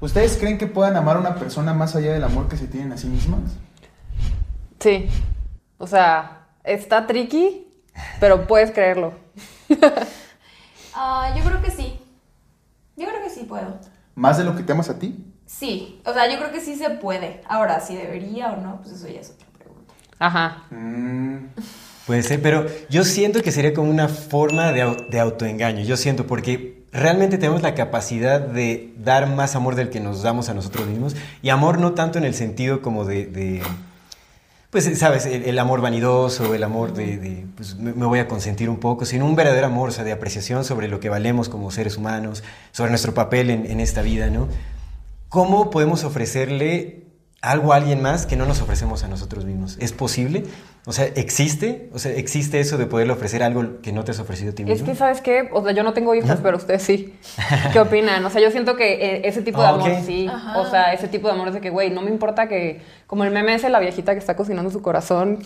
¿Ustedes creen que puedan amar a una persona más allá del amor que se tienen a sí mismas? Sí. O sea, está tricky, pero puedes creerlo. Ah, yo creo que sí. Yo creo que sí puedo. ¿Más de lo que te amas a ti? Sí, o sea, yo creo que sí se puede. Ahora, si debería o no, pues eso ya es otra pregunta. Ajá. Mm, Puede ser, pero yo siento que sería como una forma de, de autoengaño. Yo siento porque realmente tenemos la capacidad de dar más amor del que nos damos a nosotros mismos. Y amor no tanto en el sentido como de, pues, sabes, el, amor vanidoso, el amor de, pues, me, voy a consentir un poco, sino un verdadero amor, o sea, de apreciación sobre lo que valemos como seres humanos, sobre nuestro papel en esta vida, ¿no? ¿Cómo podemos ofrecerle algo a alguien más que no nos ofrecemos a nosotros mismos? ¿Es posible? O sea, ¿existe? O sea, ¿existe eso de poderle ofrecer algo que no te has ofrecido a ti Es mismo? que, ¿sabes qué? O sea, yo no tengo hijos, pero ustedes sí. ¿Qué opinan? O sea, yo siento que eh, ese tipo de Ah, amor sí. Ajá. O sea, ese tipo de amor es de que, güey, no me importa que. Como el meme ese, la viejita que está cocinando su corazón.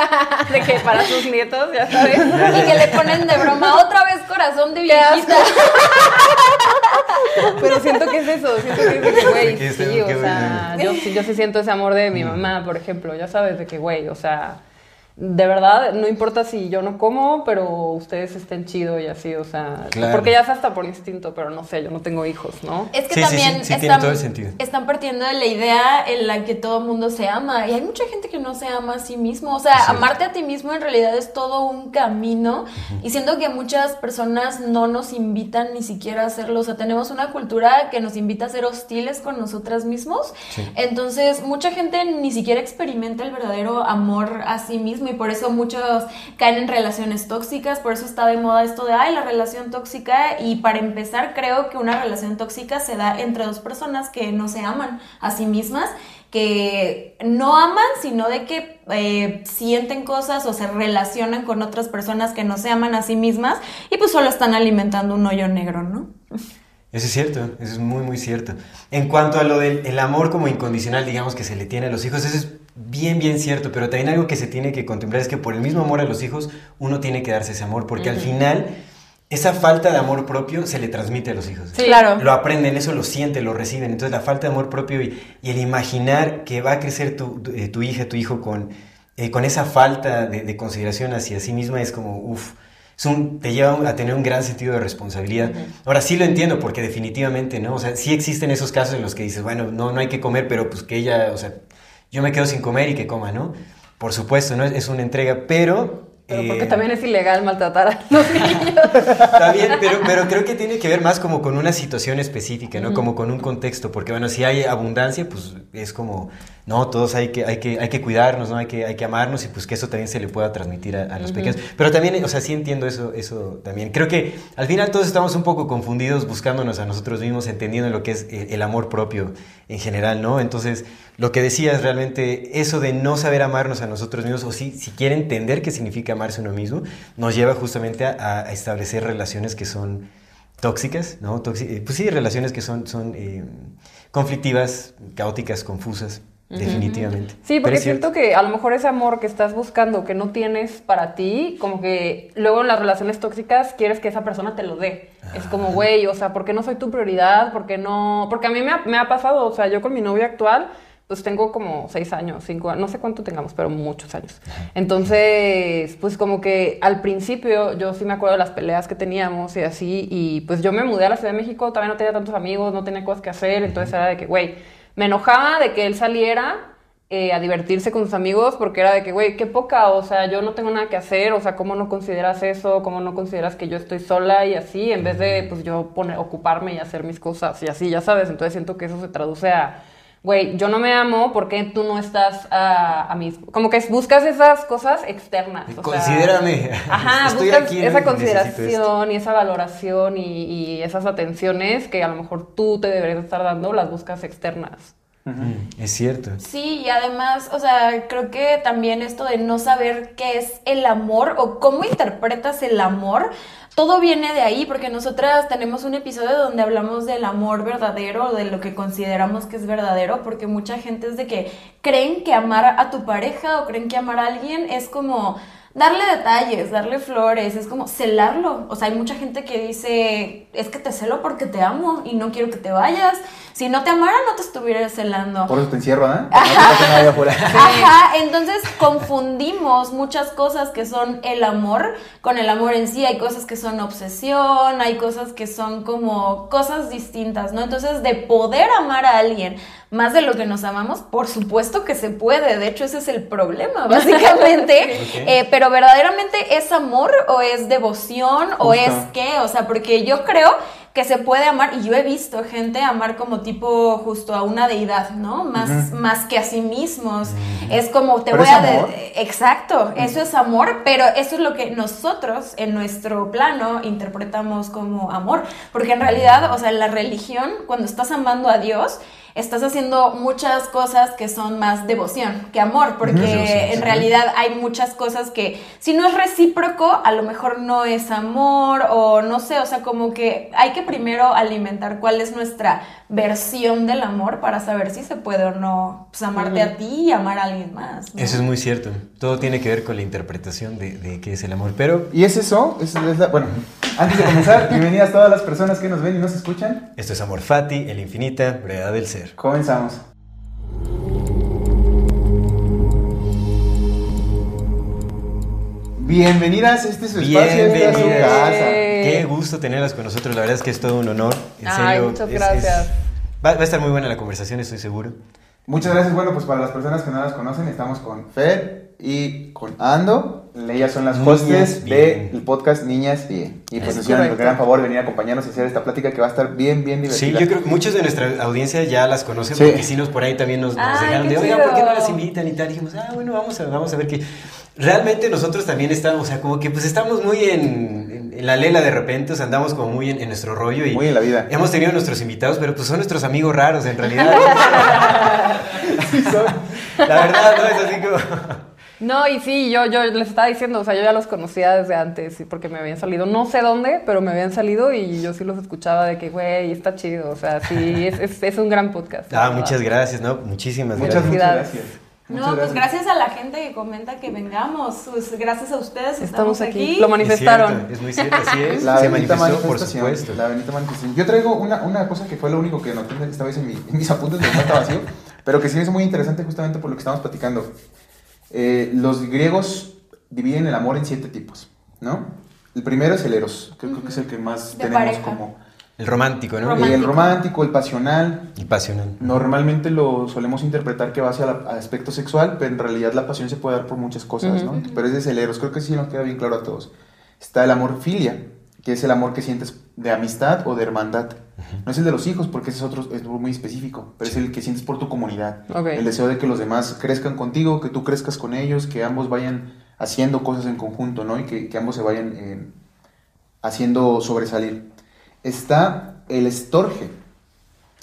de que para sus nietos, ya sabes. Y que le ponen de broma otra vez corazón de viejita. Pero siento que es eso, siento que es de que, güey, sí, o sea, yo, sí- yo sí siento ese amor de mi mamá, por ejemplo, ya sabes, de que, güey, o sea, de verdad, no importa si yo no como, pero ustedes estén chido y así, o sea, Claro. porque ya es hasta por instinto, pero no sé, yo no tengo hijos, ¿no? Es que Sí, sí, sí, también sí están, todo el sentido. están partiendo de la idea en la que todo mundo se ama. Y hay mucha gente que no se ama a sí mismo. O sea, amarte a ti mismo en realidad es todo un camino. Y siento que muchas personas no nos invitan ni siquiera a hacerlo. O sea, tenemos una cultura que nos invita a ser hostiles con nosotras mismos. Sí. Entonces, mucha gente ni siquiera experimenta el verdadero amor a sí mismo. Y por eso muchos caen en relaciones tóxicas. Por eso está de moda esto de, ay, la relación tóxica. Y para empezar, creo que una relación tóxica se da entre dos personas que no se aman a sí mismas, que no aman, sino de que eh, sienten cosas o se relacionan con otras personas que no se aman a sí mismas y pues solo están alimentando un hoyo negro, ¿no? Eso es cierto, eso es muy, muy cierto. En cuanto a lo del el amor como incondicional, digamos, que se le tiene a los hijos, eso es bien, bien cierto, pero también algo que se tiene que contemplar es que por el mismo amor a los hijos, uno tiene que darse ese amor, porque al final, esa falta de amor propio se le transmite a los hijos. Sí. Claro. Lo aprenden, eso lo sienten, lo reciben. Entonces la falta de amor propio y, y el imaginar que va a crecer tu, tu, eh, tu hija, tu hijo con, eh, con esa falta de, de consideración hacia sí misma es como, uff, te lleva a tener un gran sentido de responsabilidad. Ahora sí lo entiendo porque definitivamente, ¿no? O sea, sí existen esos casos en los que dices, bueno, no, no hay que comer, pero pues que ella, o sea, yo me quedo sin comer y que coma, ¿no? Por supuesto, ¿no? Es, una entrega, pero... Pero porque eh, también es ilegal maltratar a los niños. Está bien, pero, pero creo que tiene que ver más como con una situación específica, ¿no? Como con un contexto, porque bueno, si hay abundancia, pues es como, no, todos hay que, hay que, hay que cuidarnos, ¿no? Hay que, hay que amarnos y pues que eso también se le pueda transmitir a, a los pequeños. Pero también, o sea, sí entiendo eso, eso también. Creo que al final todos estamos un poco confundidos buscándonos a nosotros mismos, entendiendo lo que es el, el amor propio en general, ¿no? Entonces, lo que decías realmente, eso de no saber amarnos a nosotros mismos, o si, si quiere entender qué significa amarse uno mismo, nos lleva justamente a, a establecer relaciones que son tóxicas, ¿no? Tóxi- eh, pues sí, relaciones que son, son eh, conflictivas, caóticas, confusas, definitivamente. Sí, porque es cierto. siento que a lo mejor ese amor que estás buscando, que no tienes para ti, como que luego en las relaciones tóxicas quieres que esa persona te lo dé. Es como, güey, o sea, ¿por qué no soy tu prioridad? ¿Por qué no? Porque a mí me ha, me ha pasado, o sea, yo con mi novio actual, pues tengo como seis años, cinco años, no sé cuánto tengamos, pero muchos años. Entonces, pues como que al principio yo sí me acuerdo de las peleas que teníamos y así, y pues yo me mudé a la Ciudad de México, todavía no tenía tantos amigos, no tenía cosas que hacer, entonces era de que, güey, me enojaba de que él saliera eh, a divertirse con sus amigos porque era de que, güey, qué poca, o sea, yo no tengo nada que hacer, o sea, ¿cómo no consideras eso? ¿Cómo no consideras que yo estoy sola y así? En vez de, pues, yo poner, ocuparme y hacer mis cosas y así, ya sabes, entonces siento que eso se traduce a, güey, yo no me amo porque tú no estás a, a mis... Como que buscas esas cosas externas. o sea- Considérame. Ajá, Estoy buscas esa consideración y esa valoración y, y esas atenciones que a lo mejor tú te deberías estar dando, las buscas externas. Es cierto. Sí, y además, o sea, creo que también esto de no saber qué es el amor o cómo interpretas el amor, todo viene de ahí, porque nosotras tenemos un episodio donde hablamos del amor verdadero, de lo que consideramos que es verdadero, porque mucha gente es de que creen que amar a tu pareja o creen que amar a alguien es como darle detalles, darle flores, es como celarlo. O sea, hay mucha gente que dice, es que te celo porque te amo y no quiero que te vayas. Si no te amara, no te estuviera celando. Por eso te encierro, ¿eh? No. Ajá, entonces confundimos muchas cosas que son el amor con el amor en sí. Hay cosas que son obsesión, hay cosas que son como cosas distintas, ¿no? Entonces, de poder amar a alguien más de lo que nos amamos, por supuesto que se puede. De hecho, ese es el problema, básicamente. Eh, pero verdaderamente es amor o es devoción o es qué, o sea, porque yo creo que se puede amar, y yo he visto gente amar como tipo justo a una deidad, ¿no? Más, más que a sí mismos. Es como te voy a... amor. Exacto, eso es amor, pero eso es lo que nosotros en nuestro plano interpretamos como amor. Porque en realidad, o sea, la religión, cuando estás amando a Dios, estás haciendo muchas cosas que son más devoción que amor, porque en sí. realidad hay muchas cosas que si no es recíproco, a lo mejor no es amor o no sé, o sea, como que hay que primero alimentar cuál es nuestra versión del amor para saber si se puede o no pues, amarte a ti y amar a alguien más. ¿no? Eso es muy cierto. Todo tiene que ver con la interpretación de, de qué es el amor. Pero Y es eso, es, es la- bueno, antes de comenzar, bienvenidas todas las personas que nos ven y nos escuchan. esto es Amor Fati, el infinita brevedad del ser. Comenzamos. Bienvenidas, este es su espacio, esta es su Bienvenidas. casa. Qué gusto tenerlas con nosotros. La verdad es que es todo un honor. En Ay, serio, muchas es- gracias. es- va, va a estar muy buena la conversación, estoy seguro. Muchas gracias. Bueno, pues para las personas que no las conocen, estamos con Fer y con Ando. Ellas son las Niñas hostes del podcast Niñas Bien. Y pues Es nos hicieron el gran favor de venir a acompañarnos y hacer esta plática que va a estar bien, bien Sí, divertida. yo creo que muchos de nuestra audiencia ya las conocen Sí. porque sí nos por ahí también nos, nos Ay, dejaron de, oigan, ¿por qué no chido". las invitan y tal? Y dijimos, ah, bueno, vamos a, vamos a ver qué. Realmente nosotros también estamos, o sea, como que pues estamos muy en, en- la lela de repente, o sea, andamos como muy en, en nuestro rollo y Muy en la vida. hemos tenido nuestros invitados, pero pues son nuestros amigos raros en realidad. la verdad, no es así como... No, y sí, yo, yo les estaba diciendo, o sea, yo ya los conocía desde antes, porque me habían salido, no sé dónde, pero me habían salido y yo sí los escuchaba de que, güey, está chido, o sea, sí, es, es, es un gran podcast. Ah, muchas gracias, ¿no? Muchísimas Muchas, gracias. muchas gracias. No, Muchas pues gracias a la gente que comenta que vengamos. Pues gracias a ustedes Estamos estamos, aquí. aquí. Lo manifestaron. Es, cierto, es muy cierto, así es. La Se bendita manifestó, por manifestación. supuesto. La bendita manifestación. Yo traigo una, una cosa que fue lo único que noté esta vez en, mi- en mis apuntes de está vacío, pero que sí es muy interesante justamente por lo que estamos platicando. Eh, los griegos dividen el amor en siete tipos, ¿no? El primero es el eros, que creo que es el que más De tenemos pareja. como... El romántico, ¿no? Romántico. El romántico, el pasional, Y pasional. Normalmente lo solemos interpretar que va hacia el aspecto sexual, pero en realidad la pasión se puede dar por muchas cosas, ¿no? Pero ese es el eros, creo que sí nos queda bien claro a todos. Está el amor filia, que es el amor que sientes de amistad o de hermandad. No es el de los hijos, porque ese es otro, es muy específico, pero es el que sientes por tu comunidad. Ok. El deseo de que los demás crezcan contigo, que tú crezcas con ellos, que ambos vayan haciendo cosas en conjunto, ¿no? Y que, que ambos se vayan eh, haciendo sobresalir. Está el estorge,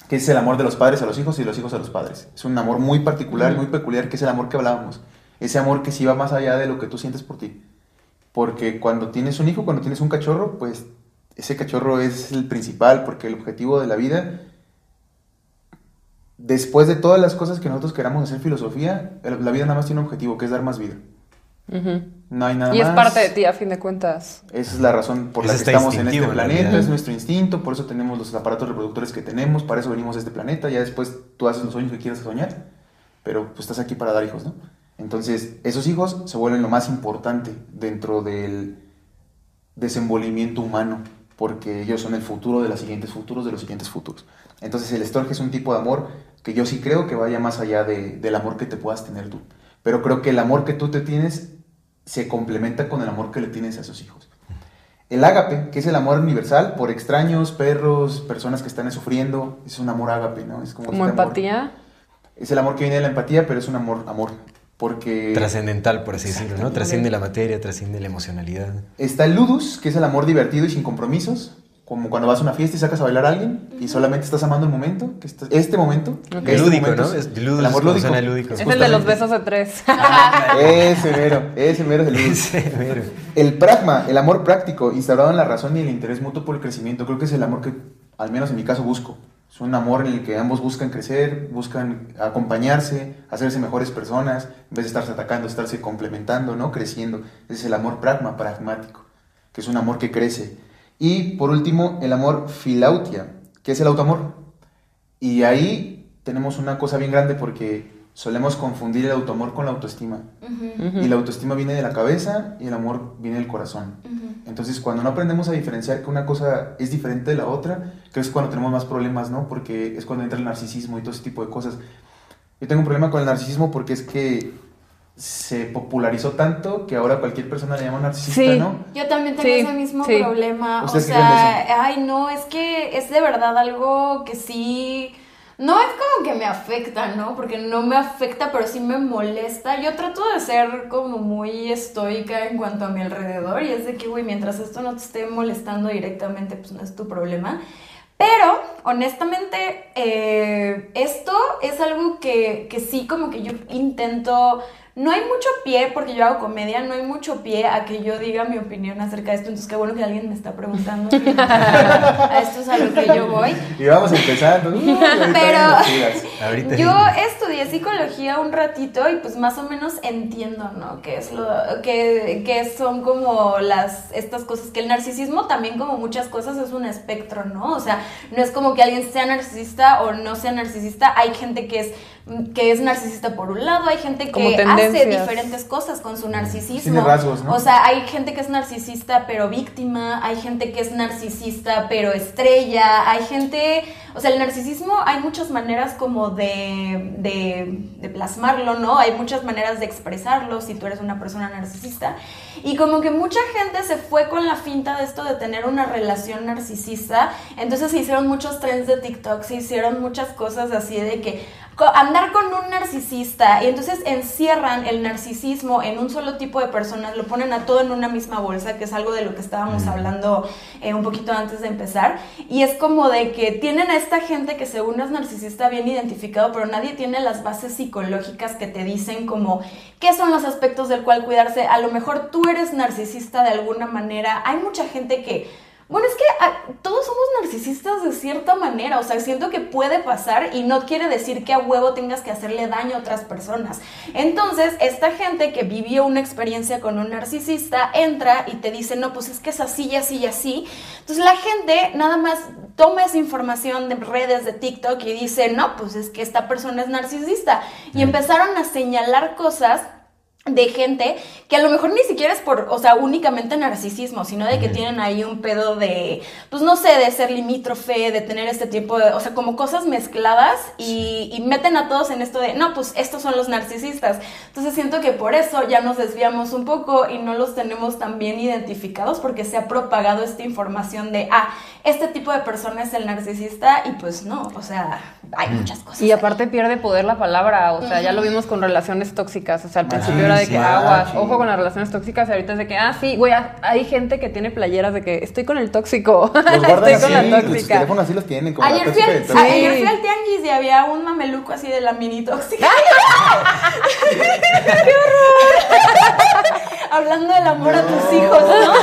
que es el amor de los padres a los hijos y los hijos a los padres. Es un amor muy particular, muy peculiar, que es el amor que hablábamos. Ese amor que sí va más allá de lo que tú sientes por ti. Porque cuando tienes un hijo, cuando tienes un cachorro, pues ese cachorro es el principal, porque el objetivo de la vida, después de todas las cosas que nosotros queramos hacer filosofía, la vida nada más tiene un objetivo, que es dar más vida. No hay nada Y es más. parte de ti, a fin de cuentas. Esa es la razón por la que estamos en este planeta, es nuestro instinto, por eso tenemos los aparatos reproductores que tenemos, para eso venimos a este planeta, ya después tú haces los sueños que quieras soñar, pero pues estás aquí para dar hijos, ¿no? Entonces, esos hijos se vuelven lo más importante dentro del desenvolvimiento humano, porque ellos son el futuro de los siguientes futuros, de los siguientes futuros. Entonces, el estorge es un tipo de amor que yo sí creo que vaya más allá de- del amor que te puedas tener tú, pero creo que el amor que tú te tienes se complementa con el amor que le tienes a sus hijos. El ágape, que es el amor universal por extraños, perros, personas que están sufriendo, es un amor ágape, ¿no? Es como, Como este amor- empatía. Es el amor que viene de la empatía, pero es un amor, amor. Porque Trascendental, por así decirlo, ¿no? Trasciende la materia, trasciende la emocionalidad. está el ludus, que es el amor divertido y sin compromisos. Como cuando vas a una fiesta y sacas a bailar a alguien y solamente estás amando el momento, que estás- este momento. Ok. este Lúdico, momento ¿no? es Es- el amor es lúdico. lúdico. Es el de los besos de tres. Ese mero, ese mero es el ludus. Ese mero. El pragma, el amor práctico, instaurado en la razón y el interés mutuo por el crecimiento, creo que es el amor que, al menos en mi caso, busco. Es un amor en el que ambos buscan crecer, buscan acompañarse, hacerse mejores personas, en vez de estarse atacando, estarse complementando, ¿no? Creciendo. Ese es el amor pragma, pragmático, que es un amor que crece. Y, por último, el amor filautia, que es el autoamor. Y ahí tenemos una cosa bien grande porque solemos confundir el autoamor con la autoestima. Y la autoestima viene de la cabeza y el amor viene del corazón. Entonces, cuando no aprendemos a diferenciar que una cosa es diferente de la otra, creo que es cuando tenemos más problemas, ¿no? Porque es cuando entra el narcisismo y todo ese tipo de cosas. Yo tengo un problema con el narcisismo porque es que se popularizó tanto que ahora cualquier persona le llama narcisista, Sí. ¿no? Yo también tengo Sí, ese mismo sí. problema. O ¿Ustedes qué creen de sea, ay, no, es que es de verdad algo que sí. No es como que me afecta, ¿no? Porque no me afecta, pero sí me molesta. Yo trato de ser como muy estoica en cuanto a mi alrededor. Y es de que, güey, mientras esto no te esté molestando directamente, pues no es tu problema. Pero, honestamente, eh, esto es algo que, que sí como que yo intento... No hay mucho pie, porque yo hago comedia, no hay mucho pie a que yo diga mi opinión acerca de esto. Entonces, qué bueno que alguien me está preguntando. a esto es a lo que yo voy. Y vamos empezando. Uh, ahorita Pero- vienen las chidas. Ahorita Yo estudié psicología un ratito y pues más o menos entiendo, ¿no? Que es lo que, que son como las estas cosas que el narcisismo también como muchas cosas es un espectro, ¿no? O sea, no es como que alguien sea narcisista o no sea narcisista, hay gente que es que es narcisista por un lado, hay gente que hace diferentes cosas con su narcisismo. Tiene rasgos, ¿no? O sea, hay gente que es narcisista pero víctima, hay gente que es narcisista pero estrella, hay gente, o sea, el narcisismo hay muchas maneras como de, de, de plasmarlo, ¿no? Hay muchas maneras de expresarlo si tú eres una persona narcisista. Y como que mucha gente se fue con la finta de esto de tener una relación narcisista, entonces se hicieron muchos trends de TikTok, se hicieron muchas cosas así de que andar con un narcisista y entonces encierran el narcisismo en un solo tipo de personas, lo ponen a todo en una misma bolsa, que es algo de lo que estábamos hablando eh, un poquito antes de empezar, y es como de que tienen a esta gente que según es narcisista bien identificado, pero nadie tiene las bases psicológicas que te dicen como qué son los aspectos del cual cuidarse, a lo mejor tú eres narcisista de alguna manera, hay mucha gente que... Bueno, es que ah, todos somos narcisistas de cierta manera, o sea, siento que puede pasar y no quiere decir que a huevo tengas que hacerle daño a otras personas. Entonces, esta gente que vivió una experiencia con un narcisista entra y te dice, no, pues es que es así y así y así. Entonces, la gente nada más toma esa información de redes de TikTok y dice, no, pues es que esta persona es narcisista. Y empezaron a señalar cosas de gente que a lo mejor ni siquiera es por, o sea, únicamente narcisismo, sino de que tienen ahí un pedo de, pues no sé, de ser limítrofe, de tener este tipo de, o sea, como cosas mezcladas y, y meten a todos en esto de, no, pues estos son los narcisistas. Entonces siento que por eso ya nos desviamos un poco y no los tenemos tan bien identificados porque se ha propagado esta información de, ah, este tipo de persona es el narcisista y pues no, o sea, hay muchas cosas. Y ahí. aparte pierde poder la palabra, o sea, ya lo vimos con relaciones tóxicas, o sea, al principio de que sí, aguas, sí. ojo con las relaciones tóxicas, y ahorita es de que, ah, sí, güey, ah, hay gente que tiene playeras de que estoy con el tóxico, Los estoy así, con la tóxica. teléfonos así los tienen. Como la Ayer fui, al, todo. ayer Sí. fui al tianguis y había un mameluco así de la mini tóxica. Hablando del amor a tus hijos, ¿no?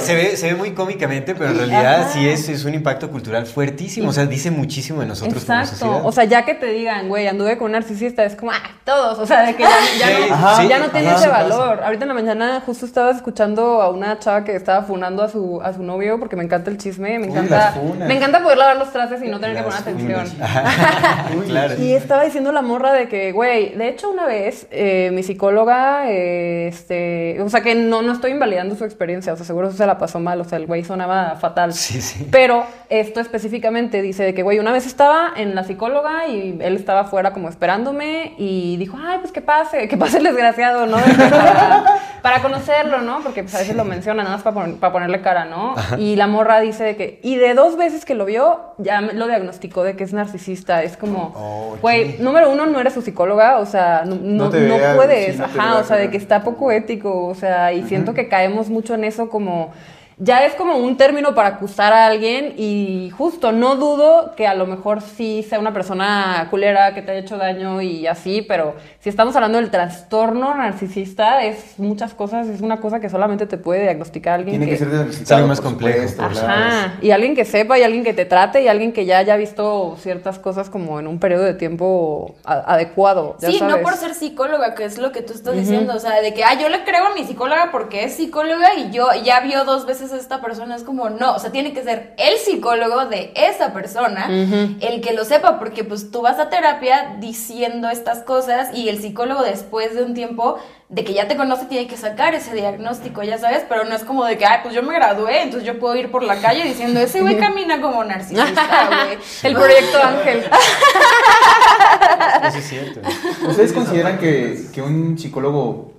Se, ve, se ve muy cómicamente, pero en realidad sí es, es un impacto cultural fuertísimo. O sea, dice muchísimo de nosotros como Exacto, sociedad. o sea, ya que te digan, güey, anduve con un narcisista, es como, ah, todos, o sea, de que ya, ya Sí, no, ajá, ya no tiene ajá, ese pasa. valor. Ahorita en la mañana justo estaba escuchando a una chava que estaba funando a su, a su novio porque me encanta el chisme, me Uy, encanta, funas. me encanta poder lavar los trastes y no tener que Las poner atención. Ajá, claro. Y estaba diciendo la morra de que, güey, de hecho una vez eh, mi psicólogo psicóloga, eh, este, o sea que no, no estoy invalidando su experiencia, o sea, seguro se la pasó mal, o sea, el güey sonaba fatal. Sí, sí. Pero esto específicamente dice de que, güey, una vez estaba en la psicóloga y él estaba fuera como esperándome y dijo, ay, pues que pase, que pase el desgraciado, ¿no? Para, para conocerlo, ¿no? Porque pues, a veces lo menciona nada más para, pon- para ponerle cara, ¿no? Y la morra dice de que, y de dos veces que lo vio, ya lo diagnosticó de que es narcisista. Es como, Oh, güey, número uno, no eres su psicóloga, o sea, no, no, No no puedes, ajá, o sea, de que está poco ético, o sea, y siento que caemos mucho en eso como ya es como un término para acusar a alguien y justo no dudo que a lo mejor sí sea una persona culera que te haya hecho daño y así, pero si estamos hablando del trastorno narcisista es muchas cosas, es una cosa que solamente te puede diagnosticar alguien Tiene que ser Es diagnosticado. algo más complejo, supuesto. Ajá, y alguien que sepa y alguien que te trate y alguien que ya haya visto ciertas cosas como en un periodo de tiempo adecuado. ya Sí, no por ser psicóloga, que es lo que tú estás diciendo, o sea, de que, ah, yo le creo a mi psicóloga porque es psicóloga y yo ya vio dos veces a esta persona, es como, no, o sea, tiene que ser el psicólogo de esa persona, el que lo sepa, porque pues tú vas a terapia diciendo estas cosas y el psicólogo después de un tiempo de que ya te conoce tiene que sacar ese diagnóstico, ya sabes, pero no es como de que, ay, pues yo me gradué, entonces yo puedo ir por la calle diciendo, ese güey camina como narcisista, güey. El proyecto Ángel. Eso es cierto. ¿Ustedes consideran que, que un psicólogo,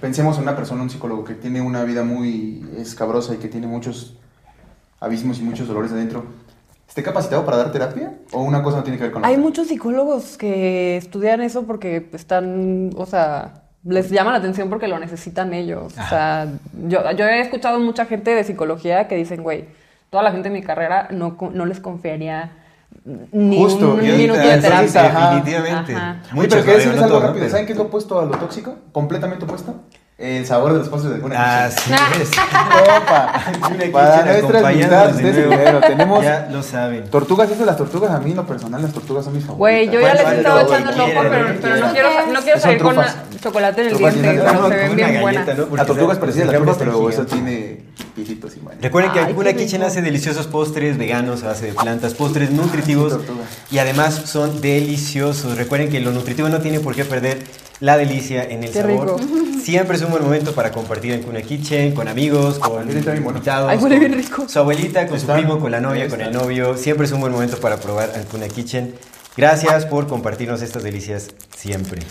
pensemos en una persona, un psicólogo que tiene una vida muy escabrosa y que tiene muchos abismos y muchos dolores adentro, esté capacitado para dar terapia? ¿O una cosa no tiene que ver con la Hay otra? muchos psicólogos que estudian eso porque están, o sea, les llama la atención porque lo necesitan ellos. O sea, yo, yo he escuchado mucha gente de psicología que dicen, güey, toda la gente de mi carrera no, co- no les confiaría ni Justo, un yo- minuto de terapia. Definitivamente. Ajá. Oye, Muchos, pero quería decirles algo rápido. ¿Saben qué es lo opuesto a lo tóxico? Completamente opuesto. El sabor de los postres de alguna Así es. Opa. Una Para nuestras de nuevo. dinero, tenemos Ya lo saben. tortugas. Eso de las tortugas, a mí en lo personal, las tortugas son mis favoritas. Güey, yo ya les he estado echando el ojo, pero, pero no quiero, no quiero salir con chocolate en el Trufas diente, pero se ven Con bien una buenas. galleta, ¿no? Porque La tortuga es parecida a la trufa, llama pero eso tiene pisitos y bueno. Recuerden que Alguna Kitchen hace deliciosos postres veganos a base de plantas, postres nutritivos tortuga. y además son deliciosos. Recuerden que lo nutritivo no tiene por qué perder la delicia en el Qué sabor. rico. Siempre es un buen momento para compartir en Kuna Kitchen, con amigos, con bueno. invitados, Ay, huele con bien rico. su abuelita, con Está. su primo, con la novia, con el novio. Siempre es un buen momento para probar Ancuna Kitchen. Gracias por compartirnos estas delicias siempre.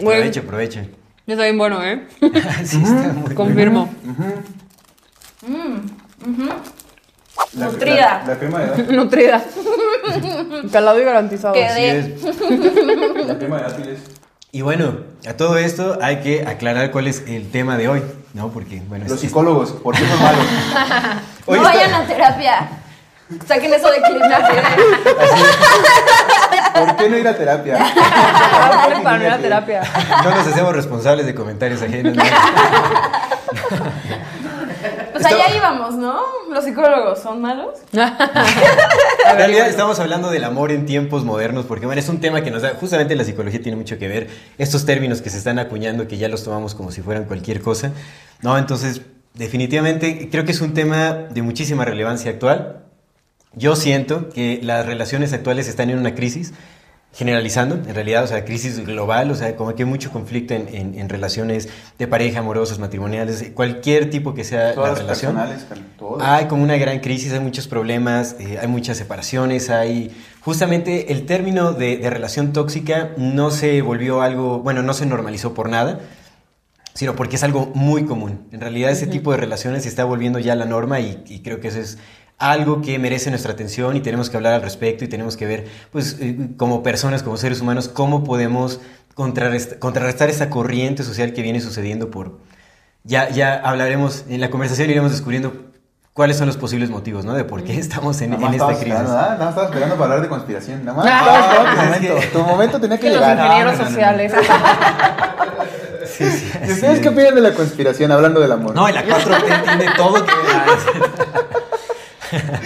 Güey. Aprovechen, está bien bueno, ¿eh? Sí, está muy Confirmo. La- Nutrida. La, la crema de Nutrida. Calado y garantizado. Quedé. Así es. la crema de dátiles. Y bueno, a todo esto hay que aclarar cuál es el tema de hoy, ¿no? Porque, bueno, Los es- psicólogos, ¿por qué son malos? No está- vayan a terapia. Saquen eso de clip. ¿Por qué no ir a terapia? Para no ir a terapia. no nos hacemos responsables de comentarios ajenos. ¿no? Pues allá íbamos, ¿no? Los psicólogos son malos. En realidad estamos hablando del amor en tiempos modernos, porque bueno, es un tema que nos da, justamente la psicología tiene mucho que ver, estos términos que se están acuñando, que ya los tomamos como si fueran cualquier cosa, ¿no? Entonces, definitivamente creo que es un tema de muchísima relevancia actual. Yo siento que las relaciones actuales están en una crisis, generalizando, en realidad, o sea, crisis global, o sea, como que hay mucho conflicto en, en- en relaciones de pareja, amorosas, matrimoniales, cualquier tipo que sea Todas la relación. Hay como una gran crisis, hay muchos problemas, eh, hay muchas separaciones, hay... Justamente el término de, de relación tóxica no se volvió algo, bueno, no se normalizó por nada, sino porque es algo muy común. En realidad ese tipo de relaciones se está volviendo ya la norma y, y creo que eso es algo que merece nuestra atención y tenemos que hablar al respecto y tenemos que ver, pues, eh, como personas, como seres humanos, cómo podemos contrarrest- contrarrestar esta corriente social que viene sucediendo por... Ya, ya hablaremos, en la conversación iremos descubriendo cuáles son los posibles motivos, ¿no? De por qué estamos en, Nada en más esta crisis. esperando, ¿ah? Nada más estaba esperando para hablar de conspiración. Nada más. Ah, estabas esperando tu es momento. que- Tu momento tenía que Que los llegar. ingenieros No, no, no, no. sociales. Sí, sí, ¿Y ustedes es. qué opinan de la conspiración hablando del amor? No, y la 4T tiene todo que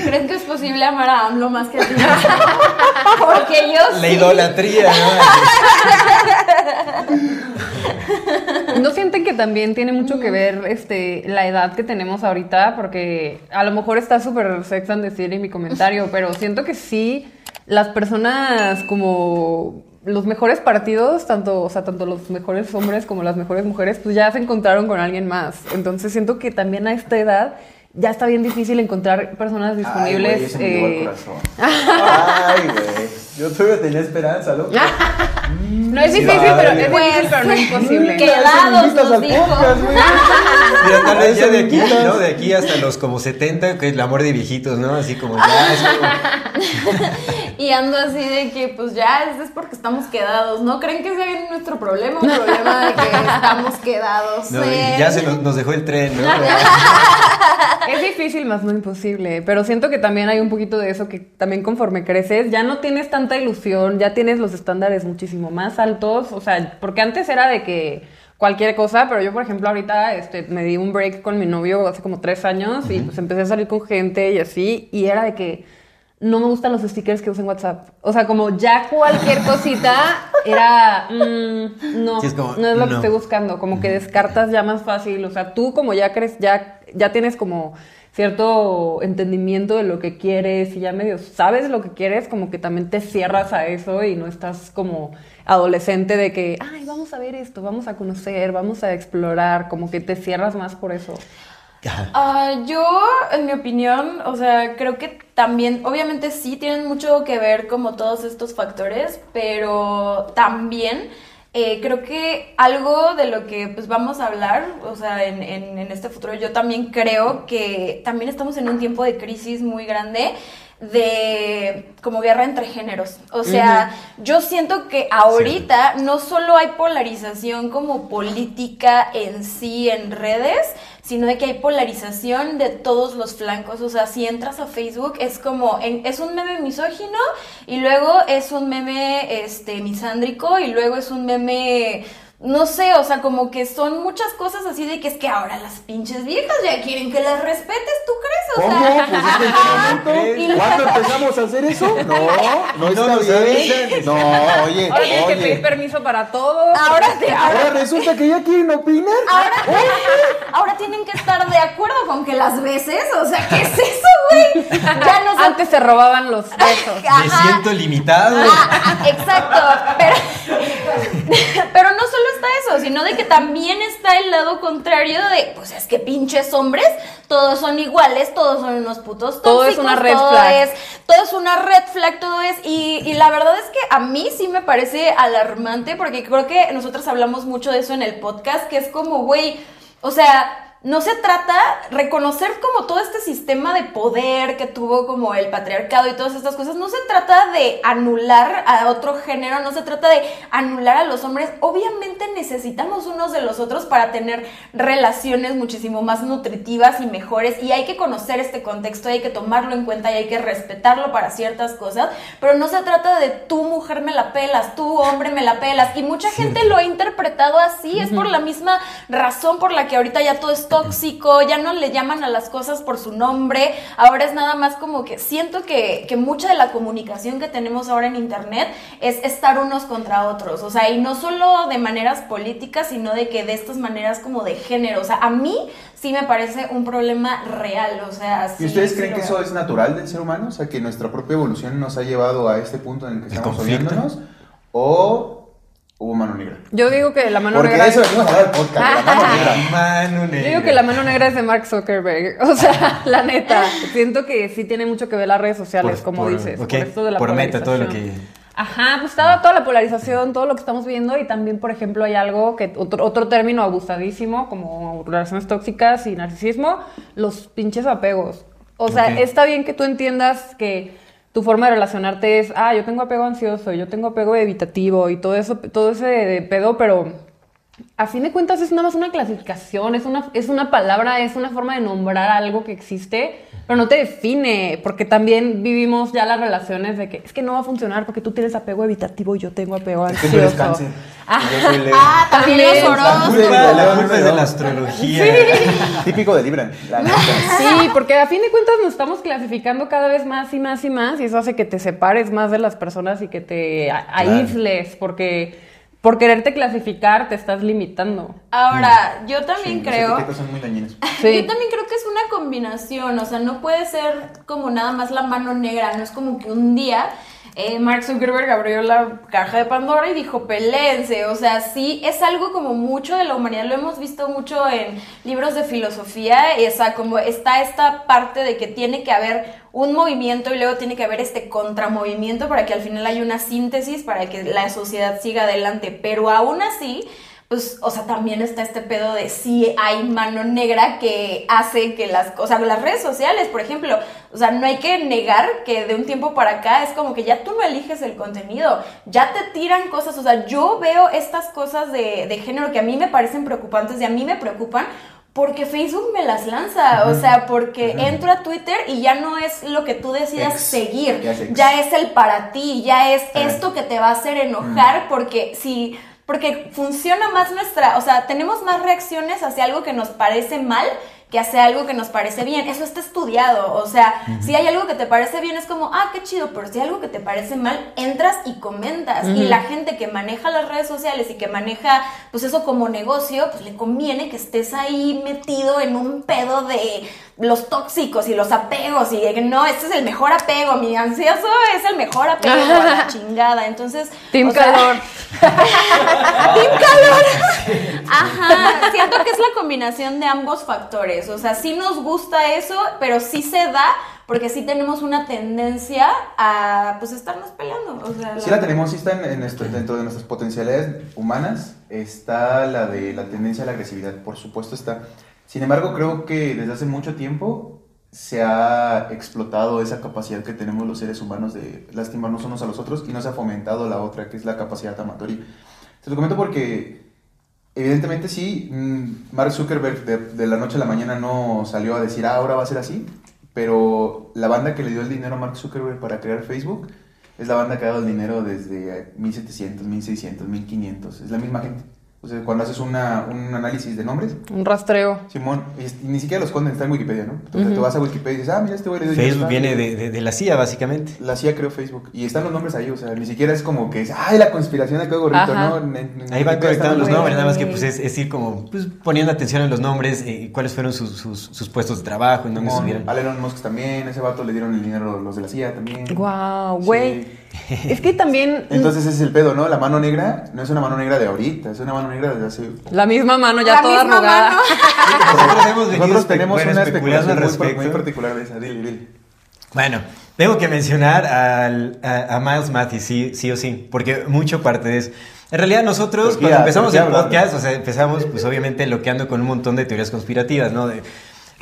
¿Creen que es posible amar a AMLO más que a ti? Porque yo La sí. idolatría, ¿no? ¿No sienten que también tiene mucho que ver este, la edad que tenemos ahorita? Porque a lo mejor está súper sex and the city mi comentario, pero siento que sí, las personas como los mejores partidos, tanto, o sea, tanto los mejores hombres como las mejores mujeres, pues ya se encontraron con alguien más. Entonces siento que también a esta edad ya está bien difícil encontrar personas disponibles. Ay, güey, me eh, corazón. Ay, güey. Yo todavía tenía esperanza, loco. no es difícil, vale. pero es difícil, pero no es imposible. Que- Quedados, nos al dijo. podcast, güey. Mira, tal vez ya de aquí. ¿no? De aquí hasta los como 70, que es el amor de viejitos, ¿no? Así como ya, es como- Y ando así de que, pues ya, es, es porque estamos quedados. ¿No creen que sea nuestro problema? Un problema de que estamos quedados. no, ya se nos, nos dejó el tren, ¿no? Es difícil, más no imposible, pero siento que también hay un poquito de eso que también conforme creces ya no tienes tanta ilusión, ya tienes los estándares muchísimo más altos, o sea, porque antes era de que cualquier cosa, pero yo por ejemplo ahorita este, me di un break con mi novio hace como tres años y pues empecé a salir con gente y así, y era de que no me gustan los stickers que usan WhatsApp, o sea, como ya cualquier cosita era, mm, no, Sí, es como, no es lo que estoy buscando, como que descartas ya más fácil, o sea, tú como ya crees, ya, ya tienes como cierto entendimiento de lo que quieres y ya medio sabes lo que quieres, como que también te cierras a eso y no estás como adolescente de que, ay, vamos a ver esto, vamos a conocer, vamos a explorar, como que te cierras más por eso. Ah, yo, en mi opinión, o sea, creo que también, obviamente sí tienen mucho que ver como todos estos factores, pero también eh, creo que algo de lo que pues vamos a hablar, o sea, en, en- en este futuro, yo también creo que también estamos en un tiempo de crisis muy grande de como guerra entre géneros. O sea, yo siento que ahorita no solo hay polarización como política en sí en redes, sino de que hay polarización de todos los flancos. O sea, si entras a Facebook es como, en- es un meme misógino y luego es un meme este, misándrico y luego es un meme... No sé, o sea, como que son muchas cosas así de que es que ahora las pinches viejas ya quieren que las respetes, ¿tú crees? O ¿Cómo? sea, Pues es que en qué momento. ¿Cuándo empezamos a hacer eso? No, no No está bien. No, oye, Ahora tienes que pedir permiso para todo. ahora, te, ahora, Ahora resulta que ya quieren opinar. ahora, ahora tienen que estar de acuerdo con que las beses, o sea, ¿qué es eso, güey? Ya no Antes se robaban los besos. Me siento limitado. Ah, ah, exacto, pero, pero no solo está eso, sino de que también está el lado contrario de, pues es que pinches hombres, todos son iguales, todos son unos putos Todo es tóxicos, una red todo flag. es, todo es una red flag, todo es, y, y la verdad es que a mí sí me parece alarmante, porque creo que nosotros hablamos mucho de eso en el podcast, que es como, güey, o sea, no se trata reconocer como todo este sistema de poder que tuvo como el patriarcado y todas estas cosas, no se trata de anular a otro género, no se trata de anular a los hombres, obviamente necesitamos unos de los otros para tener relaciones muchísimo más nutritivas y mejores y hay que conocer este contexto, hay que tomarlo en cuenta y hay que respetarlo para ciertas cosas, pero no se trata de tú mujer me la pelas, tú hombre me la pelas. Y mucha gente lo ha interpretado así, es por la misma razón por la que ahorita ya todo es tóxico, ya no le llaman a las cosas por su nombre, ahora es nada más como que siento que, que mucha de la comunicación que tenemos ahora en internet es estar unos contra otros, o sea, y no solo de maneras políticas, sino de que de estas maneras como de género, o sea, a mí sí me parece un problema real, o sea, sí, ¿Y ustedes sí creen que eso es natural del ser humano? O sea, que nuestra propia evolución nos ha llevado a este punto en el que ¿El estamos odiándonos. ¿O hubo mano negra? Yo digo que la mano Porque negra. de eso venimos a hablar podcast, la mano negra. Mano Yo digo que la mano negra es de Mark Zuckerberg. O sea, la neta. Siento que sí tiene mucho que ver las redes sociales, Por- como por- dices. ok, Por esto de la por meta, todo lo que- Ajá, pues estaba toda la polarización, todo lo que estamos viendo. Y también, por ejemplo, hay algo que. Otro, otro término abusadísimo, como relaciones tóxicas y narcisismo, los pinches apegos. O sea, está bien que tú entiendas que tu forma de relacionarte es, ah, yo tengo apego ansioso, yo tengo apego evitativo y todo eso, todo ese pedo, pero a fin de cuentas es nada más una clasificación, es una, es una palabra, es una forma de nombrar algo que existe, pero no te define, porque también vivimos ya las relaciones de que es que no va a funcionar porque tú tienes apego evitativo y yo tengo apego Es que tú eres ansioso. cáncer. Ah. Ah, también los horóscopos. de la astrología. Típico de Libra, la. Sí, porque a fin de cuentas nos estamos clasificando cada vez más y más y más y eso hace que te separes más de las personas y que te aísles porque por quererte clasificar te estás limitando. Ahora, yo también Sí, creo... son muy dañinas. Sí. Yo también creo que es una combinación, o sea, no puede ser como nada más la mano negra, no es como que un día eh, Mark Zuckerberg abrió la caja de Pandora y dijo, pelense. O sea, sí, es algo como mucho de la humanidad. Lo hemos visto mucho en libros de filosofía. Esa, como está esta parte de que tiene que haber un movimiento y luego tiene que haber este contramovimiento para que al final haya una síntesis para que la sociedad siga adelante. Pero aún así pues, o sea, también está este pedo de si hay mano negra que hace que las cosas, las redes sociales, por ejemplo, o sea, no hay que negar que de un tiempo para acá es como que ya tú no eliges el contenido, ya te tiran cosas, o sea, yo veo estas cosas de, de género que a mí me parecen preocupantes y a mí me preocupan porque Facebook me las lanza, o sea, porque entro a Twitter y ya no es lo que tú decidas seguir, ya es, el para ti, ya es esto que te va a hacer enojar, porque si porque funciona más nuestra, o sea, tenemos más reacciones hacia algo que nos parece mal que hacia algo que nos parece bien. Eso está estudiado. O sea, si hay algo que te parece bien, es como, ah, qué chido, pero si hay algo que te parece mal, entras y comentas. Y la gente que maneja las redes sociales y que maneja, pues eso como negocio, pues le conviene que estés ahí metido en un pedo de los tóxicos y los apegos y de que no, este es el mejor apego, mi ansioso es el mejor apego, la chingada. Entonces, Team calor. Team calor. Ajá, siento que es la combinación de ambos factores. O sea, sí nos gusta eso, pero sí se da porque sí tenemos una tendencia a pues estarnos peleando. O sea, sí la tenemos, sí está en, dentro de nuestras potencialidades humanas, está la de la tendencia a la agresividad, por supuesto está. Sin embargo, creo que desde hace mucho tiempo se ha explotado esa capacidad que tenemos los seres humanos de lastimarnos unos a los otros y no se ha fomentado la otra, que es la capacidad amatoria. Se lo comento porque, evidentemente sí, mm, Mark Zuckerberg de, la noche a la mañana no salió a decir, ah, ahora va a ser así, pero la banda que le dio el dinero a Mark Zuckerberg para crear Facebook es la banda que ha dado el dinero desde 1700, 1600, 1500, es la misma gente. O sea, cuando haces una, un análisis de nombres. Un rastreo. Simón, y, ni siquiera los esconden, está en Wikipedia, ¿no? Entonces tú vas a Wikipedia y dices, ah, mira, este güey le Facebook viene de, de, la CIA, básicamente. La CIA creó Facebook. Y están los nombres ahí, o sea, ni siquiera es como que es, ay, la conspiración de gorrito, ¿no? ahí van conectando los nombres, nada más que pues es, es, ir como pues, poniendo atención en los nombres, eh, cuáles fueron sus, sus, puestos de trabajo, en dónde estuvieron. A Elon Musk también, ese vato le dieron el dinero los de la CIA también. Wow, güey. Es que también. Entonces ese es el pedo, ¿no? La mano negra no es una mano negra de ahorita, es una mano negra de hace. La misma mano ya toda arrugada. Nosotros, tenemos una especulación muy, muy, particular de esa. Dile, dile. Bueno, tengo que mencionar al, a, Miles Matthews, sí, sí o sí, porque mucho parte de eso. En realidad nosotros, cuando empezamos el podcast, o sea, empezamos pues obviamente loqueando con un montón de teorías conspirativas, ¿no? De,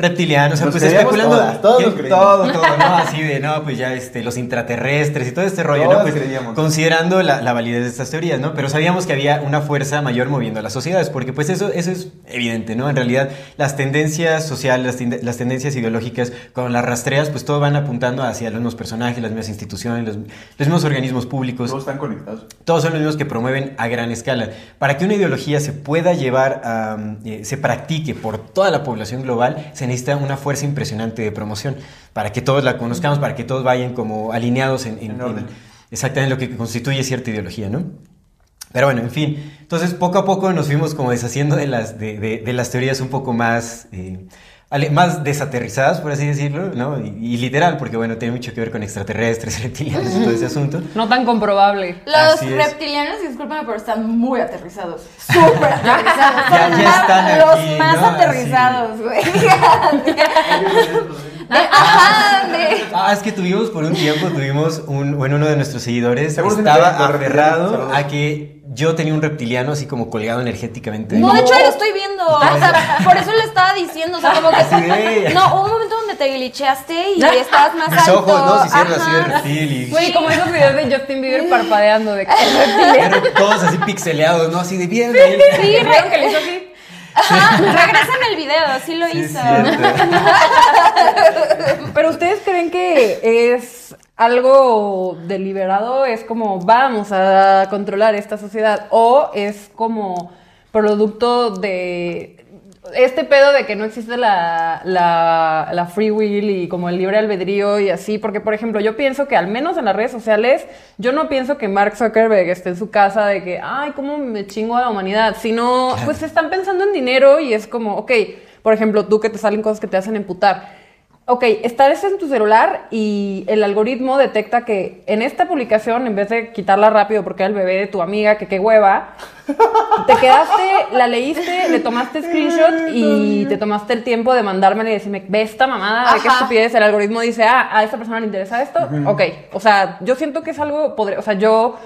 reptilianos, o sea, pues especulando todo, todo, todo, ¿no? Así de, no, pues ya este, los intraterrestres y todo este rollo, ¿no? Pues considerando la, la, validez de estas teorías, ¿no? Pero sabíamos que había una fuerza mayor moviendo a las sociedades, porque pues eso, eso es evidente, ¿no? En realidad, las tendencias sociales, las, tendencias ideológicas, con las rastreas, pues todo van apuntando hacia los mismos personajes, las mismas instituciones, los, mismos organismos públicos. Todos están conectados. Todos son los mismos que promueven a gran escala. Para que una ideología se pueda llevar a, eh, se practique por toda la población global, se necesita una fuerza impresionante de promoción para que todos la conozcamos, para que todos vayan como alineados en, exactamente lo que constituye cierta ideología, ¿no? Pero bueno, en fin, entonces poco a poco nos fuimos como deshaciendo de las, de, las teorías un poco más... Eh, más desaterrizadas, por así decirlo, ¿no? Y, literal, porque bueno, tiene mucho que ver con extraterrestres, reptilianos y todo ese asunto. No tan comprobable. Los reptilianos, discúlpame, pero están muy aterrizados. Súper aterrizados. ya, ya están Los más aterrizados, güey. Ajá, Ah, es que tuvimos por un tiempo, tuvimos un, bueno, uno de nuestros seguidores estaba aferrado a que yo tenía un reptiliano así como colgado energéticamente. No, de hecho lo estoy viendo. por eso le estaba diciendo, o sea, como que. No, hubo un momento donde te glitcheaste y estabas más Mis ojos, ¿no? Se hicieron así de reptil y. Güey, como esos videos de Justin Bieber parpadeando de que reptiliano. Todos así pixeleados, ¿no? Así de bien. Sí, sí, que le hizo así. regresa en el video, así lo hizo. Pero ustedes creen que es algo deliberado, es como vamos a controlar esta sociedad o es como producto de este pedo de que no existe la, la, free will y como el libre albedrío y así, porque por ejemplo yo pienso que al menos en las redes sociales, yo no pienso que Mark Zuckerberg esté en su casa de que, ay, ¿cómo me chingo a la humanidad? Sino, pues están pensando en dinero y es como, ok, por ejemplo, tú que te salen cosas que te hacen emputar ok, estás en tu celular y el algoritmo detecta que en esta publicación, en vez de quitarla rápido porque era el bebé de tu amiga, que qué hueva, te quedaste, la leíste, le tomaste screenshot y te tomaste el tiempo de mandármela y decirme, ve esta mamada, qué estupidez. El algoritmo dice, ah, a esta persona le interesa esto. Ok, o sea, yo siento que es algo, podre- o sea, yo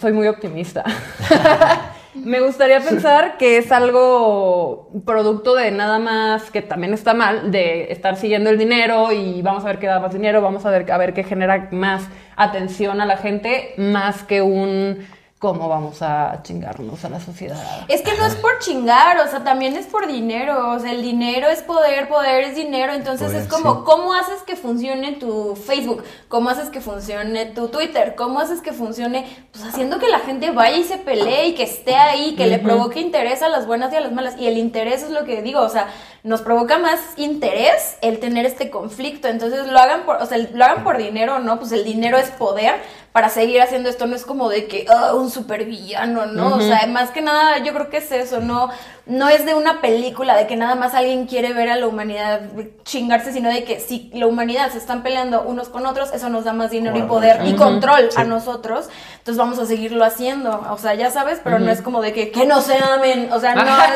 soy muy optimista. Me gustaría pensar que es algo producto de nada más que también está mal, de estar siguiendo el dinero y vamos a ver qué da más dinero, vamos a ver, a ver qué genera más atención a la gente, más que un cómo vamos a chingarnos a la sociedad. Es que no es por chingar, o sea, también es por dinero. O sea, el dinero es poder, poder es dinero. Entonces Poder, es como, sí. ¿cómo haces que funcione tu Facebook? ¿Cómo haces que funcione tu Twitter? ¿Cómo haces que funcione? Pues haciendo que la gente vaya y se pelee y que esté ahí, que le provoque interés a las buenas y a las malas. Y el interés es lo que digo, o sea, nos provoca más interés el tener este conflicto. Entonces lo hagan por, o sea, lo hagan por dinero no, pues el dinero es poder para seguir haciendo esto. No es como de que, ah, un supervillano, ¿no? O sea, más que nada, yo creo que es eso, no, no es de una película, de que nada más alguien quiere ver a la humanidad chingarse, sino de que si la humanidad se están peleando unos con otros, eso nos da más dinero y poder y control a nosotros. Entonces vamos a seguirlo haciendo. O sea, ya sabes, pero no es como de que, que no se amen. O sea, no, da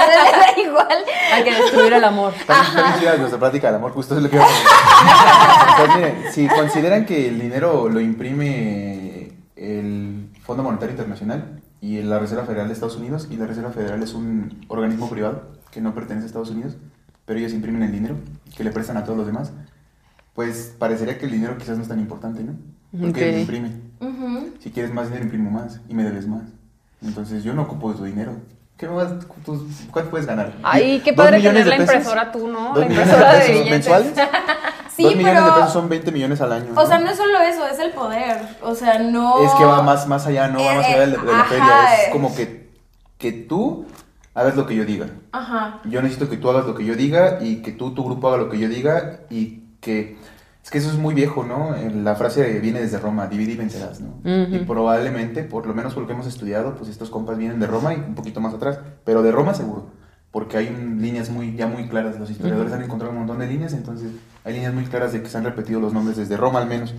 igual. Hay que destruir el amor. También, nuestra plática del amor, justo es lo que iba a comentar. Pues miren, si consideran que el dinero lo imprime el Fondo Monetario Internacional y la Reserva Federal de Estados Unidos, y la Reserva Federal es un organismo privado que no pertenece a Estados Unidos, pero ellos imprimen el dinero que le prestan a todos los demás, pues parecería que el dinero quizás no es tan importante, ¿no? Porque Ok. él lo imprime. Si quieres más dinero, imprimo más y me debes más. Entonces yo no ocupo de tu dinero. ¿Qué más? tú- ¿Cuánto puedes ganar? Ay, qué ¿Dos padre millones tener la de impresora tú, ¿no? ¿Dos La impresora de pesos billetes. mensuales? Sí, Dos millones de pesos son 20 millones al año. O sea, ¿no? es solo eso, es el poder. O sea, no. Es que va más, más allá, no va más Eh, allá de la, de la ajá, feria. Es como que, que tú hagas lo que yo diga. Ajá. Yo necesito que tú hagas lo que yo diga y que tú, tu grupo, haga lo que yo diga y que... Es que eso es muy viejo, ¿no? Eh, La frase viene desde Roma, divide y vencerás, ¿no? Ujú. Y probablemente, por lo menos por lo que hemos estudiado, pues estos compas vienen de Roma y un poquito más atrás, pero de Roma seguro, porque hay líneas muy, ya muy claras, los historiadores han encontrado un montón de líneas, entonces hay líneas muy claras de que se han repetido los nombres desde Roma al menos.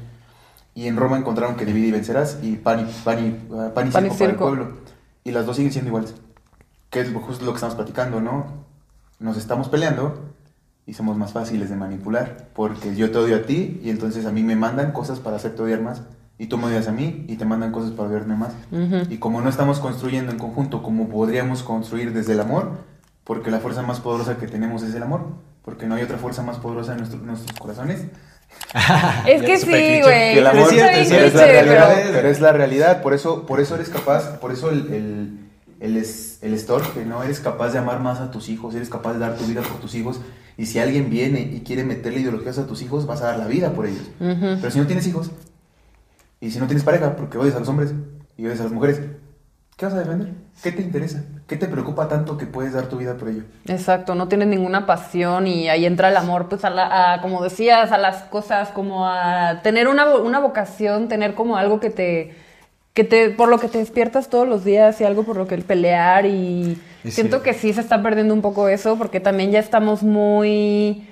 Y en Roma encontraron que divide y vencerás y pan y, pan y, uh, pan y Pan y circo para el pueblo. Y las dos siguen siendo iguales. Que es justo lo que estamos platicando, ¿no? Nos estamos peleando y somos más fáciles de manipular. Porque yo te odio a ti y entonces a mí me mandan cosas para hacerte odiar más. Y tú me odias a mí y te mandan cosas para odiarme más. Ujú. Y como no estamos construyendo en conjunto como podríamos construir desde el amor, porque la fuerza más poderosa que tenemos es el amor, porque no hay otra fuerza más poderosa en nuestro- nuestros corazones Es que sí, güey. que el amor es es la realidad, pero- pero... es la realidad, por eso, por eso eres capaz, por eso el, el, el, es- el estorque, ¿no? Eres capaz de amar más a tus hijos, eres capaz de dar tu vida por tus hijos, y si alguien viene y quiere meterle ideologías a tus hijos, vas a dar la vida por ellos. Ujú. Pero si no tienes hijos, y si no tienes pareja, porque odias a los hombres y odias a las mujeres, ¿qué vas a defender? ¿Qué te interesa? ¿Qué te preocupa tanto que puedes dar tu vida por ello? Exacto, no tienes ninguna pasión y ahí entra el amor, pues a, la- a, como decías, a las cosas, como a tener una, una vocación, tener como algo que te, que te, por lo que te despiertas todos los días y algo por lo que pelear y Es siento cierto. que sí se está perdiendo un poco eso porque también ya estamos muy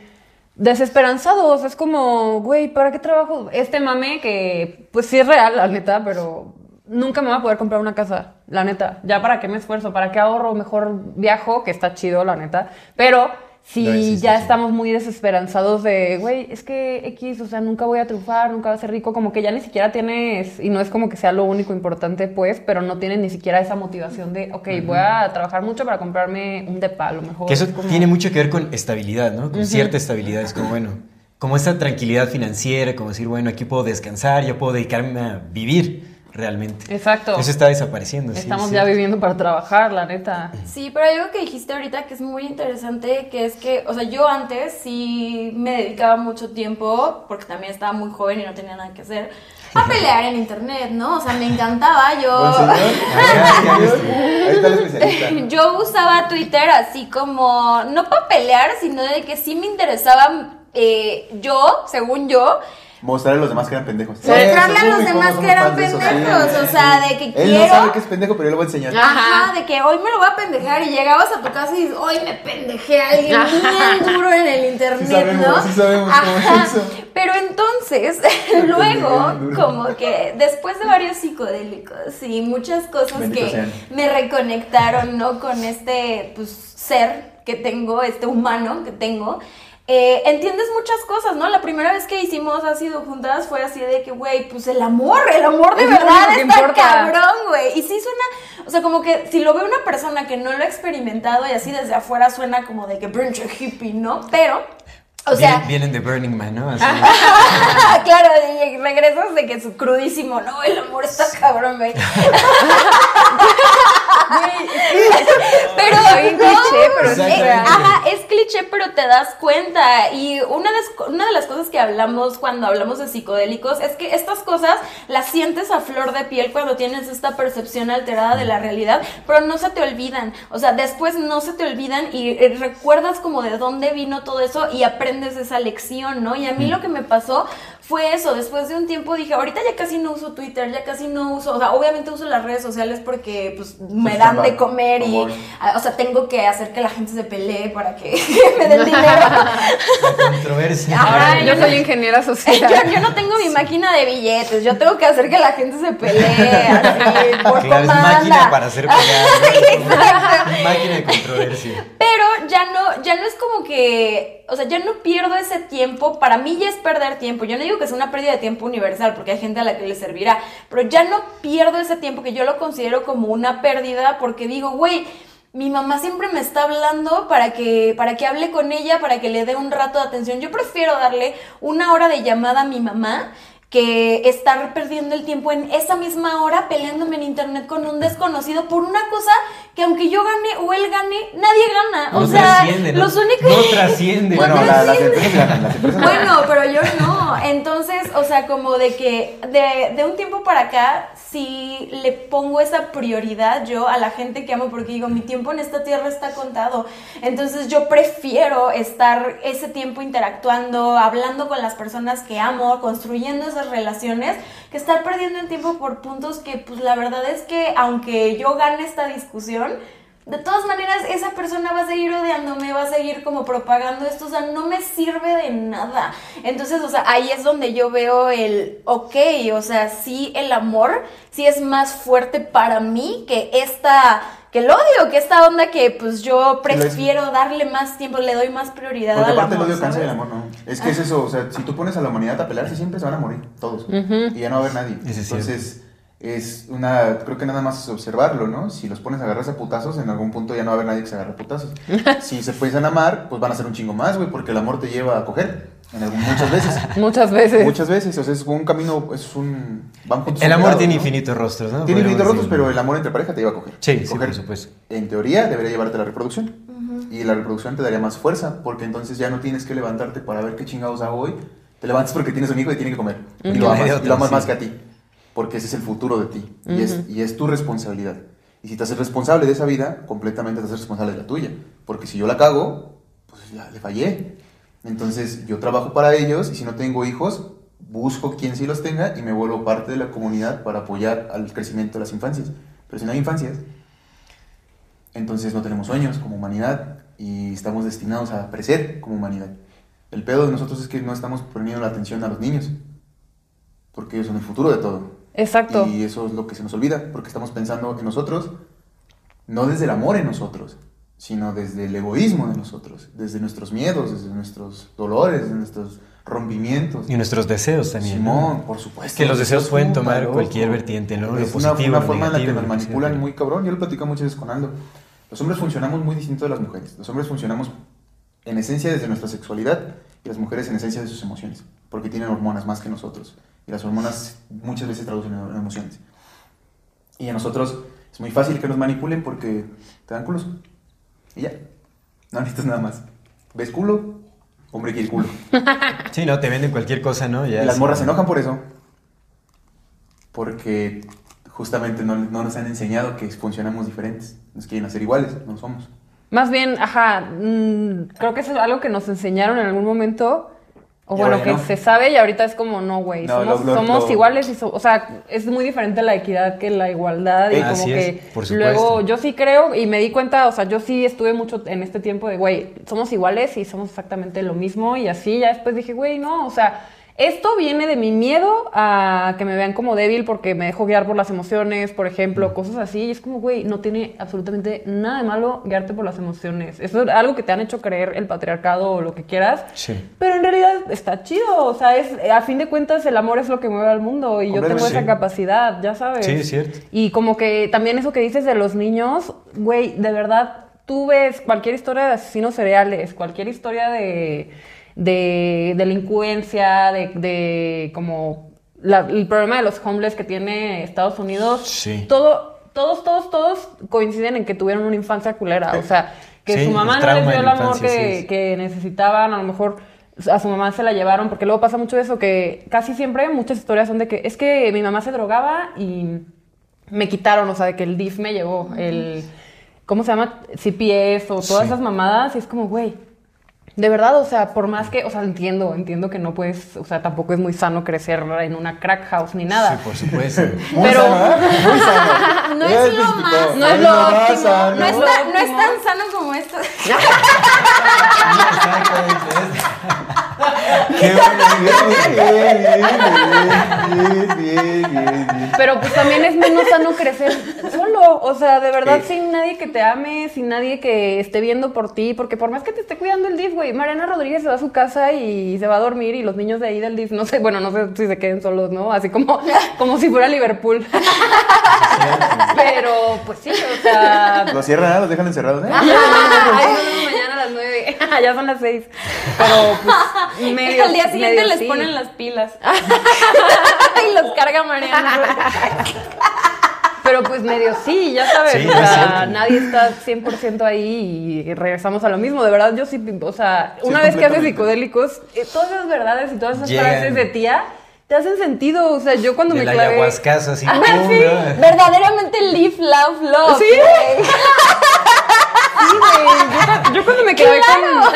desesperanzados, es como, güey, ¿para qué trabajo? Este mame que, pues sí es real, la neta, pero nunca me voy a poder comprar una casa, la neta. Ya para qué me esfuerzo, para qué ahorro, mejor viajo, que está chido, la neta. Pero si ya estamos muy desesperanzados de, güey, es que X, o sea, nunca voy a triunfar, nunca voy a ser rico, como que ya ni siquiera tienes, y no es como que sea lo único importante, pues, pero no tienes ni siquiera esa motivación de, ok, voy a trabajar mucho para comprarme un depa, a lo mejor. Que eso es como- tiene mucho que ver con estabilidad, ¿no? Con cierta estabilidad. Es como, bueno, como esa tranquilidad financiera, como decir, bueno, aquí puedo descansar, yo puedo dedicarme a vivir realmente. Exacto. Eso está desapareciendo. Estamos sí. ya viviendo para trabajar, la neta. Sí, pero hay algo que dijiste ahorita que es muy interesante, que es que, o sea, yo antes sí me dedicaba mucho tiempo, porque también estaba muy joven y no tenía nada que hacer, a pelear en internet, ¿no? O sea, me encantaba, yo... Ah. Yo usaba Twitter así como, no para pelear, sino de que sí me interesaba, eh, yo, según yo, Mostrarle a los demás que eran pendejos. Mostrarle a los demás que eran pendejos, o sea, de que Él quiero- no sabe que es pendejo, pero yo le voy a enseñar. Ajá, de que hoy me lo voy a pendejar y llegabas a tu casa y dices, hoy me pendejé a alguien bien duro en el internet, Sí sabemos, ¿no? sí sabemos cómo es eso. Pero entonces, luego, como que después de varios psicodélicos y muchas cosas Bendito que sean. me reconectaron, ¿no? Con este, pues, ser que tengo, este humano que tengo. Eh, entiendes muchas cosas, ¿no? La primera vez que hicimos ácido juntas fue así de que, güey, pues el amor, el amor de Es lo verdad está importa. cabrón, güey. Y sí suena, o sea, como que si lo ve una persona que no lo ha experimentado y así desde afuera suena como de que pinche hippie, ¿no? Pero, o sea, vienen, vienen de Burning Man, ¿no? Así. claro, y regresas de que su crudísimo, no, el amor está cabrón, güey. pero cliché, pero es eh, real. ajá, es cliché, pero te das cuenta. Y una de, las- una de las cosas que hablamos cuando hablamos de psicodélicos es que estas cosas las sientes a flor de piel cuando tienes esta percepción alterada de la realidad, pero no se te olvidan. O sea, después no se te olvidan y eh, recuerdas como de dónde vino todo eso y aprendes esa lección, ¿no? Y a mí lo que me pasó fue eso. Después de un tiempo dije, ahorita ya casi no uso Twitter, ya casi no uso, o sea, obviamente uso las redes sociales porque pues me dan de comer y, o sea, tengo que hacer que la gente se pelee para que me den dinero. Controversia. Ay, yo soy ingeniera social. Yo, yo no tengo mi máquina de billetes, yo tengo que hacer que la gente se pelee así, por Claro, es máquina para hacer pelear. máquina de controversia. Pero ya no, ya no es como que, o sea, ya no pierdo ese tiempo. Para mí ya es perder tiempo. Yo no digo que sea una pérdida de tiempo universal, porque hay gente a la que le servirá. Pero ya no pierdo ese tiempo que yo lo considero como una pérdida, porque digo, güey. Mi mamá siempre me está hablando para que, para que hable con ella, para que le dé un rato de atención. Yo prefiero darle una hora de llamada a mi mamá que estar perdiendo el tiempo en esa misma hora peleándome en internet con un desconocido por una cosa que aunque yo gane o él gane, nadie gana. No o sea, ¿no? los únicos... No trasciende. Bueno, No la- las trasciende. empresas ganan, las empresas ganan. Bueno, pero yo no. Entonces, o sea, como de que de, de un tiempo para acá, sí le pongo esa prioridad yo a la gente que amo, porque digo, mi tiempo en esta tierra está contado. Entonces, yo prefiero estar ese tiempo interactuando, hablando con las personas que amo, construyendo relaciones, que estar perdiendo el tiempo por puntos que, pues, la verdad es que, aunque yo gane esta discusión, de todas maneras, esa persona va a seguir odiándome, va a seguir como propagando esto, o sea, no me sirve de nada. Entonces, o sea, ahí es donde yo veo el, ok, o sea, sí, el amor, sí es más fuerte para mí que esta, que el odio, que esta onda que pues yo prefiero darle más tiempo, le doy más prioridad Porque al aparte el amor. odio cansa el amor no. Es que es eso, o sea, si tú pones a la humanidad a pelearse, siempre se van a morir, todos. Y ya no va a haber nadie. Entonces, es una, creo que nada más es observarlo, ¿no? Si los pones a agarrarse a putazos, en algún punto ya no va a haber nadie que se agarre a putazos. si se empiezan a amar, pues van a ser un chingo más, güey, porque el amor te lleva a coger. En algún- muchas veces. Muchas veces. muchas veces, o sea, es un camino, es un... Van juntos El amor tiene ¿no? infinitos rostros, ¿no? Tiene infinitos decir. pero el amor entre pareja te lleva a coger. Sí, sí, Coger, por supuesto. En teoría debería llevarte a la reproducción. Y la reproducción te daría más fuerza, porque entonces ya no tienes que levantarte para ver qué chingados hago hoy. Te levantas porque tienes un hijo y tiene que comer. Y lo amas, y lo amas sí. más que a ti, porque ese es el futuro de ti. y, es, y es tu responsabilidad. Y si te haces responsable de esa vida, completamente te haces responsable de la tuya. Porque si yo la cago, pues ya le fallé. Entonces yo trabajo para ellos y si no tengo hijos, busco quien sí los tenga y me vuelvo parte de la comunidad para apoyar al crecimiento de las infancias. Pero si no hay infancias, entonces no tenemos sueños como humanidad y estamos destinados a perecer como humanidad. El pedo de nosotros es que no estamos poniendo la atención a los niños, porque ellos son el futuro de todo. Exacto. Y eso es lo que se nos olvida, porque estamos pensando en nosotros, no desde el amor en nosotros, sino desde el egoísmo de nosotros, desde nuestros miedos, desde nuestros dolores, desde nuestros rompimientos. Y nuestros deseos también. ¿no? Simón, por supuesto. Que los deseos pueden tomar loco. cualquier vertiente, ¿no? Lo Es una, positivo, una lo forma en la que nos lo manipulan muy cabrón. Yo lo platico muchas veces con Aldo. Los hombres funcionamos muy distinto de las mujeres. Los hombres funcionamos en esencia desde nuestra sexualidad y las mujeres en esencia de sus emociones, porque tienen hormonas más que nosotros. Y las hormonas muchas veces traducen en emociones. Y a nosotros es muy fácil que nos manipulen porque te dan culos. Y ya. No necesitas nada más. ¿Ves culo? Hombre quiere culo. Sí, no, te venden cualquier cosa, ¿no? Ya Y las morras se enojan por eso. Porque justamente no, no nos han enseñado que funcionamos diferentes. Nos quieren hacer iguales, no somos. Más bien, ajá, mm, creo que eso es algo que nos enseñaron en algún momento, O bueno, que se sabe y ahorita es como, no, güey, No, somos, lo- lo- somos lo- iguales y so- o sea, es muy diferente la equidad que la igualdad y Eh, como que es, luego yo sí creo y me di cuenta, o sea, yo sí estuve mucho en este tiempo de, güey, somos iguales y somos exactamente lo mismo y así, ya después dije, güey, no, o sea, esto viene de mi miedo a que me vean como débil porque me dejo guiar por las emociones, por Mm. ejemplo, cosas así. Y es como, güey, no tiene absolutamente nada de malo guiarte por las emociones. Eso es algo que te han hecho creer el patriarcado o lo que quieras. Sí. Pero en realidad está chido. O sea, es, a fin de cuentas el amor es lo que mueve al mundo y yo tengo esa capacidad, ya sabes. Sí, es cierto. Y como que también eso que dices de los niños, güey, de verdad, tú ves cualquier historia de asesinos cereales, cualquier historia de, de delincuencia, de, de como la- el problema de los homeless que tiene Estados Unidos, Sí. todo, todos, todos, todos coinciden en que tuvieron una infancia culera. O sea, que Sí, su mamá no les dio el amor infancia, que, que necesitaban, a lo mejor a su mamá se la llevaron, porque luego pasa mucho eso, que casi siempre muchas historias son de que es que mi mamá se drogaba y me quitaron, o sea, de que el DIF me llevó, el, ¿cómo se llama? CPS o todas Sí. esas mamadas, y es como, güey, de verdad, o sea, por más que, o sea, entiendo, entiendo que no puedes, o sea, tampoco es muy sano crecer en una crack house ni nada. Sí, por supuesto. Muy Pero- sano, ¿eh? Muy sano. No Ya es lo más- no es lo óptimo, sano. No es, tan, no es tan sano como esto. Qué bueno. Bien, bien, bien, bien, bien, bien. Pero pues también es menos sano crecer solo, o sea, de verdad Sí. sin nadie que te ame, sin nadie que esté viendo por ti, porque por más que te esté cuidando el DIF, güey, Mariana Rodríguez se va a su casa y se va a dormir y los niños de ahí del DIF, no sé, bueno, no sé si se queden solos, ¿no? Así como, como si fuera Liverpool. Pero pues sí, o sea... Los cierran, los dejan encerrados, ¿eh? Mañana a las nueve, ya son las seis. Pero pues medio. Al día siguiente medio les sí. ponen las pilas. y los carga Mariana. Pero pues medio sí, ya sabes. Sí, o sea, nadie está 100% ahí y regresamos a lo mismo. De verdad, yo sí, o sea, Sí, una vez que haces psicodélicos, eh, todas esas verdades y todas esas Llegan. frases de tía te hacen sentido. O sea, yo cuando Del me clavé. ayahuascazo así. Ajá, pum, sí. ¿no? Verdaderamente live, love, love. Sí. Sí, güey. Yo, yo cuando me clavé con.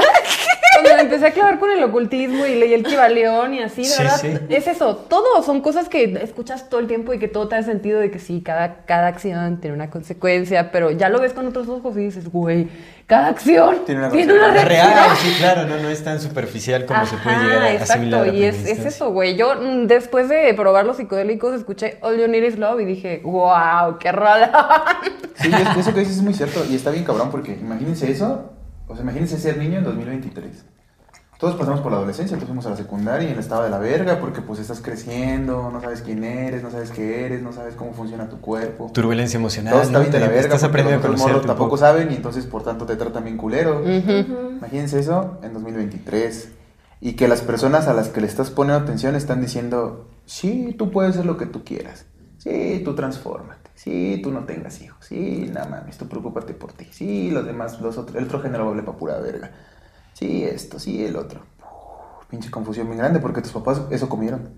Cuando me empecé a clavar con el ocultismo y leí el Kibaleón y así, de Sí, verdad, sí. es eso. Todo son cosas que escuchas todo el tiempo y que todo te da sentido de que sí, cada, cada acción tiene una consecuencia, pero ya lo ves con otros ojos y dices, güey, cada acción Tiene tiene una una, consecuencia. reacción. Real, sí, claro, no, no es tan superficial como se puede llegar a exacto, asimilar. a y es, es eso, güey. Yo mm, después de probar los psicodélicos escuché All You Need Is Love y dije, wow, qué rola. Sí, es- eso que dices es muy cierto y está bien cabrón porque imagínense eso, o sea, imagínense ser niño en 2023. Todos pasamos por la adolescencia, todos fuimos a la secundaria y en el estado de la verga porque pues estás creciendo, no sabes quién eres, no sabes qué eres, no sabes cómo funciona tu cuerpo. Turbulencia emocional. Todo está ¿no? bien de la verga, Estás aprendiendo los morros tampoco poco. saben y entonces por tanto te tratan bien culero. Imagínense eso en 2023 y que las personas a las que le estás poniendo atención están diciendo, sí, tú puedes hacer lo que tú quieras, sí, tú transfórmate, sí, tú no tengas hijos, sí, nada mames, tú preocúpate por ti, sí, los demás, los otros, el otro género vale para pura verga, sí, esto, sí, el otro. Uf, pinche confusión bien grande porque tus papás eso comieron.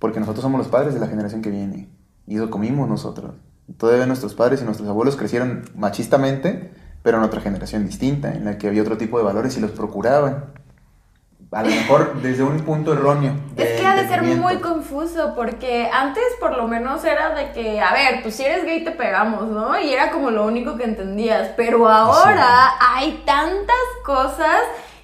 Porque nosotros somos los padres de la generación que viene. Y eso comimos nosotros. Todavía nuestros padres y nuestros abuelos crecieron machistamente, pero en otra generación distinta, en la que había otro tipo de valores y los procuraban. A lo mejor desde un punto erróneo. Es que ha de ser muy confuso porque antes por lo menos era de que, a ver, pues si eres gay te pegamos, ¿no? Y era como lo único que entendías. Pero ahora hay tantas cosas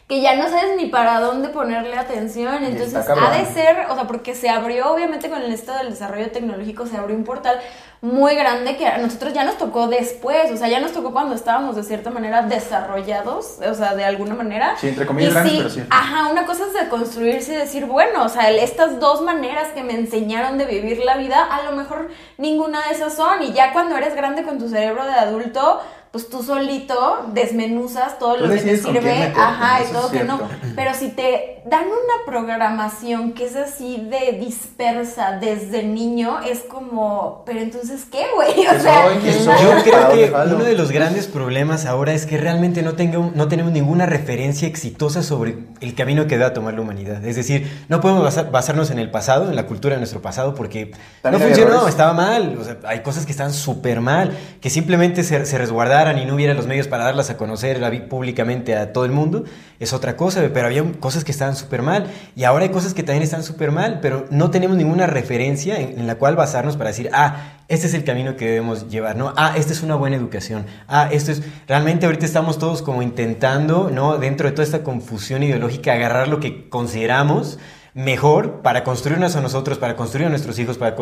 que ya no sabes ni para dónde ponerle atención. Entonces ha de ser, o sea, porque se abrió, obviamente con el esto del desarrollo tecnológico, se abrió un portal muy grande que a nosotros ya nos tocó después, o sea, ya nos tocó cuando estábamos de cierta manera desarrollados, o sea, de alguna manera. Sí, entre comillas Y grandes, sí, pero sí. Ajá, una cosa es de construirse y decir, bueno, o sea, estas dos maneras que me enseñaron de vivir la vida, a lo mejor ninguna de esas son. Y ya cuando eres grande con tu cerebro de adulto, pues tú solito desmenuzas todo Tú lo que te decides con quién sirve, ajá, y todo que no. Pero si te dan una programación que es así de dispersa desde niño, es como, pero entonces, ¿qué, güey? O ¿Qué sea. Yo ¿Para creo que uno de los grandes problemas ahora es que realmente no, tenga, no tenemos ninguna referencia exitosa sobre el camino que debe tomar la humanidad. Es decir, no podemos basar- basarnos en el pasado, en la cultura de nuestro pasado, porque También no funcionó, errores. estaba mal. O sea, hay cosas que están súper mal, que simplemente se, se resguardaron pasaran y no hubiera los medios para darlas a conocer la vi- públicamente a todo el mundo, es otra cosa, pero había cosas que estaban súper mal y ahora hay cosas que también están súper mal, pero no tenemos ninguna referencia en, en la cual basarnos para decir, ah, este es el camino que debemos llevar, ¿no? Ah, esta es una buena educación. Ah, esto es... Realmente ahorita estamos todos como intentando, ¿no? Dentro de toda esta confusión ideológica, agarrar lo que consideramos mejor para construirnos a nosotros, para construir a nuestros hijos, para,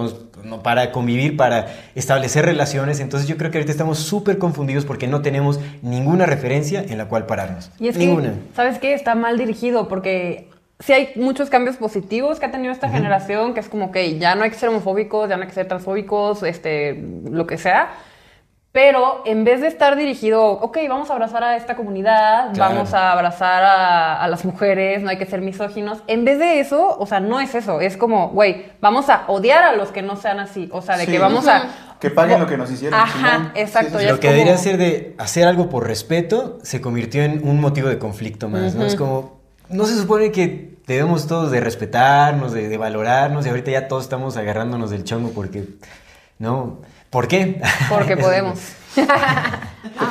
para convivir, para establecer relaciones. Entonces yo creo que ahorita estamos súper confundidos porque no tenemos ninguna referencia en la cual pararnos. Y es ninguna. que, ¿sabes qué? Está mal dirigido porque sí hay muchos cambios positivos que ha tenido esta generación, que es como que ya no hay que ser homofóbicos, ya no hay que ser transfóbicos, este, lo que sea. Pero en vez de estar dirigido, ok, vamos a abrazar a esta comunidad, Claro. vamos a abrazar a, a las mujeres, no hay que ser misóginos. En vez de eso, o sea, no es eso. Es como, güey, vamos a odiar a los que no sean así. O sea, de Sí. que vamos a. Que paguen lo que nos hicieron. Ajá, Simón. exacto, Sí, Lo es que como- debería ser de hacer algo por respeto se convirtió en un motivo de conflicto más, ¿no? Es como, no se supone que debemos todos de respetarnos, de, de valorarnos y ahorita ya todos estamos agarrándonos del chongo porque, ¿no? ¿Por qué? Porque podemos.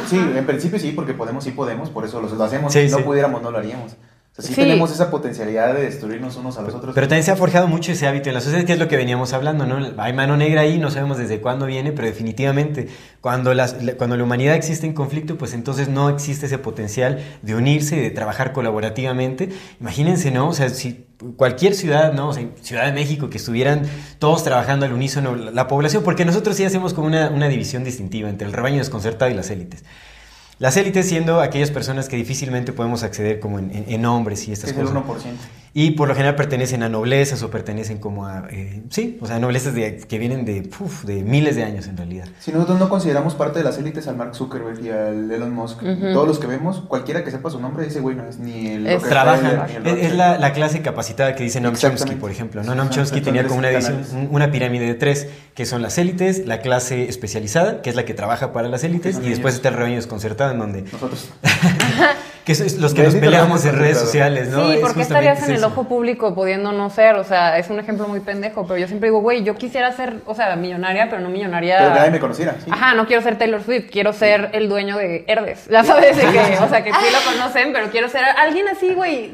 Sí, en principio sí, porque podemos, sí podemos, por eso lo, lo hacemos. Sí, si no sí. pudiéramos, no lo haríamos. O sea, sí, Sí. tenemos esa potencialidad de destruirnos unos a los otros. Pero también se ha forjado mucho ese hábito en la sociedad, que es lo que veníamos hablando, ¿no? Hay mano negra ahí, no sabemos desde cuándo viene, pero definitivamente cuando, las, la- cuando la humanidad existe en conflicto, pues entonces no existe ese potencial de unirse y de trabajar colaborativamente. Imagínense, ¿no? O sea, si cualquier ciudad, ¿no? O sea, Ciudad de México, que estuvieran todos trabajando al unísono, la, la población, porque nosotros sí hacemos como una, una división distintiva entre el rebaño desconcertado y las élites. Las élites siendo aquellas personas que difícilmente podemos acceder como en, en- en nombres y estas es el cosas. 1%. Y por lo general pertenecen a noblezas o pertenecen como a... eh, sí, o sea, noblezas de, que vienen de, uf, de miles de años en realidad. Si nosotros no consideramos parte de las élites al Mark Zuckerberg y al Elon Musk, todos los que vemos, cualquiera que sepa su nombre, ese güey no es ni el Es- Trabajan. ni el Es, es la, la clase capacitada que dice Noam Chomsky, por ejemplo. ¿no? Noam Chomsky tenía como una, una pirámide de tres, que son las élites, la clase especializada, que es la que trabaja para las élites, y después ellos. está el rebaño desconcertado, en donde... Nosotros. Que es los que nos peleamos en redes sociales, ¿no? Sí, Es porque justamente estarías en el eso. ojo público pudiendo no ser, o sea, es un ejemplo muy pendejo, pero yo siempre digo, güey, yo quisiera ser, o sea, millonaria, pero no millonaria. Pero nadie me conociera. sí. Ajá, no quiero ser Taylor Swift, quiero ser el dueño de Herdes. Ya sabes, de que, o sea, que sí lo conocen, pero quiero ser alguien así, güey,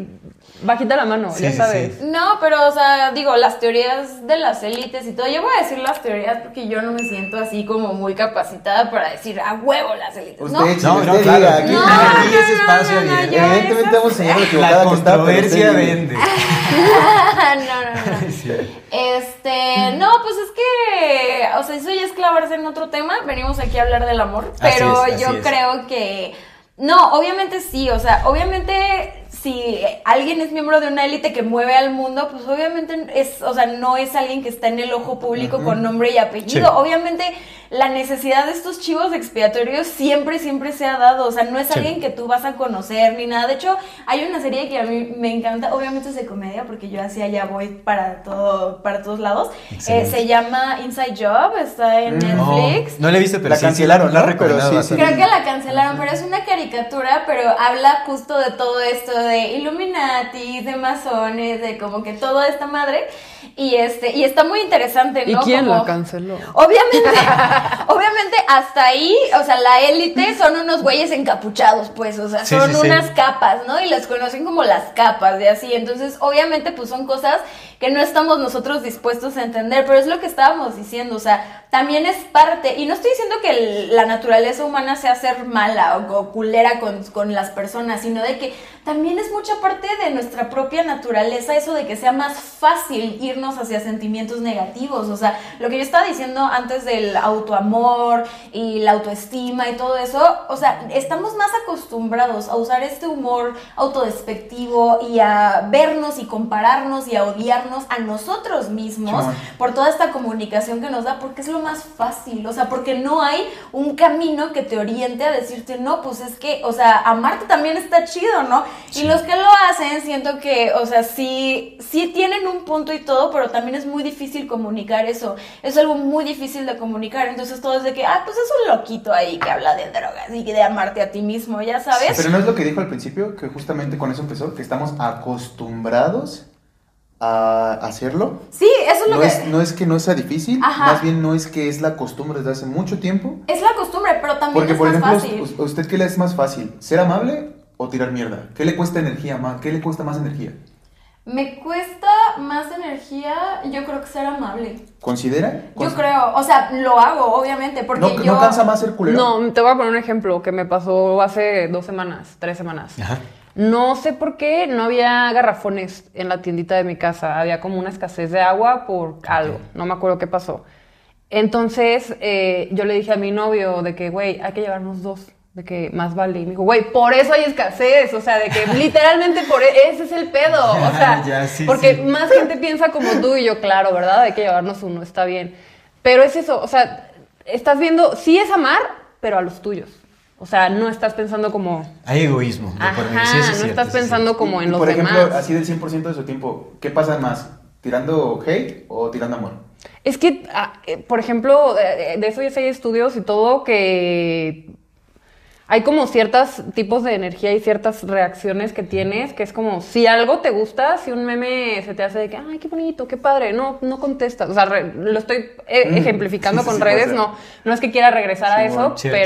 bajita la mano, Sí, ya sabes. sí. No, pero, o sea, digo, las teorías de las élites y todo. Yo voy a decir las teorías porque yo no me siento así como muy capacitada para decir a huevo las élites. Usted, ¿no? No, usted no, claro, aquí, No, aquí no, es no, espacio no, no, Evidentemente La equivocada que está, pero controversia usted- vende. no, no, no. Este, no, pues es que, o sea, eso ya es clavarse en otro tema. Venimos aquí a hablar del amor, Así pero es, así yo es. creo que, no, obviamente sí, o sea, obviamente si alguien es miembro de una élite que mueve al mundo, pues obviamente es, o sea, no es alguien que está en el ojo público con nombre y apellido. Sí. Obviamente la necesidad de estos chivos expiatorios siempre, siempre se ha dado. O sea, no es Sí. alguien que tú vas a conocer ni nada. De hecho, hay una serie que a mí me encanta, obviamente es de comedia, porque yo así allá voy para todo, para todos lados. Eh, se llama Inside Job, está en Mm. No, Netflix. no la he visto, pero La sí, cancelaron, la recomendado sí. Creo que la cancelaron, pero es una caricatura, pero habla justo de todo esto de Illuminati, de masones, de como que toda esta madre. Y este, y está muy interesante, ¿Y ¿no? quién Como- la canceló? Obviamente, obviamente hasta ahí, o sea, la élite son unos güeyes encapuchados, pues, o sea, Sí, son sí, sí. unas capas, ¿no? Y las conocen como las capas de así. Entonces, obviamente, pues son cosas que no estamos nosotros dispuestos a entender, pero es lo que estábamos diciendo, o sea, también es parte, y no estoy diciendo que la naturaleza humana sea ser mala o, o culera con, con las personas, sino de que también es mucha parte de nuestra propia naturaleza eso de que sea más fácil irnos hacia sentimientos negativos, o sea, lo que yo estaba diciendo antes del autoamor y la autoestima y todo eso, o sea, estamos más acostumbrados a usar este humor autodespectivo y a vernos y compararnos y a odiarnos a nosotros mismos por toda esta comunicación que nos da, porque es lo más fácil, o sea, porque no hay un camino que te oriente a decirte, no, pues es que, o sea, amarte también está chido, ¿no? Y los que lo hacen, siento que, o sea, sí, sí tienen un punto y todo, pero también es muy difícil comunicar eso, es algo muy difícil de comunicar, entonces todo es de que, ah, pues es un loquito ahí que habla de drogas y de amarte a ti mismo, ya sabes. Pero no es lo que dijo al principio, que justamente con eso empezó, que estamos acostumbrados a hacerlo. Sí, eso es lo No que... es, no es que no sea difícil, Ajá. más bien no es que es la costumbre desde hace mucho tiempo. Es la costumbre, pero también Porque, es por más ejemplo, fácil. us- ¿a usted qué le es más fácil? ¿Ser amable o tirar mierda? ¿Qué le cuesta energía más? ¿Qué le cuesta más energía? Me cuesta más energía, yo creo que ser amable. ¿Considera? Yo creo, o sea, lo hago, obviamente, porque ¿No, yo... ¿No cansa más ser culero? No, te voy a poner un ejemplo que me pasó hace dos semanas, tres semanas. Ajá. No sé por qué no había garrafones en la tiendita de mi casa. Había como una escasez de agua por algo. No me acuerdo qué pasó. Entonces eh, yo le dije a mi novio de que, güey, hay que llevarnos dos. De que más vale. Y me dijo, güey, por eso hay escasez. O sea, de que literalmente por e- ese es el pedo. O sea, Ya, sí, porque sí. más gente piensa como tú y yo, claro, ¿verdad? Hay que llevarnos uno, está bien. Pero es eso, o sea, estás viendo, sí es amar, pero a los tuyos. O sea, no estás pensando como, Hay egoísmo. de. Ajá, Sí, no cierto, estás pensando como en los por ejemplo, demás. así del 100% de su tiempo, ¿qué pasa más? ¿Tirando hate o tirando amor? Es que, ah, eh, por ejemplo, eh, de eso ya hay estudios y todo que hay como ciertos tipos de energía y ciertas reacciones que tienes, que es como, si algo te gusta, si un meme se te hace de que, ay, qué bonito, qué padre, no, no contestas. O sea, re- lo estoy eh, Mm, ejemplificando sí, con sí, redes, no, no es que quiera regresar a eso, bueno, cierto.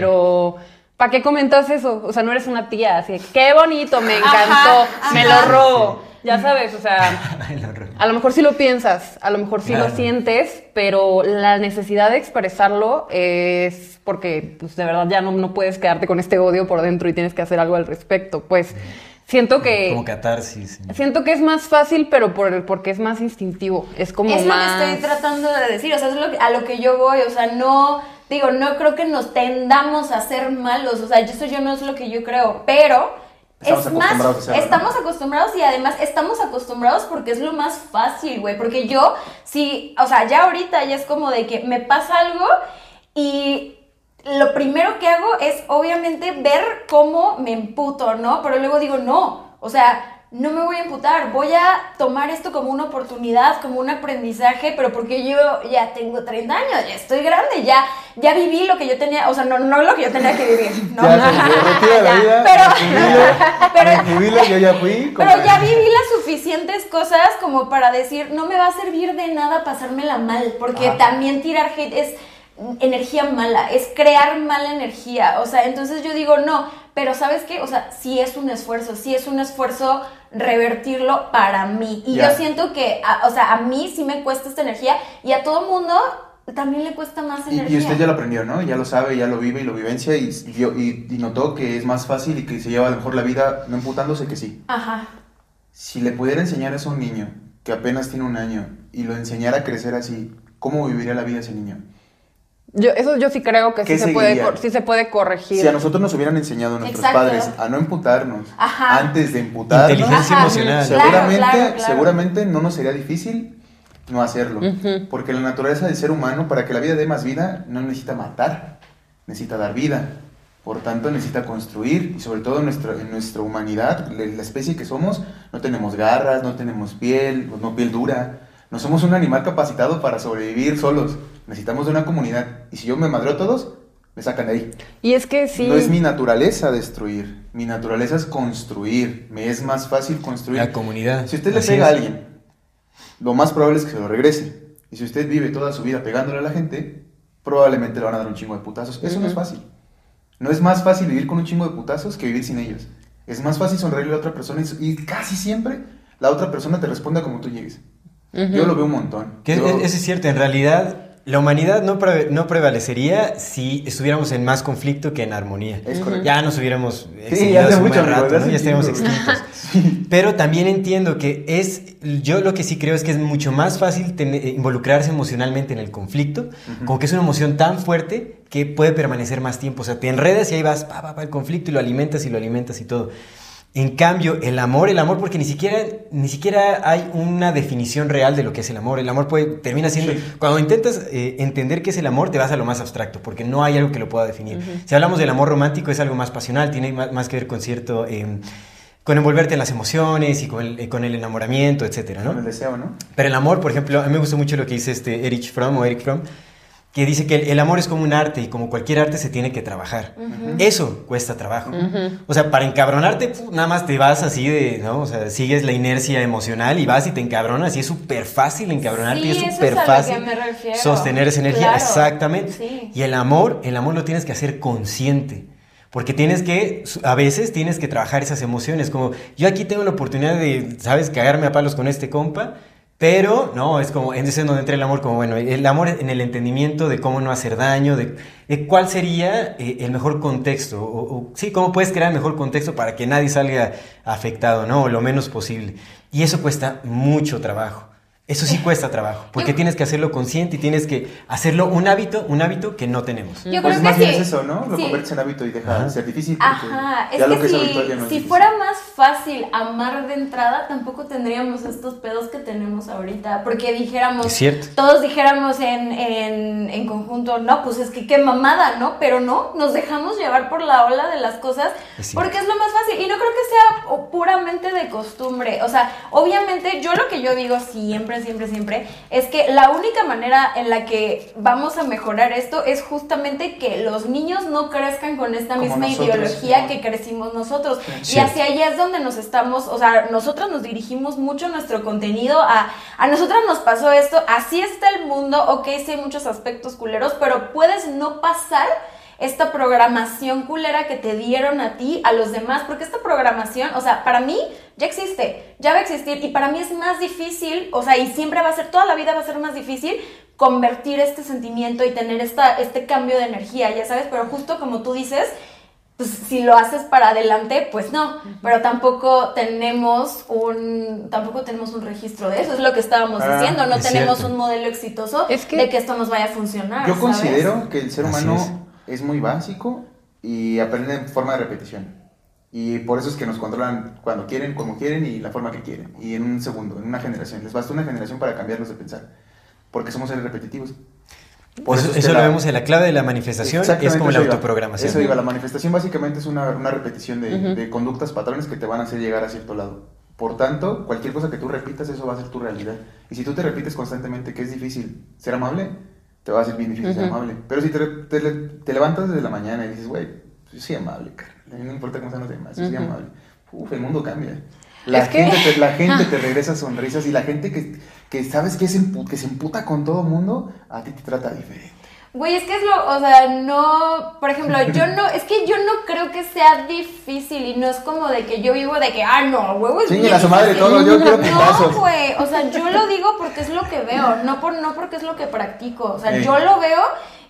¿Para qué comentas eso? O sea, no eres una tía, así, qué bonito, me Ajá, encantó, me ajá. lo robo. Ya sabes, o sea, a lo mejor sí lo piensas, a lo mejor sí Claro. lo sientes, pero la necesidad de expresarlo es porque pues, de verdad ya no, no puedes quedarte con este odio por dentro y tienes que hacer algo al respecto. Pues siento que... Como catarsis. Siento que es más fácil, pero por el, porque es más instintivo. Es como es más... lo que estoy tratando de decir, o sea, es lo que- a lo que yo voy, o sea, no, digo, no creo que nos tendamos a ser malos, o sea, eso yo no es lo que yo creo, pero Estamos es más, estamos acostumbrados y además estamos acostumbrados porque es lo más fácil, güey, porque yo, sí, o sea, ya ahorita ya es como de que me pasa algo y lo primero que hago es obviamente ver cómo me emputo, ¿no? Pero luego digo, no, o sea, no me voy a emputar, voy a tomar esto como una oportunidad, como un aprendizaje, pero porque yo ya tengo 30 años, ya estoy grande, ya, ya viví lo que yo tenía, o sea, no, no lo que yo tenía que vivir, ¿no? Ya, se me retira la vida, Pero- me jubilo, pero- yo ya fui. como- Pero ya viví las suficientes cosas como para decir, no me va a servir de nada pasármela mal, porque también tirar hate es energía mala, es crear mala energía, o sea, entonces yo digo, no, pero ¿sabes qué? O sea, sí es un esfuerzo, sí es un esfuerzo revertirlo para mí, y yo siento que, a- o sea, a mí sí me cuesta esta energía, y a todo mundo también le cuesta más Y, energía. y usted ya lo aprendió, ¿no? Ya lo sabe, ya lo vive y lo vivencia y, y, y notó que es más fácil y que se lleva a lo mejor la vida no emputándose que sí. Ajá. Si le pudiera enseñar eso a un niño que apenas tiene un año y lo enseñara a crecer así, ¿cómo viviría la vida ese niño? Yo, eso yo sí creo que ¿Qué sí se, puede, seguiría? cor- sí se puede corregir. Si a nosotros nos hubieran enseñado nuestros Exacto. padres a no emputarnos Ajá. antes de emputarnos, Inteligencia Ajá. emocional. Seguramente, claro, claro. seguramente no nos sería difícil no hacerlo. Porque la naturaleza del ser humano, para que la vida dé más vida, no necesita matar, necesita dar vida. Por tanto, necesita construir y sobre todo en nuestra, en nuestra humanidad, la la especie que somos, no tenemos garras, no tenemos piel, no piel dura. No somos un animal capacitado para sobrevivir solos. Necesitamos de una comunidad. Y si yo me madreo a todos, me sacan de ahí. Y es que sí... No es mi naturaleza destruir. Mi naturaleza es construir. Me es más fácil construir. La comunidad. Si usted le pega a es. alguien, lo más probable es que se lo regrese. Y si usted vive toda su vida pegándole a la gente, probablemente le van a dar un chingo de putazos. Eso no es fácil. No es más fácil vivir con un chingo de putazos que vivir sin ellos. Es más fácil sonreírle a la otra persona y, y casi siempre la otra persona te responde como tú llegues. Ujú. Yo lo veo un montón. Que Yo- es- eso es cierto, en realidad la humanidad no, pre- no prevalecería si estuviéramos en más conflicto que en armonía. Es correcto. Ya nos hubiéramos Sí, extinguido hace hace un mucho, rato, ¿no? ya estaríamos extintos. Pero también entiendo que es, yo lo que sí creo es que es mucho más fácil tener- involucrarse emocionalmente en el conflicto, como que es una emoción tan fuerte que puede permanecer más tiempo. O sea, te enredas y ahí vas, pa, pa, pa, el conflicto y lo alimentas y lo alimentas y todo. En cambio, el amor, el amor, porque ni siquiera, ni siquiera hay una definición real de lo que es el amor. El amor puede, termina siendo, Sí. cuando intentas eh, entender qué es el amor, te vas a lo más abstracto, porque no hay algo que lo pueda definir. Si hablamos del amor romántico, es algo más pasional, tiene más, más que ver con cierto, eh, con envolverte en las emociones y con el, eh, con el enamoramiento, etcétera, Con ¿no? el deseo, ¿no? Pero el amor, por ejemplo, a mí me gusta mucho lo que dice este Erich Fromm o Eric Fromm, que dice que el, el amor es como un arte y como cualquier arte se tiene que trabajar. Eso cuesta trabajo. O sea, para encabronarte, nada más te vas así de, ¿no? O sea, sigues la inercia emocional y vas y te encabronas y es súper fácil encabronarte Sí, y es súper fácil sostener esa energía. Claro, Exactamente. sí. Y el amor, el amor lo tienes que hacer consciente. Porque tienes que, a veces tienes que trabajar esas emociones. Como yo aquí tengo la oportunidad de, ¿sabes?, cagarme a palos con este compa. Pero, no, es como, es en donde entra el amor, como, bueno, el amor en el entendimiento de cómo no hacer daño, de, cuál sería eh, el mejor contexto, o, o, sí, cómo puedes crear el mejor contexto para que nadie salga afectado, ¿no? O lo menos posible. Y eso cuesta mucho trabajo. Eso sí cuesta trabajo, porque Yo- tienes que hacerlo consciente y tienes que hacerlo un hábito, un hábito que no tenemos. Yo Pues creo más que bien sí. es eso, ¿no? Lo Sí. conviertes en hábito y deja Ajá. de ser difícil. Ajá, es ya lo que, es si, habitual ya no es si difícil. fuera más fácil amar de entrada, tampoco tendríamos estos pedos que tenemos ahorita. Porque dijéramos, Es cierto. todos dijéramos en, en, en conjunto, no, pues es que qué mamada, ¿no? Pero no, nos dejamos llevar por la ola de las cosas Es cierto. porque es lo más fácil. Y no creo que sea puramente de costumbre. O sea, obviamente yo lo que yo digo siempre, siempre, siempre, es que la única manera en la que vamos a mejorar esto es justamente que los niños no crezcan con esta Como misma nosotros, ideología ¿no? que crecimos nosotros. Y hacia allá es donde nos estamos, o sea, nosotros nos dirigimos mucho nuestro contenido a, a nosotros nos pasó esto, así está el mundo, ok, sí hay muchos aspectos culeros, pero puedes no pasar esta programación culera que te dieron a ti, a los demás, porque esta programación, o sea, para mí ya existe, ya va a existir y para mí es más difícil, o sea, y siempre va a ser, toda la vida va a ser más difícil convertir este sentimiento y tener esta, este cambio de energía, ya sabes, pero justo como tú dices, pues si lo haces para adelante, pues no, pero tampoco tenemos un tampoco tenemos un registro de eso, es lo que estábamos Ah, diciendo, no es tenemos cierto. un modelo exitoso Es que- de que esto nos vaya a funcionar. Yo ¿sabes? considero que el ser humano es. muy básico y aprende en forma de repetición. Y por eso es que nos controlan cuando quieren, como quieren y la forma que quieren. Y en un segundo, en una generación. Les basta una generación para cambiarlos de pensar. Porque somos seres repetitivos. Por eso lo la- vemos en la clave de la manifestación, es como la eso iba. autoprogramación. Eso iba, la manifestación básicamente es una, una repetición de, de conductas, patrones que te van a hacer llegar a cierto lado. Por tanto, cualquier cosa que tú repitas, eso va a ser tu realidad. Y si tú te repites constantemente que es difícil ser amable, te va a ser bien difícil ser amable. Pero si te, te, te levantas desde la mañana y dices, güey, yo soy amable, carnal, no importa cómo sean los demás, yo soy amable. Uf, el mundo cambia. La Es que- gente, te, la gente te regresa sonrisas y la gente que, que sabes que, es que se emputa con todo mundo, a ti te trata diferente. Güey, es que es lo, o sea, no, por ejemplo, yo no, es que yo no creo que sea difícil y no es como de que yo vivo de que, ah, no, huevo, es bien a su madre difícil". todo, yo quiero No, güey, o sea, yo lo digo porque es lo que veo, no por, no porque es lo que practico, o sea, Sí. yo lo veo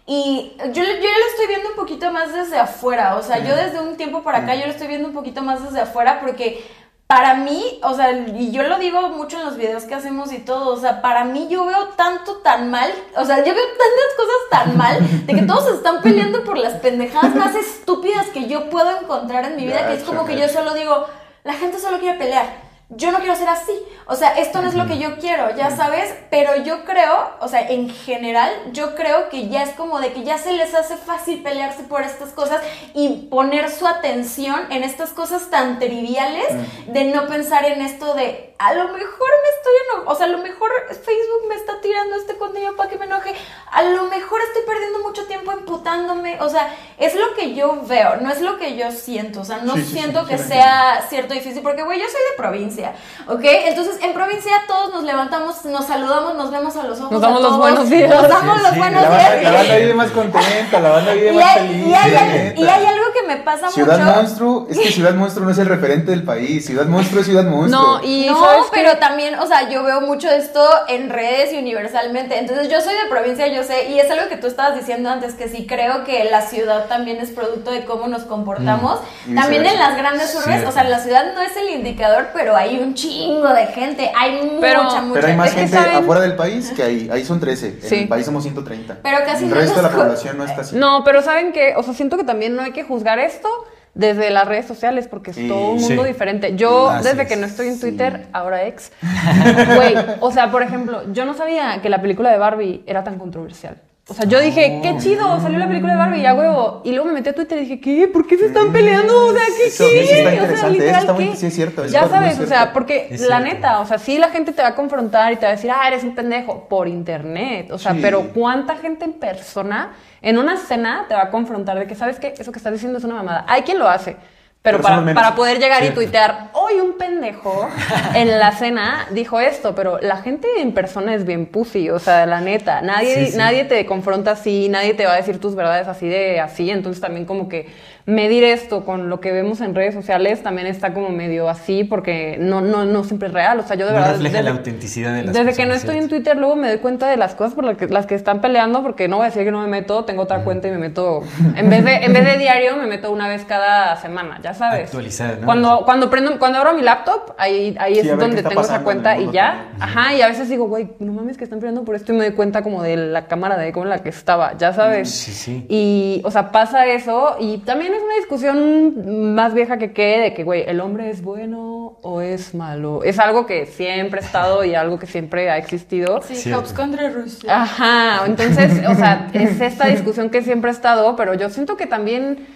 y yo, yo lo estoy viendo un poquito más desde afuera, o sea, yo desde un tiempo para acá yo lo estoy viendo un poquito más desde afuera porque para mí, o sea, y yo lo digo mucho en los videos que hacemos y todo, o sea, para mí yo veo tanto tan mal, o sea, yo veo tantas cosas tan mal, de que todos se están peleando por las pendejadas más estúpidas que yo puedo encontrar en mi vida, que es como que yo solo digo, la gente solo quiere pelear. Yo no quiero ser así. O sea, esto no es lo que yo quiero, ya sabes. Pero yo creo, o sea, en general, yo creo que ya es como de que ya se les hace fácil pelearse por estas cosas y poner su atención en estas cosas tan triviales de no pensar en esto de a lo mejor me estoy enojando, o sea, a lo mejor Facebook me está tirando este contenido para que me enoje, a lo mejor estoy perdiendo mucho tiempo emputándome, o sea, es lo que yo veo, no es lo que yo siento, o sea, no Sí, sí, sí, siento sí, que sea cierto difícil, porque güey, yo soy de provincia, ¿ok? Entonces, en provincia todos nos levantamos, nos saludamos, nos vemos a los ojos. Nos a damos los todos, buenos días. Nos damos Sí, los sí, buenos La banda, días. la banda vive más contenta, la banda vive y, más hay, feliz. y hay y hay algo que me pasa Ciudad mucho. Monstruo, es que Ciudad Monstruo no es el referente del país. Ciudad Monstruo es Ciudad Monstruo. No, y no, ¿sabes qué? pero también, o sea, yo veo mucho esto en redes y universalmente. Entonces, yo soy de provincia, yo sé, y es algo que tú estabas diciendo antes, que sí creo que la ciudad también es producto de cómo nos comportamos. Mm. También en las grandes urbes, Cierto. o sea, la ciudad no es el indicador, pero hay un chingo de gente, hay Pero- mucha, mucha Pero hay más Es que gente saben- afuera del país que ahí. Ahí son 13. Sí. En el país somos 130. Pero casi El no resto de la población no está así. No, pero ¿saben qué? O sea, siento que también no hay que juzgar esto desde las redes sociales porque es Sí. todo un Sí. mundo diferente. Yo, desde es. que no estoy en Sí. Twitter, ahora ex, güey, o sea, por ejemplo, yo no sabía que la película de Barbie era tan controversial. O sea, yo dije, qué chido, salió la película de Barbie, ya huevo. Y luego me metí a Twitter y dije, ¿qué? ¿Por qué se están peleando? O sea, ¿qué Eso- qué? eso está O sea, literal, está muy- ¿qué? sí es cierto, Ya sabes, o sea, porque la neta, o sea, sí la gente te va a confrontar y te va a decir, ah, eres un pendejo, por internet. O sea, Sí. pero ¿cuánta gente en persona en una cena te va a confrontar de que, ¿sabes qué? Eso que estás diciendo es una mamada. Hay quien lo hace. Pero, Pero para, para poder llegar y tuitear, hoy un pendejo en la cena dijo esto, pero la gente en persona es bien pussy, o sea, la neta, nadie, Sí, sí. nadie te confronta así, nadie te va a decir tus verdades así de así, entonces también como que medir esto con lo que vemos en redes sociales también está como medio así porque no, no, no siempre es real, o sea, yo de No verdad... refleja desde- la autenticidad de las Desde que no estoy en. Twitter, luego me doy cuenta de las cosas por las que, las que están peleando, porque no voy a decir que no me meto, tengo otra cuenta y me meto, en vez, de, en vez de diario, me meto una vez cada semana, ya sabes. Actualizada, ¿no? Cuando, cuando, prendo, cuando abro mi laptop, ahí, ahí Sí, es donde tengo esa cuenta y ya. también. Ajá, y a veces digo, güey, no mames que están peleando por esto y me doy cuenta como de la cámara de cómo la que estaba, ya sabes. Sí, sí. Y, o sea, pasa eso y también es una discusión más vieja que qué, de que, güey, el hombre es bueno o es malo. Es algo que siempre ha estado y algo que siempre ha existido. Sí. Hobbes contra Rusia. Ajá, entonces, o sea, es esta discusión que siempre ha estado, pero yo siento que también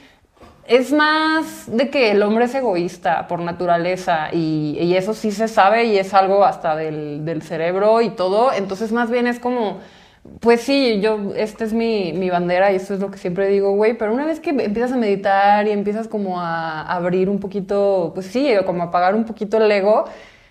es más de que el hombre es egoísta por naturaleza y, y eso sí se sabe y es algo hasta del, del cerebro y todo, entonces más bien es como... Pues sí, yo, esta es mi, mi bandera y esto es lo que siempre digo, güey, pero una vez que empiezas a meditar y empiezas como a abrir un poquito, pues sí, como a apagar un poquito el ego,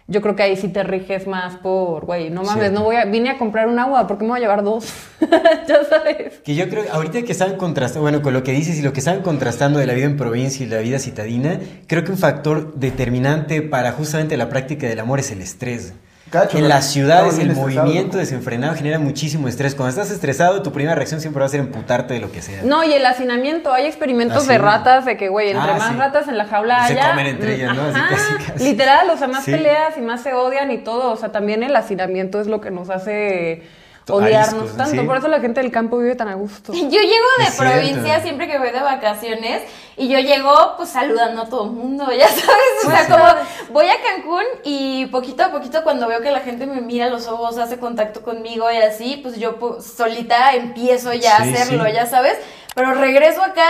yo creo que ahí sí te riges más por, güey, no mames, no voy a, vine a comprar un agua, ¿por qué me voy a llevar dos? ya sabes. Que yo creo, ahorita que están contrastando, bueno, con lo que dices y lo que están contrastando de la vida en provincia y la vida citadina, creo que un factor determinante para justamente la práctica del amor es el estrés. Cacho, en las ciudades el movimiento ¿no? desenfrenado genera muchísimo estrés. Cuando estás estresado, tu primera reacción siempre va a ser emputarte de lo que sea. No, y el hacinamiento, hay experimentos Ah, sí. de ratas de que, güey, entre Ah, más sí. ratas en la jaula Se haya... comen entre ellas, ¿no? Así casi, casi. Literal, o sea, más Sí. peleas y más se odian y todo. O sea, también el hacinamiento es lo que nos hace odiarnos tanto. sí. Por eso la gente del campo vive tan a gusto. Yo llego de Es cierto. provincia siempre que voy de vacaciones y yo llego pues saludando a todo el mundo, ya sabes, o sea, Sí. como voy a Cancún y poquito a poquito cuando veo que la gente me mira a los ojos, hace contacto conmigo y así, pues yo pues, solita empiezo ya Sí, a hacerlo, sí. ya sabes, pero regreso acá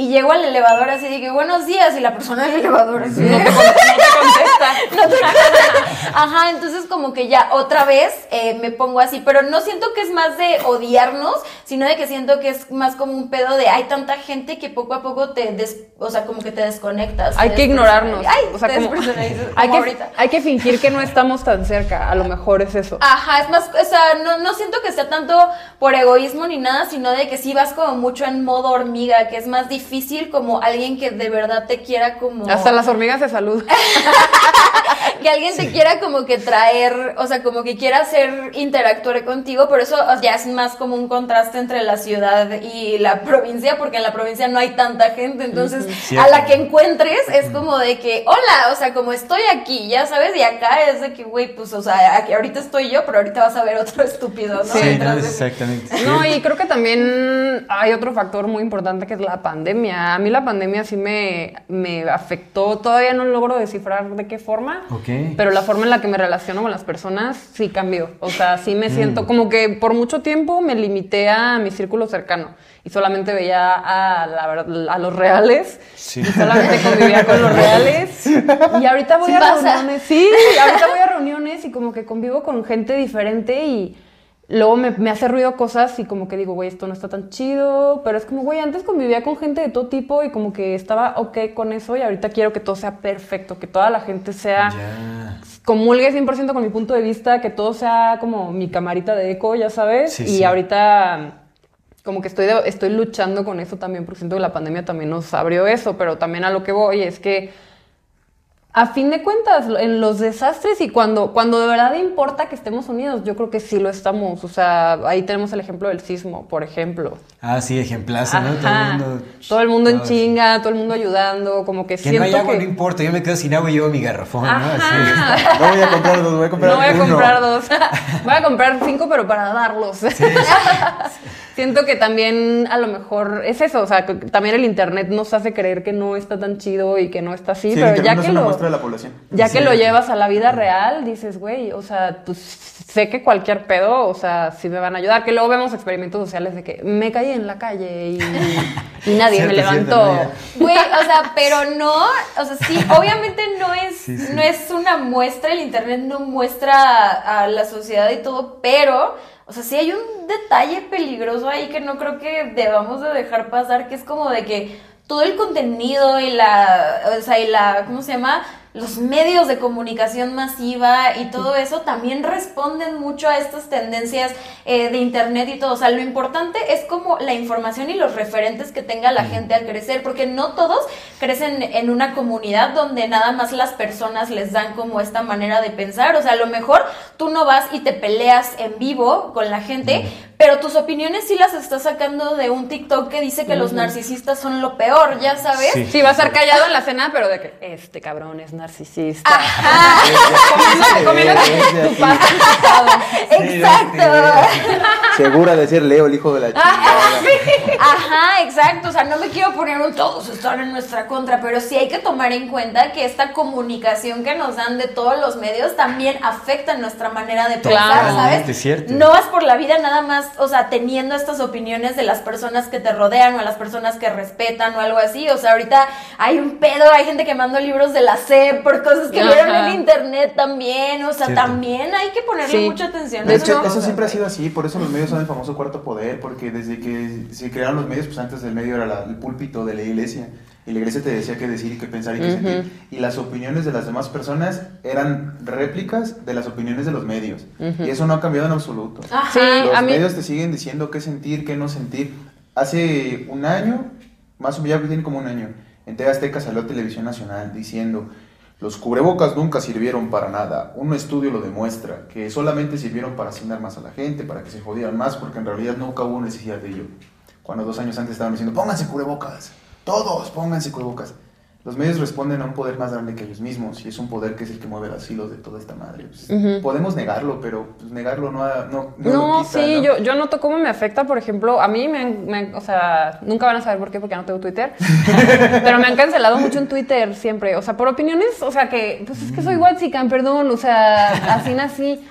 y llego al elevador así de que buenos días y la persona del elevador así No te, con- no te contesta. no te Ajá, entonces como que ya otra vez eh, me pongo así, pero no siento que es más de odiarnos, sino de que siento que es más como un pedo de hay tanta gente que poco a poco te des, o sea, como que te desconectas. Hay te que ignorarnos. Ay, o sea, te como, hay, como que, hay que fingir que no estamos tan cerca. A lo mejor es eso. Ajá, es más, o sea, no, no siento que sea tanto por egoísmo ni nada, sino de que sí vas como mucho en modo hormiga, que es más difícil como alguien que de verdad te quiera como... Hasta las hormigas de salud. que alguien te quiera como que traer, o sea, como que quiera hacer interactuar contigo, pero eso ya es más como un contraste entre la ciudad y la provincia, porque en la provincia no hay tanta gente, entonces a la que encuentres es como de que, hola, o sea, como estoy aquí, ya sabes, y acá es de que, güey, pues, o sea, aquí ahorita estoy yo, pero ahorita vas a ver otro estúpido, ¿no? Sí, de exactamente. No, y creo que también hay otro factor muy importante que es la pandemia. A mí la pandemia sí me, me afectó. Todavía no logro descifrar de qué forma. Ok. Pero la forma en la que me relaciono con las personas sí cambió. O sea, sí me Mm. siento como que por mucho tiempo me limité a mi círculo cercano y solamente veía a, la a los reales. Sí. Y solamente convivía con los reales. Y ahorita voy Sí a pasa. reuniones. Sí, ahorita voy a reuniones y como que convivo con gente diferente y luego me, me hace ruido cosas y como que digo, güey, esto no está tan chido. Pero es como, güey, antes convivía con gente de todo tipo y como que estaba ok con eso y ahorita quiero que todo sea perfecto, que toda la gente sea Ya. comulgue 100% con mi punto de vista, que todo sea como mi camarita de eco, ya sabes. Sí, y sí. ahorita como que estoy, de- estoy luchando con eso también, porque siento que la pandemia también nos abrió eso, pero también a lo que voy es que a fin de cuentas, en los desastres y cuando, cuando de verdad importa que estemos unidos, yo creo que sí lo estamos. O sea, ahí tenemos el ejemplo del sismo, por ejemplo. Ah, sí, ejemplazo, ¿no? Todo el mundo. Todo el mundo en chinga, todo el mundo ayudando, como que, Que siento no hay agua, que... no importa. Yo me quedo sin agua y llevo mi garrafón, ¿no? Así. No voy a comprar dos, voy a comprar No voy a uno. comprar dos. voy a comprar cinco, pero para darlos. Siento que también a lo mejor es eso, o sea, que también el internet nos hace creer que no está tan chido y que no está así, Sí, pero ya que lo otra de la población. Ya que lo llevas a la vida real, dices, güey, o sea, pues sé que cualquier pedo, o sea, sí me van a ayudar. Que luego vemos experimentos sociales de que me caí en la calle y, y nadie me levantó. Güey, o sea, pero no, o sea, sí, obviamente no es, Sí, sí. no es una muestra, el internet no muestra a, a la sociedad y todo, pero, o sea, sí hay un detalle peligroso ahí que no creo que debamos de dejar pasar, que es como de que todo el contenido y la, o sea, y la, ¿cómo se llama? Los medios de comunicación masiva y todo eso también responden mucho a estas tendencias eh, de internet y todo. O sea, lo importante es como la información y los referentes que tenga la gente al crecer, porque no todos crecen en una comunidad donde nada más las personas les dan como esta manera de pensar. O sea, a lo mejor tú no vas y te peleas en vivo con la gente, pero tus opiniones sí las estás sacando de un TikTok que dice que los narcisistas son lo peor, ya sabes. Sí. Sí, va a estar callado en la cena, pero de que este cabrón es narcisista. Ajá. Desde tu pasta. Exacto. Segura de ser Leo, el hijo de la chingada. Ajá, exacto. O sea, no me quiero poner un todos están en nuestra contra, pero sí hay que tomar en cuenta que esta comunicación que nos dan de todos los medios también afecta nuestra manera de pensar, Claro. ¿sabes? Cierto. No vas por la vida nada más, o sea, teniendo estas opiniones de las personas que te rodean o a las personas que respetan o algo así. O sea, ahorita hay un pedo, hay gente quemando libros de la SEP por cosas que Ajá. vieron en internet también. O sea, Cierto. también hay que ponerle Sí. mucha atención. De a hecho, no- eso siempre ha sido así, por eso los medios son el famoso cuarto poder, porque desde que se crearon los medios, pues antes del medio era la- el púlpito de la iglesia, y la iglesia te decía qué decir y qué pensar y qué Ujú. sentir, y las opiniones de las demás personas eran réplicas de las opiniones de los medios, y eso no ha cambiado en absoluto. Ajá. Sí, Los a mí- medios te siguen diciendo qué sentir, qué no sentir. Hace un año, más o menos ya tiene como un año, en TV Azteca salió Televisión Nacional diciendo, los cubrebocas nunca sirvieron para nada. Un estudio lo demuestra, que solamente sirvieron para asignar más a la gente, para que se jodieran más, porque en realidad nunca hubo necesidad de ello. Cuando dos años antes estaban diciendo, pónganse cubrebocas, todos pónganse cubrebocas. Los medios responden a un poder más grande que ellos mismos, y es un poder que es el que mueve los hilos de toda esta madre. Pues. Podemos negarlo, pero pues, negarlo no, ha- no, no No, lo quita, sí, ¿no? Yo, yo noto cómo me afecta, por ejemplo, a mí me han, me o sea, nunca van a saber por qué, porque ya no tengo Twitter, pero me han cancelado mucho en Twitter siempre, o sea, por opiniones, o sea, que, pues es que soy guachican, perdón, o sea, así nací.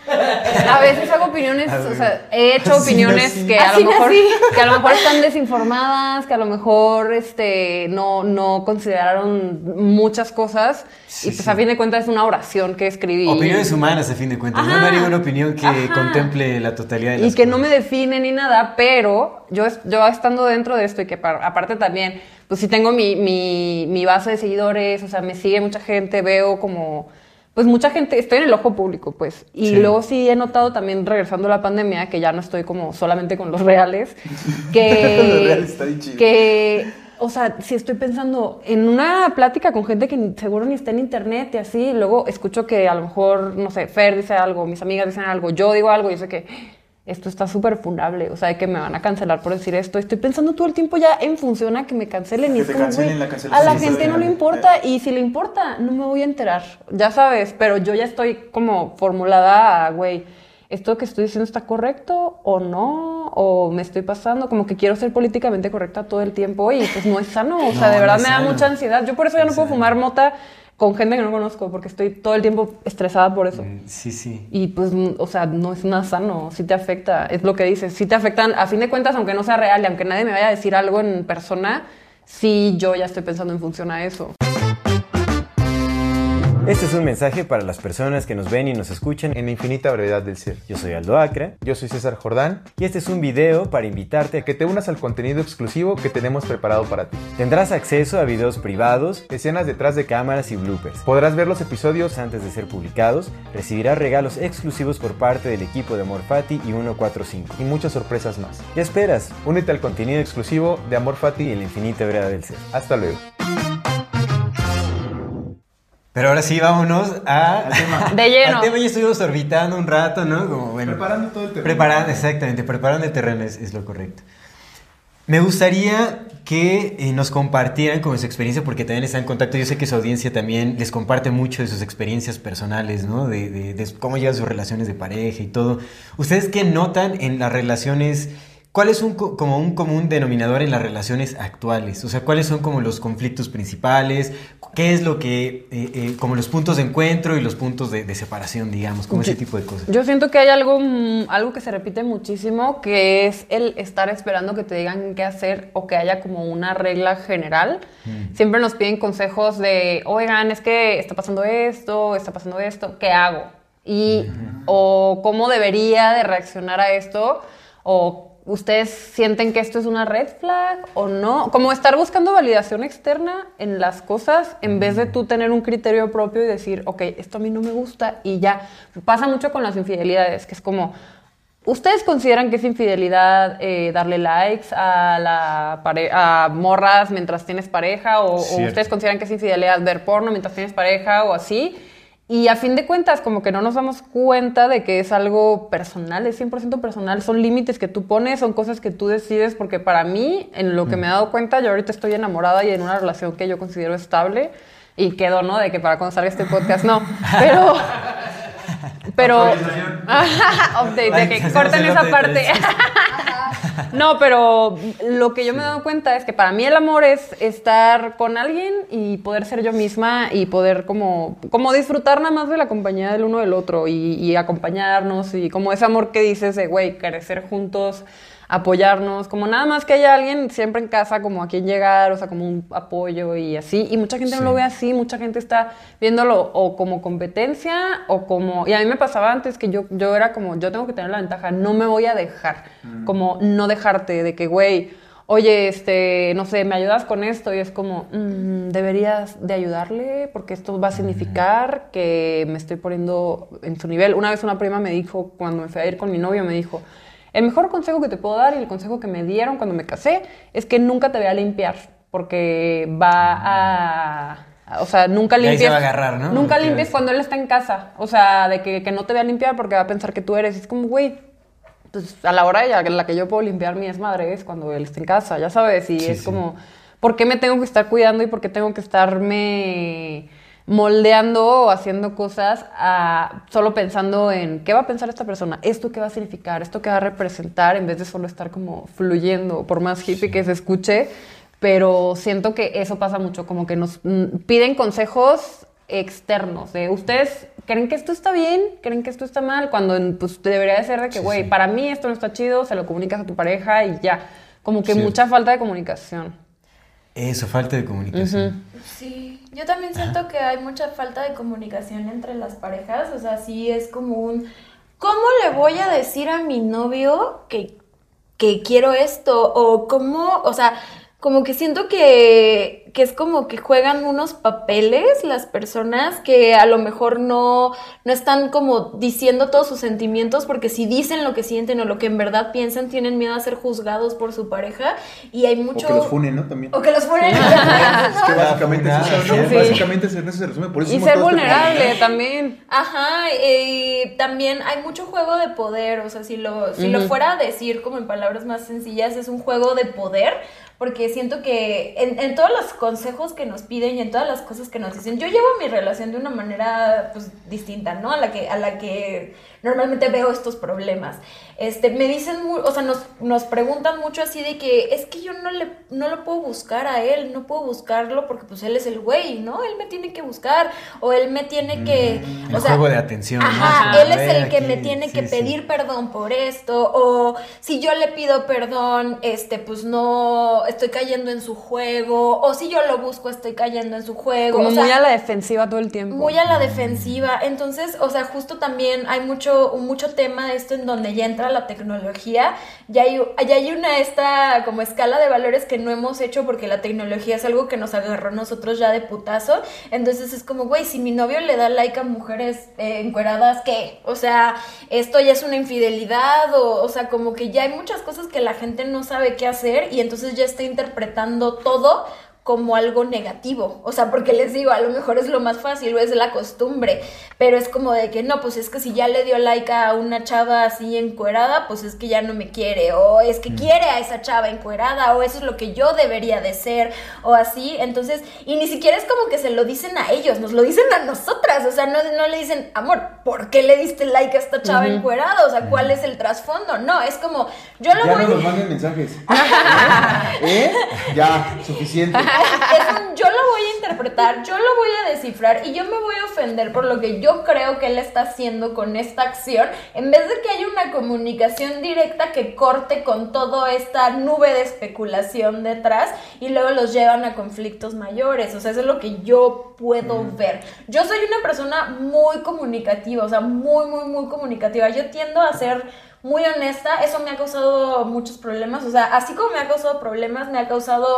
A veces hago opiniones, o sea, he hecho Así opiniones nací. que a, Así lo mejor, nací. que a lo mejor están desinformadas, que a lo mejor, este, no, no consideraron muchas cosas, Sí, y pues sí. a fin de cuentas es una oración que escribí. Opiniones humanas, a fin de cuentas. No, Ajá. no hay ninguna opinión que Ajá. contemple la totalidad de y las que no me cosas. define ni nada, pero yo, yo estando dentro de esto y que par- aparte también, pues sí tengo mi, mi, mi base de seguidores, o sea, me sigue mucha gente, veo como, pues mucha gente, estoy en el ojo público, pues. Y Sí. luego sí he notado también, regresando a la pandemia, que ya no estoy como solamente con los reales, que... Reales que o sea, si estoy pensando en una plática con gente que seguro ni está en internet y así, y luego escucho que a lo mejor, no sé, Fer dice algo, mis amigas dicen algo, yo digo algo y sé que esto está súper funable, o sea, que me van a cancelar por decir esto. Estoy pensando todo el tiempo ya en función a que me cancelen. y Que es te como, cancelen, la cancelación a la gente no le importa y si le importa, no me voy a enterar, ya sabes, pero yo ya estoy como formulada a, güey, ¿esto que estoy diciendo está correcto o no? ¿O me estoy pasando? Como que quiero ser políticamente correcta todo el tiempo y pues no es sano. O sea, No, de verdad me da mucha ansiedad. Yo por eso ya no puedo fumar mota con gente que no conozco porque estoy todo el tiempo estresada por eso. Mm, Sí, sí. Y pues, o sea, no es nada sano, sí te afecta, es lo que dices, sí te afectan, a fin de cuentas, aunque no sea real y aunque nadie me vaya a decir algo en persona, sí yo ya estoy pensando en función a eso. Este es un mensaje para las personas que nos ven y nos escuchan. En la infinita brevedad del ser. Yo soy Aldo Acra Yo soy César Jordán. y este es un video para invitarte a que te unas al contenido exclusivo que tenemos preparado para ti. tendrás acceso a videos privados, Escenas detrás de cámara. cámaras y bloopers. Podrás ver los episodios Antes de ser publicados, recibirás regalos exclusivos por parte del equipo de Amor Fati y 145. y muchas sorpresas más. ¿Qué esperas? Únete al contenido exclusivo de Amor Y Fati. en la infinita verdad del ser. Hasta luego. Pero ahora sí, vámonos a... De lleno. Al tema ya estuvimos orbitando un rato, ¿no? Como, bueno, Preparando todo el terreno. Preparando, exactamente, preparando el terreno es, es lo correcto. Me gustaría que eh, nos compartieran como su experiencia, porque también están en contacto. Yo sé que su audiencia también les comparte mucho de sus experiencias personales, ¿no? De, de- de cómo llevan sus relaciones de pareja y todo. ¿Ustedes qué notan en las relaciones ¿cuál es un, co- como un común denominador en las relaciones actuales? O sea, ¿cuáles son como los conflictos principales? ¿Qué es lo que, eh, eh, como los puntos de encuentro y los puntos de, de separación, digamos, como ese tipo de cosas? Yo siento que hay algo, mm, algo que se repite muchísimo, que es el estar esperando que te digan qué hacer o que haya como una regla general. Siempre nos piden consejos de, oigan, es que está pasando esto, está pasando esto, ¿qué hago? Y, o cómo debería de reaccionar a esto, o ustedes sienten que esto es una red flag o no. Como estar buscando validación externa en las cosas en vez de tú tener un criterio propio y decir, ok, esto a mí no me gusta y ya. Pasa mucho con las infidelidades, que es como, ¿ustedes consideran que es infidelidad eh, darle likes a, la pare- a morras mientras tienes pareja? O, o ustedes consideran que es infidelidad ver porno mientras tienes pareja o así? Y a fin de cuentas, como que no nos damos cuenta de que es algo personal, es 100% personal, son límites que tú pones, son cosas que tú decides, porque para mí, en lo que me he dado cuenta, yo ahorita estoy enamorada y en una relación que yo considero estable, y quedo, ¿no? De que para cuando salga este podcast, no, pero... Pero... Update, de que corten esa parte. No, pero lo que yo me he dado cuenta es que para mí el amor es estar con alguien y poder ser yo misma y poder como, como disfrutar nada más de la compañía del uno del otro y, y acompañarnos y como ese amor que dices de, güey, crecer juntos, apoyarnos, como nada más que haya alguien siempre en casa como a quien llegar, o sea, como un apoyo y así. Y mucha gente no lo ve así, mucha gente está viéndolo o como competencia o como... Y a mí me pasaba antes que yo, yo era como, yo tengo que tener la ventaja, no me voy a dejar, como no dejarte de que, güey, oye, este, no sé, me ayudas con esto y es como, "Mm, deberías de ayudarle porque esto va a significar que me estoy poniendo en su nivel. Una vez una prima me dijo, cuando me fui a ir con mi novio, me dijo, el mejor consejo que te puedo dar y el consejo que me dieron cuando me casé es que nunca te vea limpiar porque va a... O sea, nunca limpies. se va a agarrar, ¿no? Nunca limpies cuando él está en casa. O sea, de que, que no te vea limpiar porque va a pensar que tú eres. Es como, güey, pues a la hora en la que yo puedo limpiar mi desmadre es cuando él está en casa, ya sabes. Y Sí, es sí. como, ¿por qué me tengo que estar cuidando y por qué tengo que estarme moldeando o haciendo cosas a- solo pensando en qué va a pensar esta persona, esto qué va a significar, esto qué va a representar, en vez de solo estar como fluyendo, por más hippie que se escuche, pero siento que eso pasa mucho, como que nos mm, piden consejos externos, de ustedes creen que esto está bien, creen que esto está mal, cuando pues debería de ser de que, güey, para mí esto no está chido, se lo comunicas a tu pareja y ya, como que mucha falta de comunicación. Eso, falta de comunicación. Sí, yo también siento que hay mucha falta de comunicación entre las parejas, o sea, sí es como un, ¿cómo le voy a decir a mi novio que, que quiero esto? O cómo, o sea, como que siento que, que es como que juegan unos papeles las personas que a lo mejor no, no están como diciendo todos sus sentimientos, porque si dicen lo que sienten o lo que en verdad piensan, tienen miedo a ser juzgados por su pareja y hay O mucho... que los funen, ¿no? También. O que los funen. Es que básicamente es eso, ¿no? Sí. Básicamente es- en eso se resume. Por eso Y ser este vulnerable también. Ajá, y también hay mucho juego de poder, o sea, si lo, si lo fuera a decir como en palabras más sencillas, es un juego de poder, porque siento que en, en todos los consejos que nos piden y en todas las cosas que nos dicen, yo llevo mi relación de una manera pues distinta, ¿no? A la que, a la que normalmente veo estos problemas. Este, me dicen, o sea, nos, nos preguntan mucho así de que es que yo no le no lo puedo buscar a él, no puedo buscarlo porque pues él es el güey, ¿no? Él me tiene que buscar o él me tiene que, El o sea, juego de atención, ¿no? Ajá, Así, él es "Ve el que aquí", me tiene sí, que sí. pedir perdón por esto o si yo le pido perdón, este pues no estoy cayendo en su juego o si yo lo busco estoy cayendo en su juego, Como o sea, muy a la defensiva todo el tiempo. muy a la defensiva. Entonces, o sea, justo también hay mucho, mucho tema de esto en donde ya entra la tecnología. Ya hay, ya hay una esta como escala de valores que no hemos hecho porque la tecnología es algo que nos agarró nosotros ya de putazo. Entonces es como, güey, si mi novio le da like a mujeres eh, encueradas, ¿qué? O sea, esto ya es una infidelidad o, o sea, como que ya hay muchas cosas que la gente no sabe qué hacer y entonces ya está interpretando todo como algo negativo. O sea, porque les digo, a lo mejor es lo más fácil o es la costumbre, pero es como de que no, pues es que si ya le dio like a una chava así encuerada, pues es que ya no me quiere, o es que quiere a esa chava encuerada, o eso es lo que yo debería de ser, o así. Entonces, y ni siquiera es como que se lo dicen a ellos, nos lo dicen a nosotras. otras, o sea, no, no le dicen, amor, ¿por qué le diste like a esta chava encuerada? O sea, ¿cuál es el trasfondo? No, es como, yo lo Ya voy no nos manden mensajes. ¿Eh? Ya, suficiente. es un yo lo voy a interpretar, yo lo voy a descifrar y yo me voy a ofender por lo que yo creo que él está haciendo con esta acción, en vez de que haya una comunicación directa que corte con toda esta nube de especulación detrás y luego los llevan a conflictos mayores. O sea, eso es lo que yo puedo ver. Yo soy una persona muy comunicativa, o sea, muy, muy, muy comunicativa. Yo tiendo a ser muy honesta, eso me ha causado muchos problemas, o sea, así como me ha causado problemas, me ha causado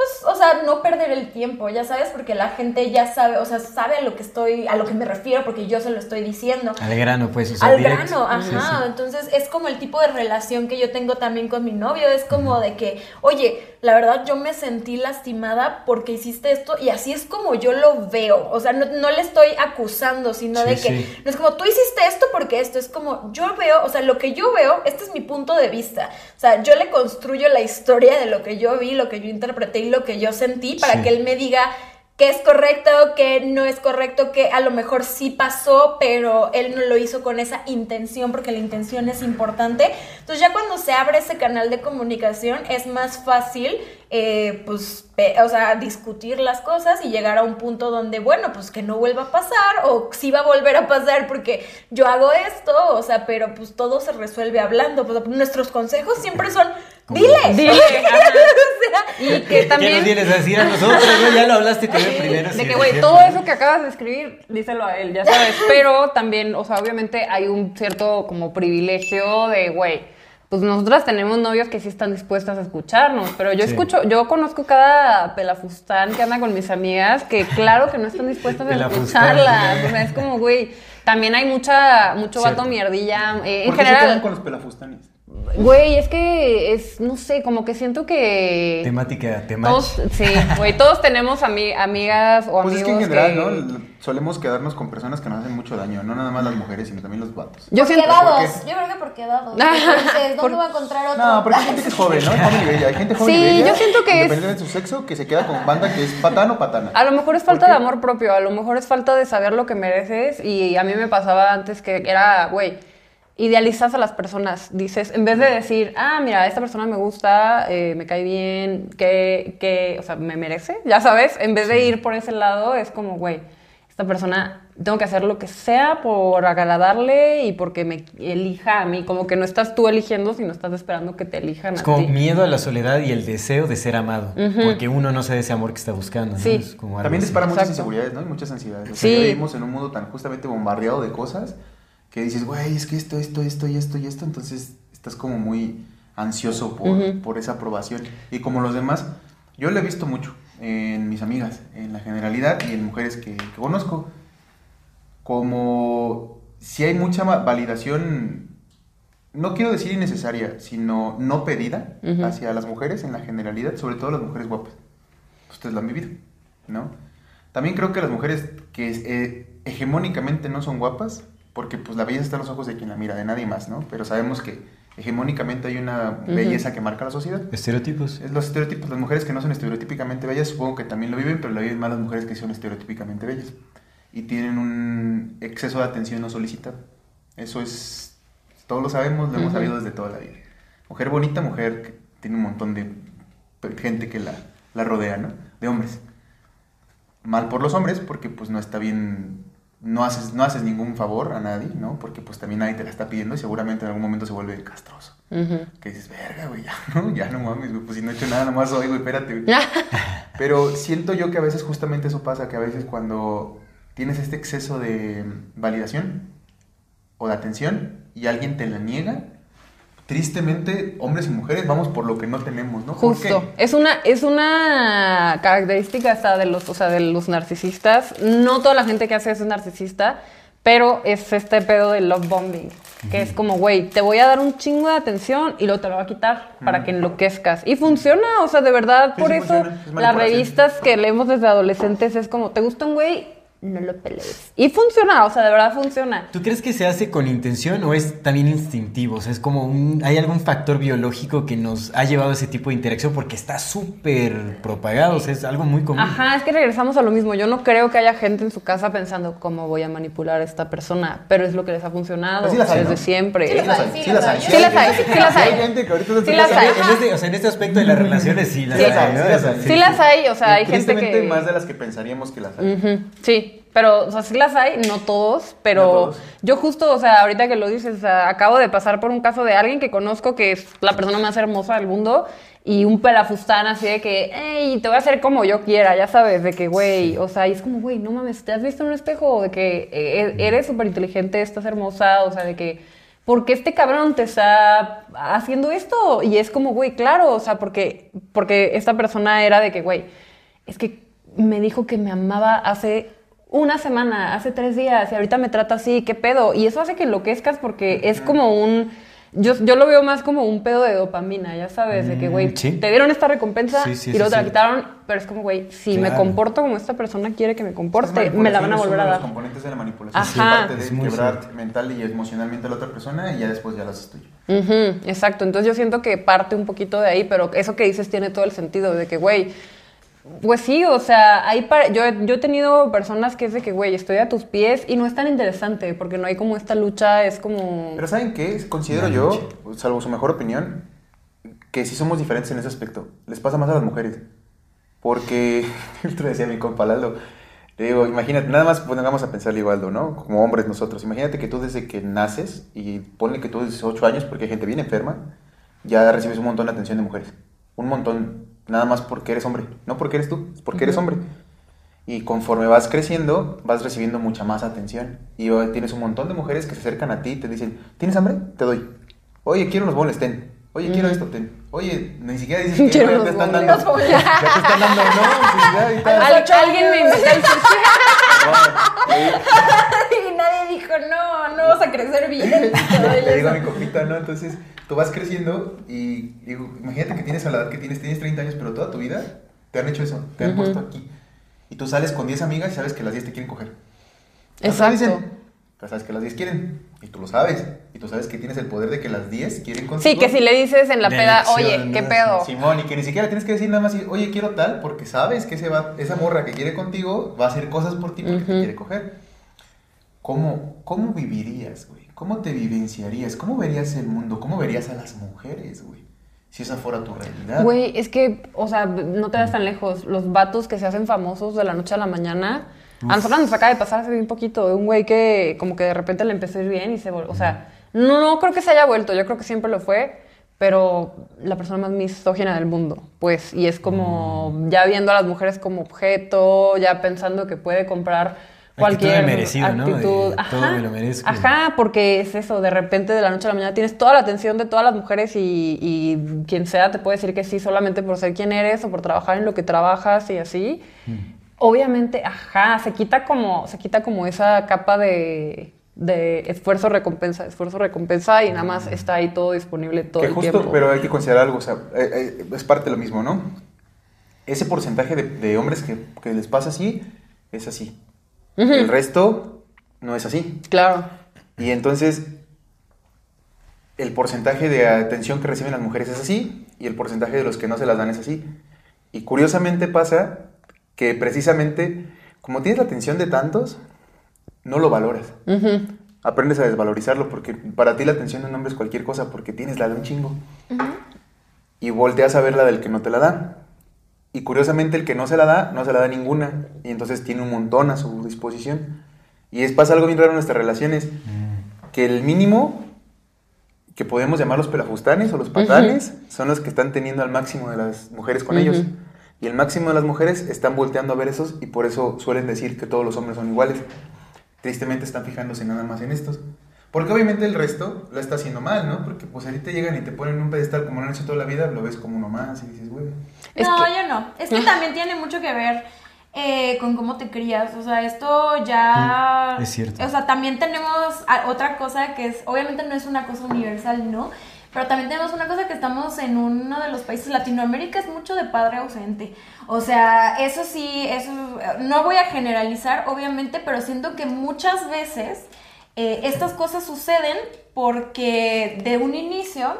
Pues, o sea, no perder el tiempo, ya sabes, porque la gente ya sabe, o sea, sabe a lo que estoy, a lo que me refiero, porque yo se lo estoy diciendo. Al grano, pues, o sea, Al directo. grano, ajá. Entonces es como el tipo de relación que yo tengo también con mi novio. Es como de que, oye, la verdad yo me sentí lastimada porque hiciste esto y así es como yo lo veo. O sea, no, no le estoy acusando, sino Sí, de que sí. no es como tú hiciste esto porque esto es como yo veo, o sea, lo que yo veo, este es mi punto de vista. O sea, yo le construyo la historia de lo que yo vi, lo que yo interpreté y lo que yo sentí para Sí. que él me diga que es correcto, que no es correcto, que a lo mejor sí pasó, pero él no lo hizo con esa intención, porque la intención es importante. Entonces ya cuando se abre ese canal de comunicación es más fácil, eh, pues, o sea, discutir las cosas y llegar a un punto donde, bueno, pues que no vuelva a pasar, o sí va a volver a pasar porque yo hago esto, o sea, pero pues todo se resuelve hablando. Pues, nuestros consejos siempre son, dile, Dile, ajá. Y que ¿Qué nos también... vienes a decir a nosotros? no? Ya lo hablaste con él primero. De que, güey, todo eso que acabas de escribir, díselo a él, ya sabes. Pero también, o sea, obviamente hay un cierto como privilegio de, güey, pues nosotras tenemos novios que sí están dispuestas a escucharnos. Pero yo Sí. escucho, yo conozco cada pelafustán que anda con mis amigas que claro que no están dispuestas a escucharlas. O sea, es como, güey, también hay mucha, mucho Cierto. vato mierdilla. eh, en ¿Por qué se quedan general, con los pelafustanes? Güey, es que es, no sé, como que siento que... Temática, temática. Todos, sí, güey, todos tenemos ami- amigas o Pues amigos es que en general, que- ¿no? Solemos quedarnos con personas que nos hacen mucho daño, no nada más las mujeres, sino también los vatos. Yo siento quedados. ¿Por Yo creo que por quedados. Entonces, ¿dónde Por- va a encontrar otro? No, porque hay gente que es joven, ¿no? Joven y bella. Hay gente joven Sí, y bella, yo siento que es- de su sexo, que se queda con banda que es patán o patana. A lo mejor es ¿Por falta de amor propio, a lo mejor es falta de saber lo que mereces y a mí me pasaba antes que era, güey, idealizas a las personas, dices, en vez de decir, ah, mira, esta persona me gusta, eh, me cae bien, que, que, o sea, me merece, ya sabes, en vez de ir por ese lado, es como, güey, esta persona, tengo que hacer lo que sea por agradarle y porque me elija a mí, como que no estás tú eligiendo, sino estás esperando que te elijan Es a como ti. miedo a la soledad y el deseo de ser amado. Porque uno no sabe ese amor que está buscando. ¿no? Sí. Es como También así. dispara muchas Exacto. inseguridades, ¿no? Y muchas ansiedades. O sea, Sí. vivimos en un mundo tan justamente bombardeado de cosas que dices, güey, es que esto, esto, esto y esto y esto. Entonces estás como muy ansioso por, Ujú. por esa aprobación. Y como los demás, yo lo he visto mucho en mis amigas, en la generalidad y en mujeres que, que conozco. Como si hay mucha validación, no quiero decir innecesaria, sino no pedida Ujú. hacia las mujeres en la generalidad, sobre todo las mujeres guapas. Ustedes lo han vivido, ¿no? También creo que las mujeres que eh, hegemónicamente no son guapas, porque pues la belleza está en los ojos de quien la mira, de nadie más, ¿no? Pero sabemos que hegemónicamente hay una belleza que marca la sociedad. Estereotipos. Es los estereotipos, las mujeres que no son estereotípicamente bellas, supongo que también lo viven, pero lo viven más las mujeres que son estereotípicamente bellas. Y tienen un exceso de atención no solicitada. Eso es, todos lo sabemos, lo hemos sabido desde toda la vida. Mujer bonita, mujer que tiene un montón de gente que la, la rodea, ¿no? De hombres. Mal por los hombres, porque pues no está bien, no haces, no haces ningún favor a nadie, ¿no? Porque pues también nadie te la está pidiendo y seguramente en algún momento se vuelve castroso. Que dices, verga, güey, ya, ¿no? Ya no mames, güey, pues si no he hecho nada, nomás soy, güey, espérate, güey. Pero siento yo que a veces justamente eso pasa, que a veces cuando tienes este exceso de validación o de atención y alguien te la niega, tristemente, hombres y mujeres vamos por lo que no tenemos, ¿no? ¿Por Justo. Es una, es una característica hasta de los, o sea, de los narcisistas. No toda la gente que hace eso es narcisista, pero es este pedo del love bombing. Que es como, güey, te voy a dar un chingo de atención y luego te lo voy a quitar para que enloquezcas. Y funciona, o sea, de verdad, Sí, por sí eso funciona, las revistas que leemos desde adolescentes es como, ¿te gusta un güey? No lo pelees. Y funciona, o sea, de verdad funciona. ¿Tú crees que se hace con intención o es también instintivo? O sea, es como un, hay algún factor biológico que nos ha llevado a ese tipo de interacción porque está súper propagado, o sea, es algo muy común. Ajá, es que regresamos a lo mismo. Yo no creo que haya gente en su casa pensando cómo voy a manipular a esta persona, pero es lo que les ha funcionado Pues sí las hay, desde ¿no? siempre. Sí las hay, sí las hay. Sí las hay, sí las hay. Gente que ahorita Sí las hay. En este, o sea, en este aspecto de las relaciones sí las hay, sí ¿no? las hay. Sí las hay, o sea, hay gente que... más de las que pensaríamos que las hay. Sí, pero, o sea, sí las hay, no todos, pero No todos. yo justo, o sea, ahorita que lo dices, o sea, acabo de pasar por un caso de alguien que conozco que es la persona más hermosa del mundo y un pelafustán así de que, hey, te voy a hacer como yo quiera, ya sabes, de que, güey, o sea, y es como, güey, no mames, ¿te has visto en un espejo? De que eh, eres súper inteligente, estás hermosa, o sea, de que... ¿Por qué este cabrón te está haciendo esto? Y es como, güey, claro, o sea, porque, porque esta persona era de que, güey, es que me dijo que me amaba hace una semana, hace tres días, y ahorita me trata así, ¿qué pedo? Y eso hace que enloquezcas porque es como un... Yo, yo lo veo más como un pedo de dopamina, ya sabes, de que, güey, Mm, sí. te dieron esta recompensa Sí, sí, y luego te la quitaron, pero es como, güey, si me comporto como esta persona quiere que me comporte, me la van a volver a dar. los componentes de la manipulación. Ajá. Parte de quebrar mental y emocionalmente a la otra persona y ya después ya lo haces tuyo. Exacto, entonces yo siento que parte un poquito de ahí, pero eso que dices tiene todo el sentido, de que, güey, pues sí, o sea, hay pa- yo, yo he tenido personas que es de que, güey, estoy a tus pies y no es tan interesante, porque no hay como esta lucha, es como... Pero ¿saben qué? Considero La yo, lucha. salvo su mejor opinión, que sí somos diferentes en ese aspecto. Les pasa más a las mujeres. Porque, el otro decía mi compa Laldo, le digo, imagínate, nada más pongamos a pensar igual, ¿no? Como hombres nosotros. Imagínate que tú desde que naces, y ponle que tú desde 8 años, porque hay gente bien enferma, ya recibes un montón de atención de mujeres. Un montón. Nada más porque eres hombre. No porque eres tú, es porque eres hombre. Y conforme vas creciendo, vas recibiendo mucha más atención. Y hoy tienes un montón de mujeres que se acercan a ti y te dicen, ¿tienes hambre? Te doy. Oye, quiero unos boles, ten. Oye, quiero esto, ten. Oye, ni siquiera dices que Quiero te están dando. Ya te están dando, no, pues ya, ahorita- Al- alguien me invita al sushi. Dijo, no, no vas a crecer bien. Le digo a mi copita, ¿no? Entonces, tú vas creciendo y digo, imagínate que tienes a la edad que tienes, tienes 30 años, pero toda tu vida te han hecho eso, te han puesto aquí. Y tú sales con 10 amigas y sabes que las 10 te quieren coger. ¿No te lo Exacto. dicen? Pero sabes que las 10 quieren. Y tú lo sabes. Y tú sabes que tienes el poder de que las 10 quieren contigo. Sí, que si le dices en la peda, elección, oye, ¿qué pedo? Simón, y que ni siquiera tienes que decir nada más, oye, quiero tal, porque sabes que ese va, esa morra que quiere contigo va a hacer cosas por ti porque te quiere coger. ¿Cómo, ¿Cómo vivirías, güey? ¿Cómo te vivenciarías? ¿Cómo verías el mundo? ¿Cómo verías a las mujeres, güey? Si esa fuera tu realidad. Güey, es que, o sea, no te vas tan lejos. Los vatos que se hacen famosos de la noche a la mañana. A nosotros nos acaba de pasar hace un poquito un güey que como que de repente le empezó a ir bien y se volvió. O sea, no, no creo que se haya vuelto, yo creo que siempre lo fue, pero la persona más misógina del mundo. Pues, y es como ya viendo a las mujeres como objeto, ya pensando que puede comprar Actitud cualquier de merecido, ¿no? De actitud. todo me lo merezco. Ajá, porque es eso, de repente de la noche a la mañana tienes toda la atención de todas las mujeres y, y quien sea te puede decir que sí solamente por ser quien eres o por trabajar en lo que trabajas y así. Mm. Obviamente, ajá, se quita como, se quita como esa capa de, de esfuerzo recompensa, esfuerzo recompensa y nada más está ahí todo disponible todo que el justo, tiempo. pero hay que considerar algo, o sea, eh, eh, es parte de lo mismo, ¿no? Ese porcentaje de, de hombres que, que les pasa así, es así. El resto no es así. Claro. Y entonces, el porcentaje de atención que reciben las mujeres es así, y el porcentaje de los que no se las dan es así. Y curiosamente pasa que precisamente, como tienes la atención de tantos, no lo valoras. Aprendes a desvalorizarlo, porque para ti la atención de un hombre es cualquier cosa, porque tienes la de un chingo. Y volteas a ver la del que no te la da. Y curiosamente el que no se la da, no se la da ninguna. Y entonces tiene un montón a su disposición. Y es pasa algo bien raro en nuestras relaciones. Que el mínimo que podemos llamar los pelafustanes o los patanes son los que están teniendo al máximo de las mujeres con ellos. Y el máximo de las mujeres están volteando a ver esos y por eso suelen decir que todos los hombres son iguales. Tristemente están fijándose nada más en estos. Porque obviamente el resto lo está haciendo mal, ¿no? Porque pues ahorita llegan y te ponen en un pedestal como lo han hecho toda la vida, lo ves como uno más y dices, güey. Es no, que- yo no. Es que también tiene mucho que ver eh, con cómo te crías. O sea, esto ya. Mm, es cierto. O sea, también tenemos otra cosa que es. Obviamente no es una cosa universal, ¿no? Pero también tenemos una cosa que estamos en uno de los países Latinoamérica, es mucho de padre ausente. O sea, eso sí, eso. No voy a generalizar, obviamente, pero siento que muchas veces eh, estas cosas suceden porque de un inicio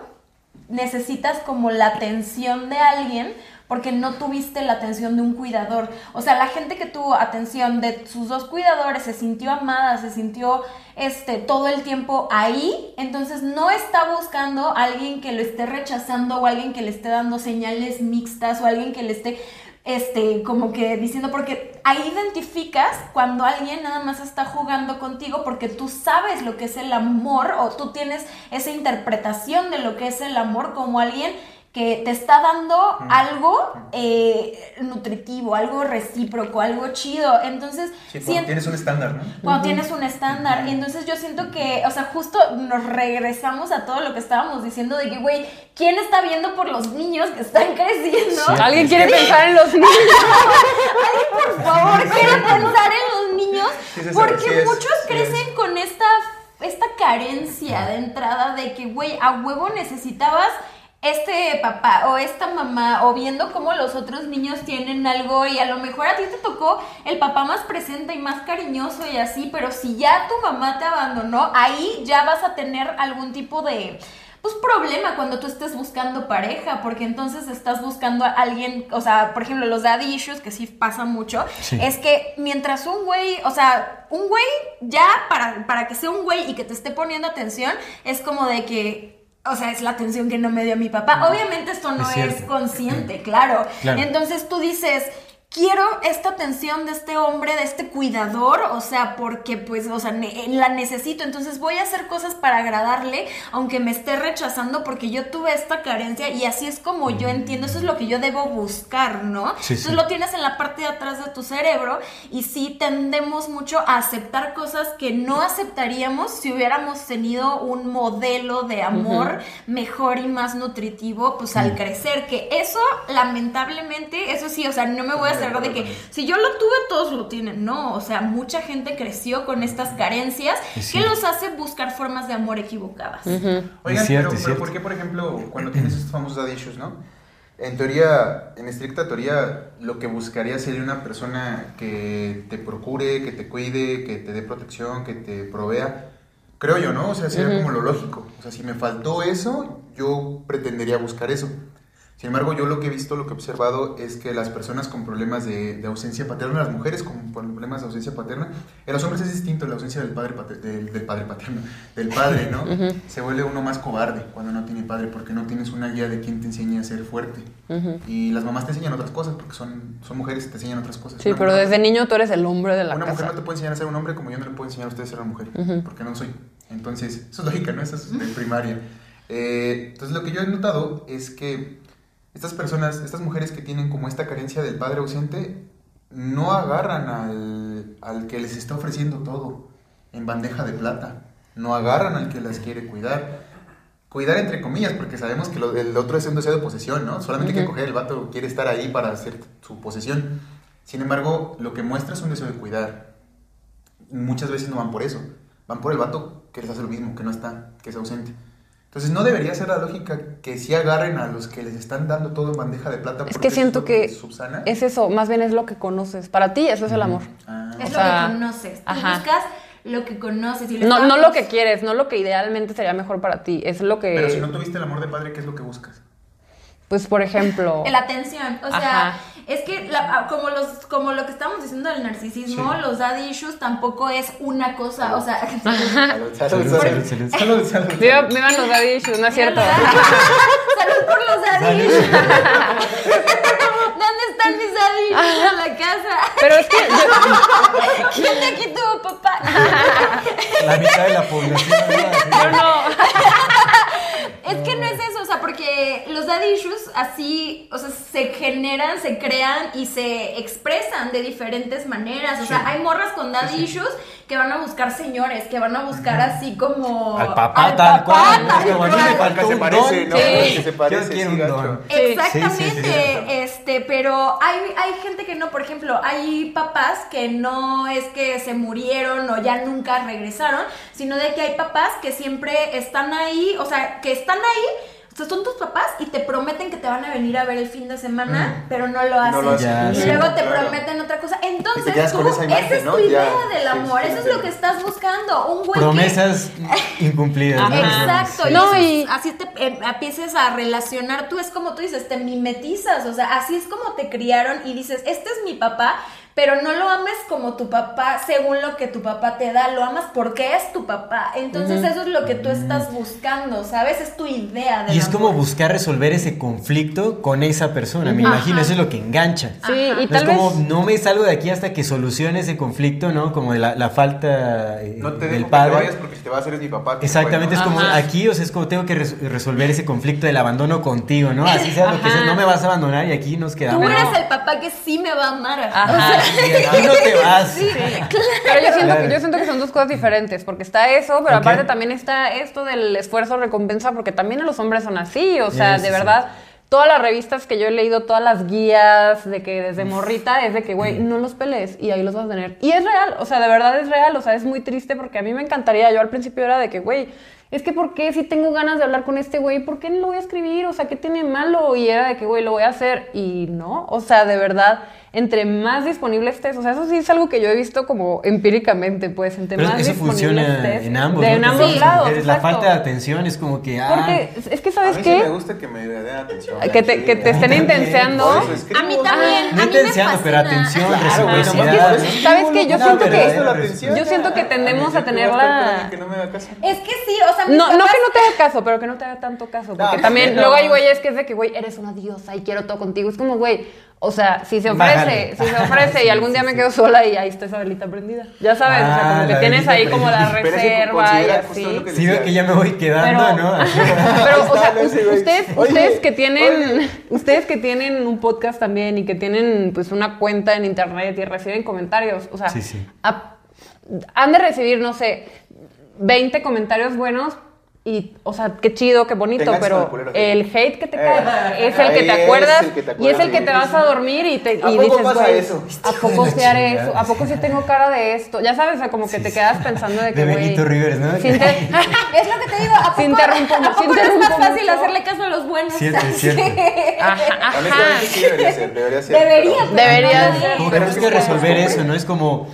necesitas como la atención de alguien porque no tuviste la atención de un cuidador. O sea, la gente que tuvo atención de sus dos cuidadores se sintió amada, se sintió este todo el tiempo ahí, entonces no está buscando a alguien que lo esté rechazando o alguien que le esté dando señales mixtas o alguien que le esté este, como que diciendo, porque ahí identificas cuando alguien nada más está jugando contigo porque tú sabes lo que es el amor o tú tienes esa interpretación de lo que es el amor como alguien que te está dando algo eh, nutritivo, algo recíproco, algo chido. Entonces, Sí, cuando siento- tienes un estándar, ¿no? cuando tienes un estándar. Y entonces yo siento que, o sea, justo nos regresamos a todo lo que estábamos diciendo de que, güey, ¿quién está viendo por los niños que están creciendo? Sí. Alguien quiere pensar en los niños. Alguien, por favor, quiere pensar en los niños. Porque sí es, muchos sí crecen con esta, esta carencia de entrada de que, güey, a huevo necesitabas este papá o esta mamá o viendo cómo los otros niños tienen algo y a lo mejor a ti te tocó el papá más presente y más cariñoso y así, pero si ya tu mamá te abandonó, ahí ya vas a tener algún tipo de pues problema cuando tú estés buscando pareja, porque entonces estás buscando a alguien, o sea, por ejemplo, los daddy issues, que sí pasa mucho, Sí. es que mientras un güey, o sea, un güey ya para, para que sea un güey y que te esté poniendo atención, es como de que, o sea, es la atención que no me dio mi papá. Obviamente esto no Es consciente, claro. Claro. Entonces tú dices... Quiero esta atención de este hombre, de este cuidador, o sea, porque pues, o sea, ne- la necesito, entonces voy a hacer cosas para agradarle, aunque me esté rechazando porque yo tuve esta carencia y así es como yo entiendo, eso es lo que yo debo buscar, ¿no? Sí, entonces sí. lo tienes en la parte de atrás de tu cerebro y sí tendemos mucho a aceptar cosas que no aceptaríamos si hubiéramos tenido un modelo de amor mejor y más nutritivo pues al crecer, que eso lamentablemente, eso sí, o sea, no me voy a cerrar de que si yo lo tuve todos lo tienen, no, o sea, mucha gente creció con estas carencias Es que los hace buscar formas de amor equivocadas. Oigan, Es cierto, pero, pero. ¿por qué, por ejemplo, cuando tienes estos famosos daddy issues, no? En teoría, en estricta teoría, lo que buscaría sería una persona que te procure, que te cuide, que te dé protección, que te provea. Creo yo, ¿no? O sea, sería como lo lógico. O sea, si me faltó eso, yo pretendería buscar eso. Sin embargo, yo lo que he visto, lo que he observado es que las personas con problemas de, de ausencia paterna, las mujeres con problemas de ausencia paterna, en los hombres es distinto la ausencia del padre, pater- del, del padre paterno, del padre, ¿no? Se vuelve uno más cobarde cuando no tiene padre porque no tienes una guía de quien te enseñe a ser fuerte. Y las mamás te enseñan otras cosas porque son, son mujeres y te enseñan otras cosas. Sí, Una pero mujer- desde niño tú eres el hombre de la una mujer casa. no te puede enseñar a ser un hombre como yo no le puedo enseñar a ustedes a ser una mujer, porque no soy. Entonces, eso es lógica, ¿no? Eso es de primaria. Eh, entonces, lo que yo he notado es que estas personas, estas mujeres que tienen como esta carencia del padre ausente, no agarran al, al que les está ofreciendo todo en bandeja de plata. No agarran al que las quiere cuidar. Cuidar entre comillas, porque sabemos que lo, el otro es un deseo de posesión, ¿no? Solamente que coger el vato quiere estar ahí para hacer su posesión. Sin embargo, lo que muestra es un deseo de cuidar. Muchas veces no van por eso. Van por el vato que les hace lo mismo, que no está, que es ausente. Entonces no debería ser la lógica que sí agarren a los que les están dando todo en bandeja de plata. Es porque que siento lo que subsana. es eso, más bien es lo que conoces. Para ti eso es el amor. Ah. Es O lo sea, que conoces. Tú buscas lo que conoces. Y le No, no lo que quieres, no lo que idealmente sería mejor para ti. Es lo que, Pero si no tuviste el amor de padre, ¿qué es lo que buscas? pues por ejemplo... La atención, o sea, Ajá. Es que la- ah, como los como lo que estamos diciendo del narcisismo, Sí. los daddy issues tampoco es una cosa, o sea, Salud, salud, Salud, salud, salud. Salud, salud. Viva, vivan los daddy issues, no es cierto. Salud por los daddy issues. ¿Dónde están mis daddy a la casa. Pero es que yo, ¿Quién de aquí tuvo papá? La mitad de la población. ¿no? yo no. Es que no es porque los daddy issues así, o sea, se generan, se crean y se expresan de diferentes maneras. O sea, hay morras con daddy issues que van a buscar señores, que van a buscar así como... Al papá al tal cual. se parece. ¿no? Que se parece, un don. Exactamente, este, pero hay, hay gente que no, por ejemplo, hay papás que no es que se murieron o ya nunca regresaron, sino de que hay papás que siempre están ahí, o sea, que están ahí, sea, son tus papás y te prometen que te van a venir a ver el fin de semana, pero no lo hacen. lo hacen. Ya, y sí. luego te Claro. prometen otra cosa. Entonces, te tú, con esa imagen, esa es ¿no? tu idea Ya, del sí, amor, sí, eso es sí. lo que estás buscando, un güey que- Promesas incumplidas. ¿no? Exacto, Sí. y No, eso es- y- así te eh, empieces a relacionar, tú es como tú dices, te mimetizas, o sea, así es como te criaron y dices, este es mi papá, pero no lo ames como tu papá según lo que tu papá te da, lo amas porque es tu papá. Entonces eso es lo que tú estás buscando, ¿sabes? Es tu idea de Y es como buscar resolver ese conflicto con esa persona, me imagino, eso es lo que engancha. Sí, y No es como, vez. no me salgo de aquí hasta que solucione ese conflicto, ¿no? Como de la, la falta eh, No te del dejo que padre. te vayas porque si te vas a hacer es mi papá. Exactamente, es como Ajá. aquí, o sea, es como tengo que res- resolver ese conflicto del abandono contigo, ¿no? Así sea lo que sea, no me vas a abandonar y aquí nos Tú quedamos. eres el papá que sí me va a amar. Ajá. Aquí no te vas. Pero yo siento, Claro. que, yo siento que son dos cosas diferentes, porque está eso, pero aparte también está esto del esfuerzo recompensa, porque también los hombres son así, o sea, Sí, de sí, verdad, todas las revistas que yo he leído, todas las guías de que desde morrita es de que, güey, no los pelees y ahí los vas a tener. Y es real, o sea, de verdad es real, o sea, es muy triste porque a mí me encantaría, yo al principio era de que, güey, es que ¿por qué si tengo ganas de hablar con este güey, por qué no lo voy a escribir? O sea, ¿qué tiene malo? Y era de que, güey, lo voy a hacer. Y no, o sea, de verdad, entre más disponible estés, o sea, eso sí es algo que yo he visto como empíricamente, pues, entre Pero más eso disponible funciona estés. en ambos. De, ¿no? en Que ambos lados. La exacto. falta de atención es como que. Ah, Porque es que, A ¿sabes mí qué? sí me gusta que me den atención. Que te, que te estén intenseando. A mí también. No a mí me intenseando, pero atención, Claro, güey, por ¿no? eso ¿Sabes qué? Yo siento que-. Yo siento que tendemos a tener la... Que no me haga caso. Es que sí, o sea, No, no que no te haga caso, pero que no te haga tanto caso. Porque No, también, luego hay güeyes que es de que, güey, eres una diosa y quiero todo contigo. Es como, güey, o sea, si se ofrece, Bájale. si se ofrece y algún día me quedo sola y ahí está esa velita prendida. Ya sabes, o sea, Ah, como que la tienes ahí como la que reserva y así. que Sí, veo que ya me voy quedando, Pero- ¿no? Pero, o sea, ustedes, Oye, ustedes que tienen, oye. ustedes que tienen un podcast también y que tienen pues una cuenta en internet y reciben comentarios, o sea, Sí, sí. a- han de recibir, no sé, 20 comentarios buenos y, o sea, qué chido, qué bonito, pero el culero que- el hate que te Eh, cae es el que te acuerdas el que te y es el que te vas a dormir y, te, y ¿A poco dices, pasa güey, eso? ¿a poco sí la haré eso? ¿A poco sí tengo cara de esto? Ya sabes, o sea, como que te quedas pensando de que, De güey... Benito Rivers, ¿no? sí te- Es lo que te digo, ¿a poco, Sí interrumpo, ¿a sí poco no es más fácil mucho. hacerle caso a los buenos? Cierto, es cierto. Ajá, ajá. Sí debería ser, debería ser. Debería, Debería ser. que Pero es como resolver eso, ¿no? Es como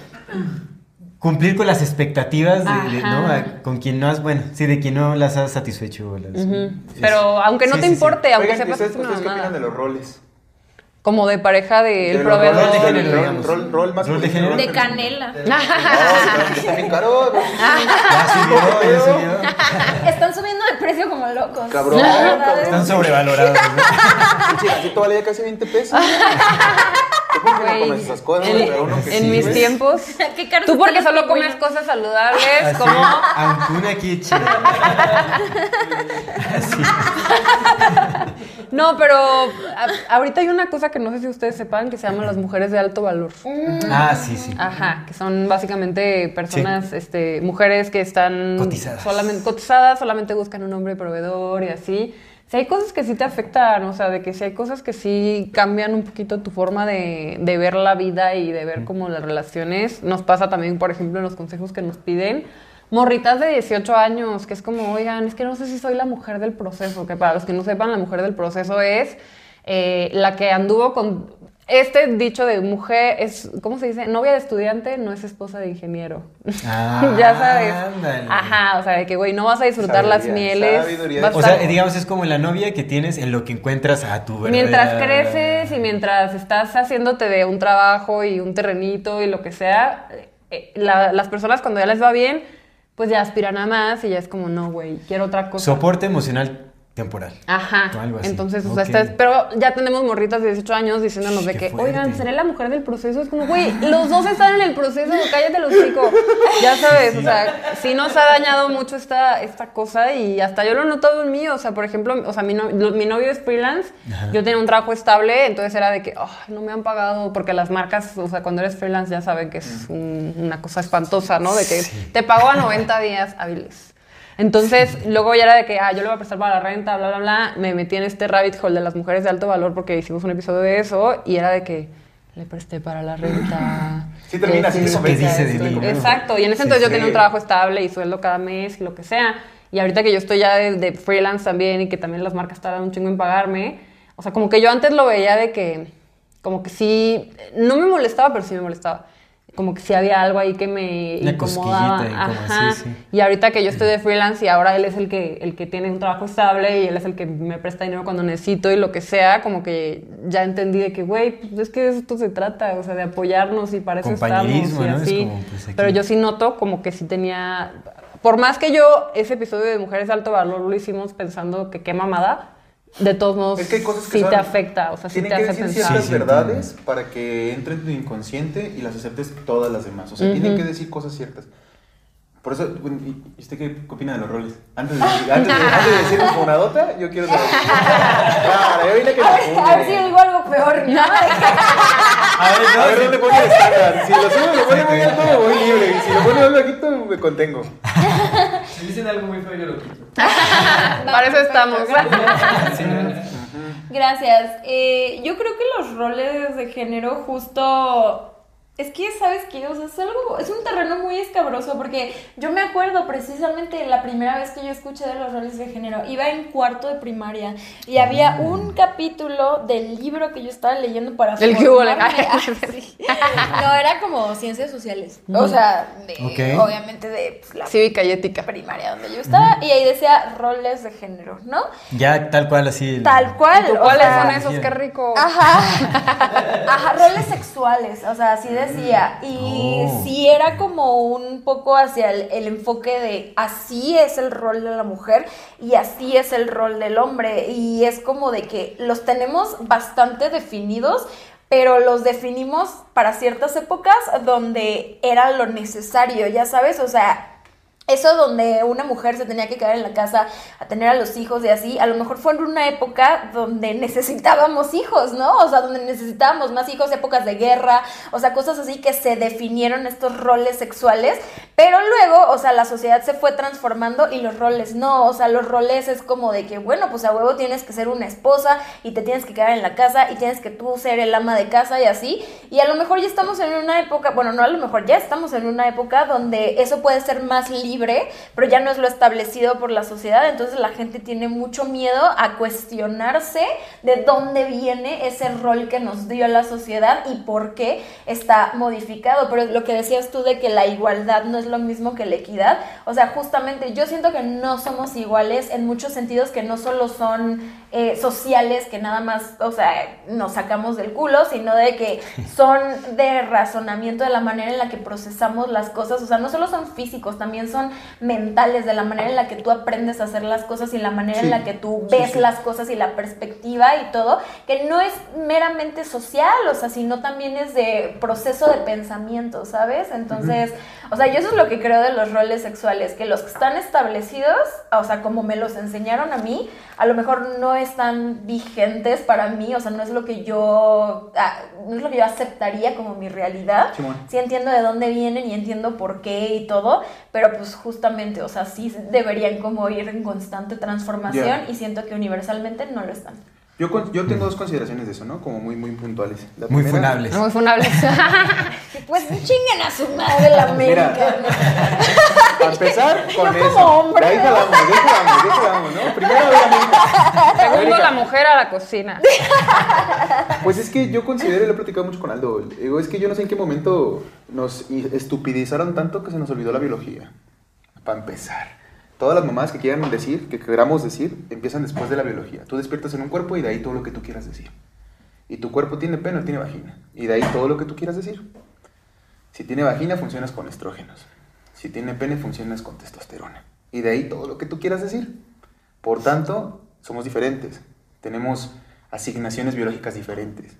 cumplir con las expectativas de, de-. ¿no? A- con quien no has, bueno, sí, de quien no las has satisfecho. las- es- Pero aunque no sí, te sí, sí. importe, aunque Oigan, sepas que ¿ustedes, ustedes qué opinan de los roles? Como de pareja del De proveedor. Rol de género, rol- digamos. Rol, rol más Rol de género. De canela. No, está- está bien caro. ¿no? Ya subió, ya subió. Están subiendo de precio como locos. Cabrón, Están sobrevalorados. ¿no? Pinche gancito vale ya casi 20 pesos. ¿Tú por qué no comes esas cosas? en, Pero uno que en sí, mis tiempos. Qué Tú porque solo comes cosas saludables, Así, como Ancuna Kitchen. No, pero a- ahorita hay una cosa que no sé si ustedes sepan que se llama las mujeres de alto valor. Ah, sí, sí. Ajá, que son básicamente personas, este, mujeres que están Cotizadas. solamente cotizadas, solamente buscan un hombre proveedor y así. Si hay cosas que sí te afectan, o sea, de que si hay cosas que sí cambian un poquito tu forma de, de ver la vida y de ver como las relaciones. Nos pasa también, por ejemplo, en los consejos que nos piden. Morritas de 18 años, que es como, oigan, es que no sé si soy la mujer del proceso, que para los que no sepan, la mujer del proceso es eh, la que anduvo con... Este dicho de mujer es, ¿cómo se dice? Novia de estudiante no es esposa de ingeniero. Ah, ya sabes. ándale. Ajá, o sea, de que, güey, no vas a disfrutar las mieles. sabiduría. O sea, estar- digamos, es como la novia que tienes en lo que encuentras a tu verdadera... Mientras creces y mientras estás haciéndote de un trabajo y un terrenito y lo que sea, eh, la- las personas cuando ya les va bien, pues ya aspiran a más y ya es como, no, güey, quiero otra cosa. Soporte emocional Temporal. Ajá. O algo así. Entonces, o sea, estás- pero ya tenemos morritas de 18 años diciéndonos de que, fuerte. oigan, seré la mujer del proceso. Es como, güey, los dos están en el proceso, cállate los chicos. Ya sabes, o sea, sí nos ha dañado mucho esta, esta cosa y hasta yo lo he notado en mí. O sea, por ejemplo, o sea, mi, no- mi novio es freelance, yo tenía un trabajo estable, entonces era de que, "Ay, no me han pagado, porque las marcas, o sea, cuando eres freelance ya saben que es un- una cosa espantosa, ¿no? De que te pago a 90 días hábiles. Entonces, luego ya era de que, ah, yo le voy a prestar para la renta, bla, bla, bla. Me metí en este rabbit hole de las mujeres de alto valor porque hicimos un episodio de eso y era de que le presté para la renta. Sí termina así, Eh, eso que dice. Exacto, y en ese Sí, entonces yo sí. tenía un trabajo estable y sueldo cada mes y lo que sea. Y ahorita que yo estoy ya de, de freelance también y que también las marcas tardan un chingo en pagarme, o sea, como que yo antes lo veía de que, como que sí, no me molestaba, pero sí me molestaba. Como que sí había algo ahí que me Una incomodaba. cosquillita como Ajá. así, sí. Y ahorita que yo estoy de freelance y ahora él es el que, el que tiene un trabajo estable y él es el que me presta dinero cuando necesito y lo que sea, como que ya entendí de que, güey, pues es que de esto se trata, o sea, de apoyarnos y para eso estamos Compañerismo, y ¿no? Es así. como, pues. Pero yo sí noto como que sí tenía, por más que yo ese episodio de Mujeres de Alto Valor lo hicimos pensando que qué mamada, de todos modos Es que hay cosas que sí son- te afecta, o sea, sí Tienen te que hace decir pensar. ciertas Sí, sí, verdades para que entre en tu inconsciente y las aceptes todas las demás. O sea, tienen que decir cosas ciertas. Por eso, ¿y usted qué opina de los roles? Antes de, antes de, antes de decir una dota, yo quiero saber. Claro, yo vine que A ver, a ver si digo algo peor. ¿no? A ver, no, A ver dónde pone el estándar. Si lo subo, lo pone muy alto, me voy libre. Y si lo pone más bajito, me contengo. Si dicen algo muy feo, yo lo quito. Para eso estamos. Gracias. Eh, yo creo que los roles de género justo... Es que, ¿sabes qué? O sea, es algo, es un terreno muy escabroso porque yo me acuerdo precisamente la primera vez que yo escuché de los roles de género, iba en cuarto de primaria y había un capítulo del libro que yo estaba leyendo para El que hubo, formarme. Ah, sí. No, era como ciencias sociales. O sea, de, Ok. obviamente de pues, la Cívica y ética. primaria donde yo estaba y ahí decía roles de género, ¿no? Ya tal cual así. Tal cual. o ¿Cuáles sea, son esos? Qué rico. Ajá. Ajá, roles sexuales, o sea, así decía. Y Oh. sí era como un poco hacia el, el enfoque de así es el rol de la mujer y así es el rol del hombre. Y es como de que los tenemos bastante definidos. Pero los definimos para ciertas épocas donde era lo necesario, ya sabes, o sea, eso donde una mujer se tenía que quedar en la casa a tener a los hijos y así, a lo mejor fue en una época donde necesitábamos hijos, ¿no? O sea, donde necesitábamos más hijos, épocas de guerra, o sea, cosas así que se definieron estos roles sexuales, pero luego, o sea, la sociedad se fue transformando y los roles no, o sea, los roles es como de que, bueno, pues a huevo tienes que ser una esposa y te tienes que quedar en la casa y tienes que tú ser el ama de casa y así, y a lo mejor ya estamos en una época, bueno, no a lo mejor ya estamos en una época donde eso puede ser más libre, pero ya no es lo establecido por la sociedad, entonces la gente tiene mucho miedo a cuestionarse de dónde viene ese rol que nos dio la sociedad y por qué está modificado. Pero lo que decías tú de que la igualdad no es lo mismo que la equidad, o sea, justamente yo siento que no somos iguales en muchos sentidos que no solo son eh, sociales, que nada más, o sea, nos sacamos del culo, sino de que son de razonamiento de la manera en la que procesamos las cosas, o sea, no solo son físicos, también son mentales, de la manera en la que tú aprendes a hacer las cosas y la manera en la que tú ves sí. las cosas y la perspectiva y todo, que no es meramente social, o sea, sino también es de proceso de pensamiento, ¿sabes? Entonces, o sea, yo eso es lo que creo de los roles sexuales, que los que están establecidos, o sea, como me los enseñaron a mí, a lo mejor no están vigentes para mí, o sea, no es lo que yo, ah, no es lo que yo aceptaría como mi realidad. Sí entiendo de dónde vienen y entiendo por qué y todo, pero pues justamente, o sea, sí deberían como ir en constante transformación y siento que universalmente no lo están. Yo, con- yo tengo dos consideraciones de eso, ¿no? Como muy, muy puntuales. La Muy primera- funables. Muy funable. Pues chinguen a su madre la Mira, América. Para empezar con Yo como eso. hombre, Ahí jalamos, ahí jalamos, ahí jalamos, ¿no? Primero, obviamente. Segundo, la mujer a la cocina. Pues es que yo considero, y lo he platicado mucho con Aldo, digo, es que yo no sé en qué momento nos estupidizaron tanto que se nos olvidó la biología. Para empezar. Todas las mamás que quieran decir, que queramos decir, empiezan después de la biología. Tú despiertas en un cuerpo y de ahí todo lo que tú quieras decir. Y tu cuerpo tiene pene o tiene vagina. Y de ahí todo lo que tú quieras decir. Si tiene vagina, funcionas con estrógenos. Si tiene pene, funcionas con testosterona. Y de ahí todo lo que tú quieras decir. Por tanto, somos diferentes, tenemos asignaciones biológicas diferentes.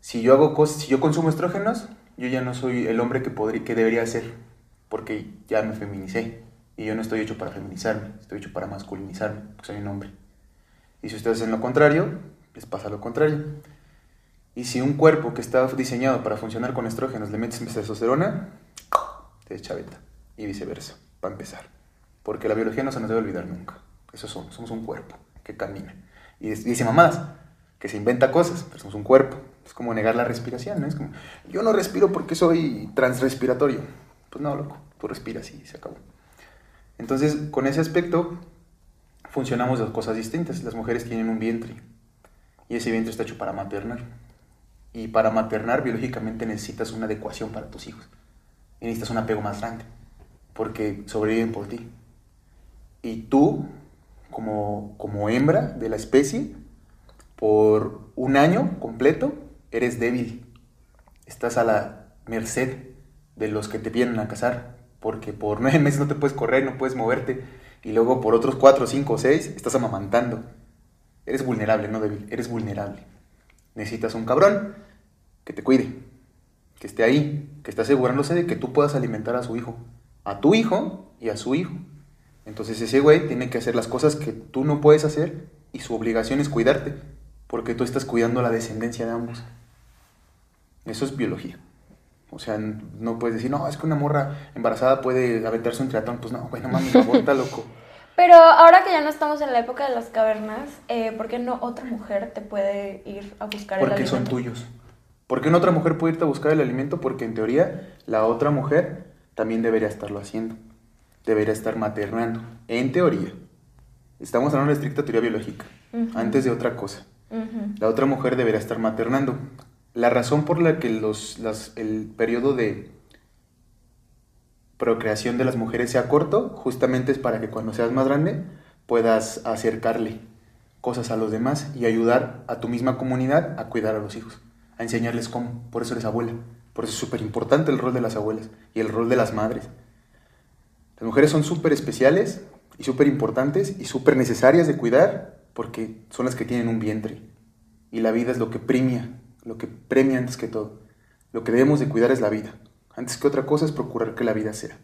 Si yo hago cosas, si yo consumo estrógenos, yo ya no soy el hombre que podría, que debería ser, porque ya me feminicé y yo no estoy hecho para feminizarme, estoy hecho para masculinizarme, porque soy un hombre. Y si ustedes hacen lo contrario, les pasa lo contrario. Y si un cuerpo que está diseñado para funcionar con estrógenos le metes testosterona, te chaveta. Y viceversa, para empezar. Porque la biología no se nos debe olvidar nunca. Eso somos, somos un cuerpo que camina. Y dice mamás, que se inventa cosas, pero somos un cuerpo. Es como negar la respiración, ¿no? Es como, yo no respiro porque soy transrespiratorio. Pues no, loco, tú respiras y se acabó. Entonces, con ese aspecto, funcionamos dos cosas distintas. Las mujeres tienen un vientre y ese vientre está hecho para maternar. Y para maternar, biológicamente necesitas una adecuación para tus hijos. Y necesitas un apego más grande, porque sobreviven por ti. Y tú, como, como hembra de la especie, por un año completo, eres débil. Estás a la merced de los que te vienen a casar, porque por nueve meses no te puedes correr, no puedes moverte, y luego por otros cuatro, cinco seis estás amamantando. Eres vulnerable, no débil, eres vulnerable. Necesitas un cabrón que te cuide, que esté ahí, que esté asegurándose de que tú puedas alimentar a su hijo, a tu hijo y a su hijo. Entonces ese güey tiene que hacer las cosas que tú no puedes hacer y su obligación es cuidarte, porque tú estás cuidando la descendencia de ambos. Eso es biología. O sea, no puedes decir, no, es que una morra embarazada puede aventarse un triatlón. Pues no, güey, no mames, aborta, loco. Pero ahora que ya no estamos en la época de las cavernas, eh, ¿por qué no otra mujer te puede ir a buscar el Porque alimento? son tuyos. ¿Por qué no otra mujer puede irte a buscar el alimento? Porque en teoría la otra mujer también debería estarlo haciendo. Debería estar maternando. En teoría. Estamos hablando de estricta teoría biológica. Antes de otra cosa. La otra mujer debería estar maternando. La razón por la que el periodo de procreación de las mujeres sea corto, justamente es para que cuando seas más grande puedas acercarle cosas a los demás y ayudar a tu misma comunidad a cuidar a los hijos, a enseñarles cómo. Por eso eres abuela. Por eso es súper importante el rol de las abuelas y el rol de las madres. Las mujeres son súper especiales y súper importantes y súper necesarias de cuidar porque son las que tienen un vientre. Y la vida es lo que premia, lo que premia antes que todo. Lo que debemos de cuidar es la vida. Antes que otra cosa es procurar que la vida sea.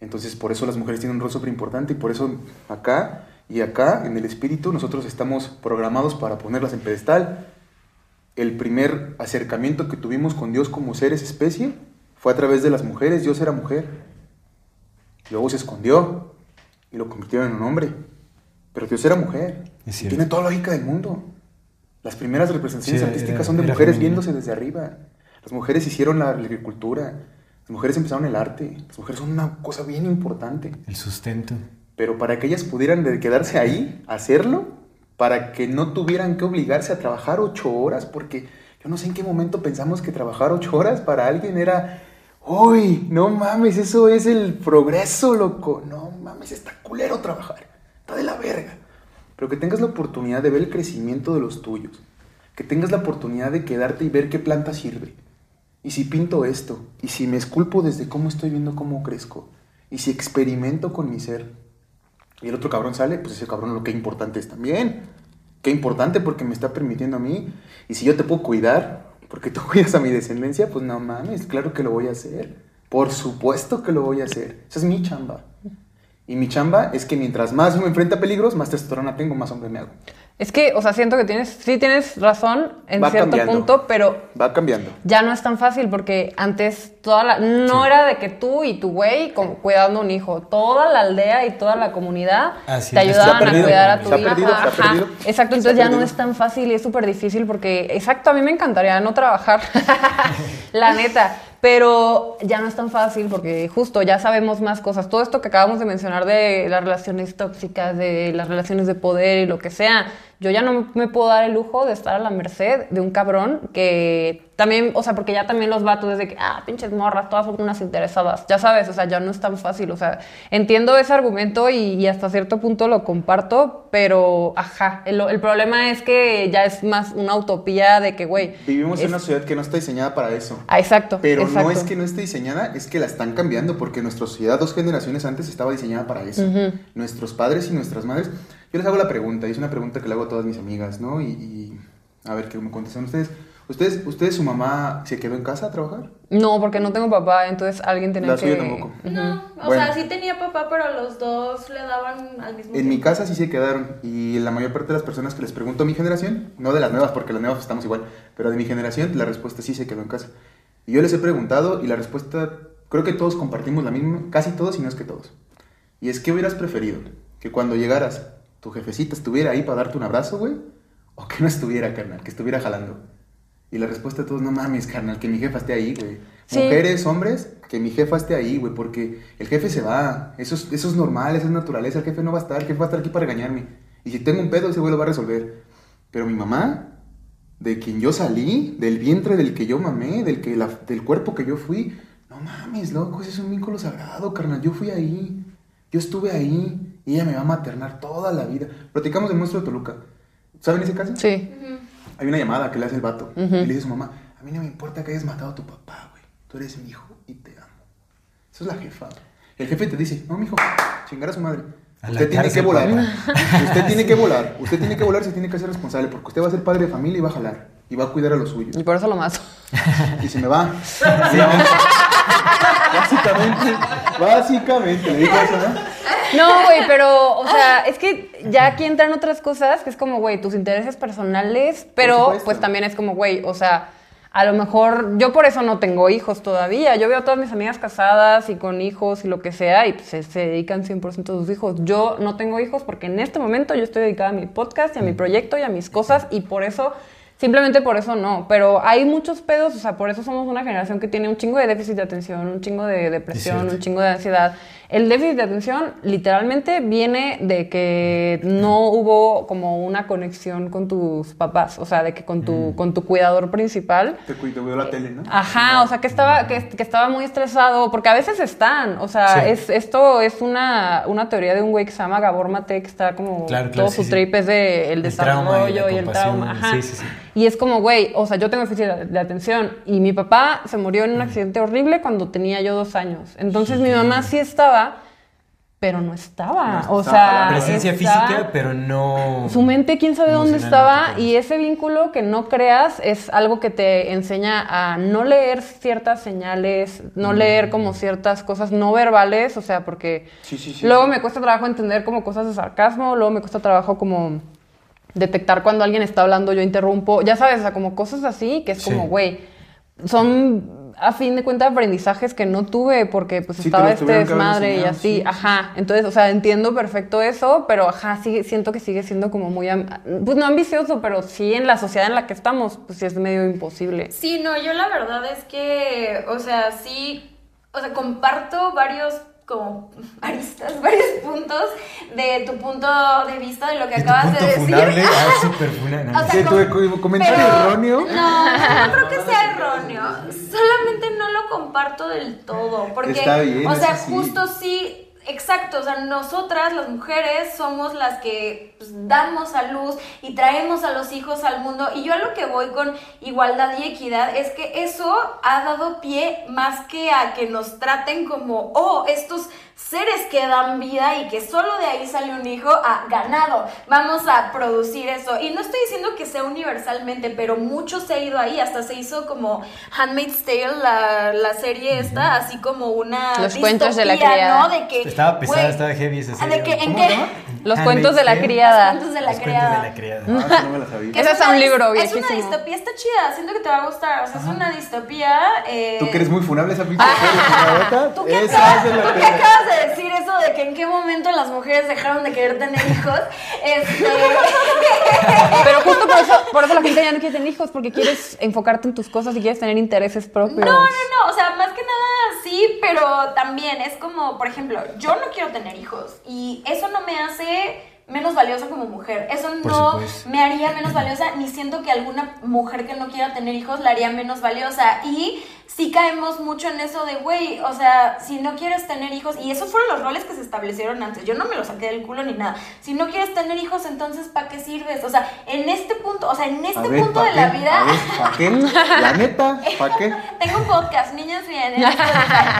Entonces por eso las mujeres tienen un rol súper importante y por eso acá y acá en el espíritu nosotros estamos programados para ponerlas en pedestal. El primer acercamiento que tuvimos con Dios como seres especie fue a través de las mujeres. Dios era mujer. Luego se escondió y lo convirtieron en un hombre. Pero Dios era mujer. Tiene toda la lógica del mundo. Las primeras representaciones Sí, artísticas era- son de mujeres femenino. viéndose desde arriba. Las mujeres hicieron la agricultura. Las mujeres empezaron el arte. Las mujeres son una cosa bien importante. El sustento. Pero para que ellas pudieran quedarse ahí, hacerlo, para que no tuvieran que obligarse a trabajar ocho horas, porque yo no sé en qué momento pensamos que trabajar ocho horas para alguien era, uy, no mames, eso es el progreso, loco, no mames, está culero trabajar, está de la verga. Pero que tengas la oportunidad de ver el crecimiento de los tuyos, que tengas la oportunidad de quedarte y ver qué planta sirve. Y si pinto esto, y si me esculpo desde cómo estoy viendo cómo crezco, y si experimento con mi ser, y el otro cabrón sale, pues ese cabrón lo que importante es también. Qué importante porque me está permitiendo a mí. Y si yo te puedo cuidar, porque tú cuidas a mi descendencia, pues no mames, claro que lo voy a hacer. Por supuesto que lo voy a hacer. Esa es mi chamba. Y mi chamba es que mientras más me enfrenta a peligros, más testosterona tengo, más hombre me hago. Es que, o sea, siento que tienes, sí tienes razón en Va cierto cambiando. punto, pero Va cambiando. ya no es tan fácil porque antes toda la no era de que tú y tu güey como cuidando un hijo, toda la aldea y toda la comunidad Así te es. ayudaban perdido, a cuidar a tu se ha hijo. perdido, se ha Ajá. perdido. Exacto, entonces ya no es tan fácil y es súper difícil porque, exacto, a mí me encantaría no trabajar, la neta, pero ya no es tan fácil porque justo ya sabemos más cosas. Todo esto que acabamos de mencionar de las relaciones tóxicas, de las relaciones de poder y lo que sea, yo ya no me puedo dar el lujo de estar a la merced de un cabrón que también, o sea, porque ya también los vatos desde que, ah, pinches morras, todas son unas interesadas, ya sabes, o sea, ya no es tan fácil, o sea, entiendo ese argumento y, y hasta cierto punto lo comparto, pero, ajá, el, el problema es que ya es más una utopía de que, güey, Vivimos es- en una sociedad que no está diseñada para eso. Ah, exacto, Pero exacto. no es que no esté diseñada, es que la están cambiando, porque nuestra sociedad dos generaciones antes estaba diseñada para eso. Nuestros padres y nuestras madres. Yo les hago la pregunta, y es una pregunta que le hago a todas mis amigas, ¿no? Y, y a ver qué me contestan ustedes. ¿Ustedes, ustedes, su mamá se quedó en casa a trabajar? No, porque no tengo papá, entonces alguien tenía La que... suya tampoco. No, o Bueno. sea, sí tenía papá, pero los dos le daban al mismo En mi tiempo. casa sí se quedaron y la mayor parte de las personas que les pregunto a mi generación, no de las nuevas porque las nuevas estamos igual, pero de mi generación la respuesta sí se quedó en casa. Y yo les he preguntado y la respuesta creo que todos compartimos la misma, casi todos y no es que todos. Y es que hubieras preferido que cuando llegaras tu jefecita estuviera ahí para darte un abrazo, güey, o que no estuviera, carnal, que estuviera jalando. Y la respuesta de todos, no mames, carnal, que mi jefa esté ahí, güey. Sí. Mujeres, hombres, que mi jefa esté ahí, güey, porque el jefe se va. Eso es, eso es normal, eso es naturaleza. El jefe no va a estar, el jefe va a estar aquí para regañarme. Y si tengo un pedo, ese güey lo va a resolver. Pero mi mamá, de quien yo salí, del vientre del que yo mamé, del, que la- del cuerpo que yo fui, no mames, loco, ese es un vínculo sagrado, carnal. Yo fui ahí, yo estuve ahí, y ella me va a maternar toda la vida. Platicamos del monstruo de Toluca. ¿Saben ese caso? Sí. Hay una llamada que le hace el vato. Y le dice a su mamá, a mí no me importa que hayas matado a tu papá, güey. Tú eres mi hijo y te amo. Eso es la jefa. El jefe te dice, no, mijo, chingar a su madre. A Usted tiene que volar. Usted tiene que volar. Usted tiene que volar, se tiene que hacer responsable. Porque usted va a ser padre de familia y va a jalar. Y va a cuidar a los suyos. Y por eso lo mato. Y se me va. Básicamente. Básicamente. Básicamente. Le dijo eso, ¿no? No, güey, pero, o sea, es que ya aquí entran otras cosas que es como, güey, tus intereses personales, pero pues también es como, güey, o sea, a lo mejor yo por eso no tengo hijos todavía. Yo veo a todas mis amigas casadas y con hijos y lo que sea y pues, se, se dedican 100% a sus hijos. Yo no tengo hijos porque en este momento yo estoy dedicada a mi podcast y a mi proyecto y a mis cosas y por eso Simplemente por eso no, pero hay muchos pedos, o sea, por eso somos una generación que tiene un chingo de déficit de atención, un chingo de depresión, un chingo de ansiedad. El déficit de atención literalmente viene de que no hubo como una conexión con tus papás, o sea, de que con tu, con tu cuidador principal. Te cuido, veo la tele, ¿no? Ajá, o sea, que estaba, que, que estaba muy estresado, porque a veces están, o sea, Sí. es, esto es una, una teoría de un güey que se llama Gabor Mate, que está como, Claro, claro, todo sí, su sí. trip es de el El trauma y la desarrollo y, el trauma, ajá. sí, sí, sí. Y es como, güey, o sea, yo tengo déficit de, de atención y mi papá se murió en un accidente horrible cuando tenía yo dos años. Entonces mi mamá sí estaba, pero no estaba. No o estaba. sea, Presencia estaba- física, pero no. su mente, quién sabe dónde estaba, y ese vínculo que no creas es algo que te enseña a no leer ciertas señales, no leer como ciertas cosas no verbales, o sea, porque Sí, sí, sí. luego me cuesta trabajo entender como cosas de sarcasmo, luego me cuesta trabajo como detectar cuando alguien está hablando, yo interrumpo, ya sabes, o sea, como cosas así, que es como, Sí. güey, son a fin de cuentas aprendizajes que no tuve porque pues Sí, estaba este desmadre y así, sí, sí, ajá. Entonces, o sea, entiendo perfecto eso, pero ajá, sí, siento que sigue siendo como muy, pues no ambicioso, pero sí en la sociedad en la que estamos, pues sí es medio imposible. Sí, no, yo la verdad es que, o sea, sí, o sea, comparto varios como aristas, varios puntos de tu punto de vista de lo que ¿Y tu acabas punto de decir. funable? Ah, súper funable. O sea, com- tu co- comentario erróneo. No, no creo que sea erróneo. Solamente no lo comparto del todo. Porque, Está bien, o sea, sí. justo sí. Exacto, o sea, nosotras las mujeres somos las que pues, damos a luz y traemos a los hijos al mundo. Y yo a lo que voy con igualdad y equidad es que eso ha dado pie más que a que nos traten como, oh, estos seres que dan vida y que solo de ahí sale un hijo a ganado. Vamos a producir eso. Y no estoy diciendo que sea universalmente, pero mucho se ha ido ahí. Hasta se hizo como Handmaid's Tale, la, la serie esta, así como una Los cuentos de la distopía, criada. ¿no? De que, Estaba pesada, estaba heavy esa ¿de que-. Los Handmaid's cuentos de la criada. Los cuentos de la Los cuentos de criada. la criada. Ah, eso no me la sabía. Ese es un libro Es una distopía, está chida, siento que te va a gustar. O sea, es una distopía. Eh, Tú que eres muy funable esa pinche ¿Tú qué, de tú acabas de decir eso de que en qué momento las mujeres dejaron de querer tener hijos? Este, Pero justo por eso, por eso la gente ya no quiere tener hijos, porque quieres enfocarte en tus cosas y quieres tener intereses propios. no, no, no, o sea, más que nada sí, pero también es como, por ejemplo, yo no quiero tener hijos y eso no me hace menos valiosa como mujer. Eso Por no supuesto. me haría menos valiosa, ni siento que alguna mujer que no quiera tener hijos la haría menos valiosa. Y sí caemos mucho en eso de, güey, o sea, si no quieres tener hijos, y esos fueron los roles que se establecieron antes, yo no me los saqué del culo ni nada. Si no quieres tener hijos, entonces ¿para qué sirves? O sea, en este punto, o sea, en este ver, punto ¿pa' de qué? la vida... ¿para qué? La neta, ¿para qué? Tengo un podcast, niñas bien, en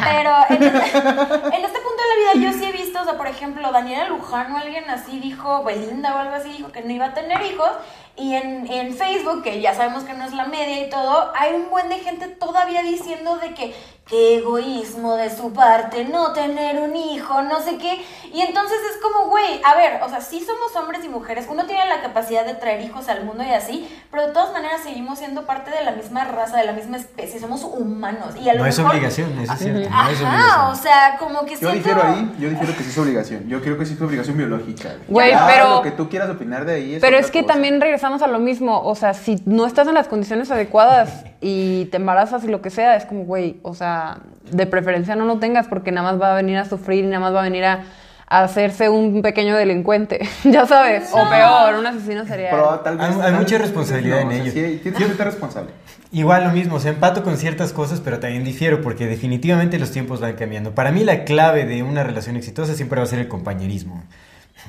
pero en este, en este punto de la vida yo sí he visto visto, o sea, por ejemplo, Daniela Luján o alguien así dijo, Belinda o algo así dijo que no iba a tener hijos. Y en, en Facebook, que ya sabemos que no es la media y todo, hay un buen de gente todavía diciendo de que qué egoísmo de su parte no tener un hijo, no sé qué. Y entonces es como, güey, a ver, o sea, sí somos hombres y mujeres, uno tiene la capacidad de traer hijos al mundo y así, pero de todas maneras seguimos siendo parte de la misma raza, de la misma especie, somos humanos. Y a lo No es obligación, eso es cierto. No es Ajá, obligación. o sea, como que Yo siento... difiero ahí, yo difiero que sí es obligación. Yo creo que sí es obligación biológica. Güey, Ya, pero- Lo que tú quieras opinar de ahí es Pero otra es que cosa. también regresamos a lo mismo, o sea, si no estás en las condiciones adecuadas y te embarazas y lo que sea, es como, güey, o sea, de preferencia no lo tengas porque nada más va a venir a sufrir y nada más va a venir a, a hacerse un pequeño delincuente, ya sabes, o peor, un asesino serial. Pero tal vez, Hay- mucha responsabilidad no, en o sea, ello. sí, tienes que ser responsable. Igual lo mismo, o sea, empato con ciertas cosas, pero también difiero porque definitivamente los tiempos van cambiando. Para mí la clave de una relación exitosa siempre va a ser el compañerismo.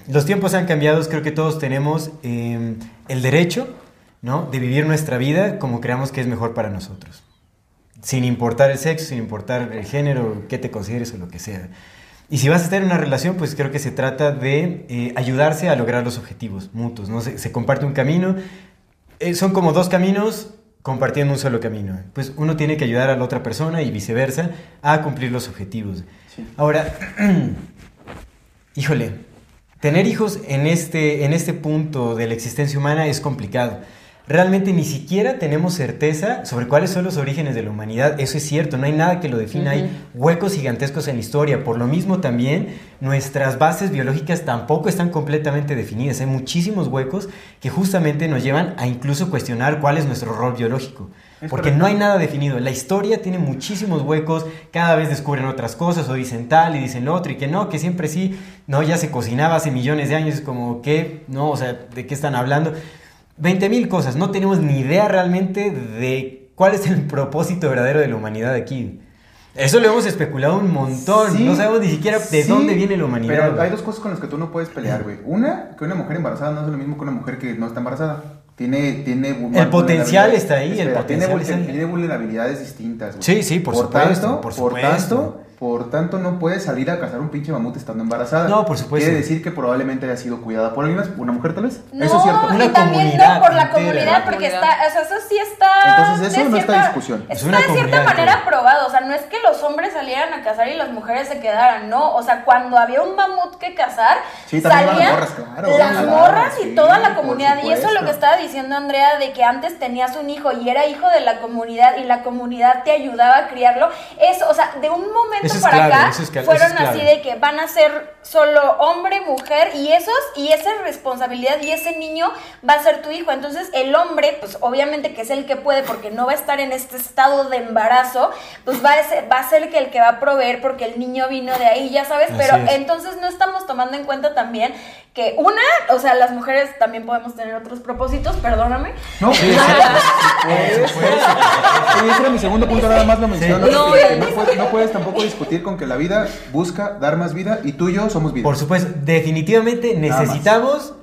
Los tiempos han cambiado, creo que todos tenemos eh, el derecho ¿no? de vivir nuestra vida como creamos que es mejor para nosotros. Sin importar el sexo, sin importar el género, qué te consideres o lo que sea. Y si vas a estar en una relación, pues creo que se trata de eh, ayudarse a lograr los objetivos mutuos, ¿no? Se, se comparte un camino, eh, son como dos caminos compartiendo un solo camino. Pues uno tiene que ayudar a la otra persona y viceversa a cumplir los objetivos. Ahora, híjole, tener hijos en este, en este punto de la existencia humana es complicado. Realmente ni siquiera tenemos certeza sobre cuáles son los orígenes de la humanidad. Eso es cierto, no hay nada que lo defina. Hay huecos gigantescos en la historia. Por lo mismo también nuestras bases biológicas tampoco están completamente definidas. Hay muchísimos huecos que justamente nos llevan a incluso cuestionar cuál es nuestro rol biológico. Es Porque correcto. no hay nada definido. La historia tiene muchísimos huecos, cada vez descubren otras cosas o dicen tal y dicen lo otro y que no, que siempre sí, no, ya se cocinaba hace millones de años, es como que, no, o sea, ¿de qué están hablando? 20 mil cosas, no tenemos ni idea realmente de cuál es el propósito verdadero de la humanidad aquí. Eso lo hemos especulado un montón, Sí, no sabemos ni siquiera de sí, dónde viene la humanidad. Pero güey. hay dos cosas con las que tú no puedes pelear, güey. Una, que una mujer embarazada no es lo mismo que una mujer que no está embarazada. Tiene, tiene El potencial está ahí, el Espera, potencial vul- está ahí. tiene vulnerabilidades distintas, güey. Sí, sí, por supuesto, Tanto, por Por supuesto. tanto, por tanto, no puedes salir a cazar un pinche mamut estando embarazada. No, por supuesto. Quiere decir que probablemente haya sido cuidada por alguien más, una mujer tal vez. No, Eso es cierto. Una y también comunidad no por la entera. comunidad, porque Comunidad. está, o sea, eso sí está. Entonces, eso no está discusión. Es Está una de cierta manera entera. probado, o sea, no es que los hombres salieran a cazar y las mujeres se quedaran, no, o sea, cuando había un mamut que cazar, Sí, salían las morras, claro, las claro, morras y sí, toda la comunidad, y eso es lo que estaba diciendo Andrea, de que antes tenías un hijo y era hijo de la comunidad y la comunidad te ayudaba a criarlo, eso, o sea, de un momento Es para clave, acá, es fueron así de que van a ser solo hombre, mujer y esos y esa responsabilidad y ese niño va a ser tu hijo. Entonces el hombre, pues obviamente que es el que puede porque no va a estar en este estado de embarazo, pues va a ser, va a ser que el que va a proveer porque el niño vino de ahí, ya sabes, pero es. entonces no estamos tomando en cuenta también que una, o sea, las mujeres también podemos tener otros propósitos, perdóname. No, sí, pues, pues, sí, ese era mi segundo punto, nada más lo menciono. No, que ya- no, puedes, no puedes tampoco discutir con que la vida busca dar más vida y tú y yo somos vida. Por supuesto, definitivamente Nada más. necesitamos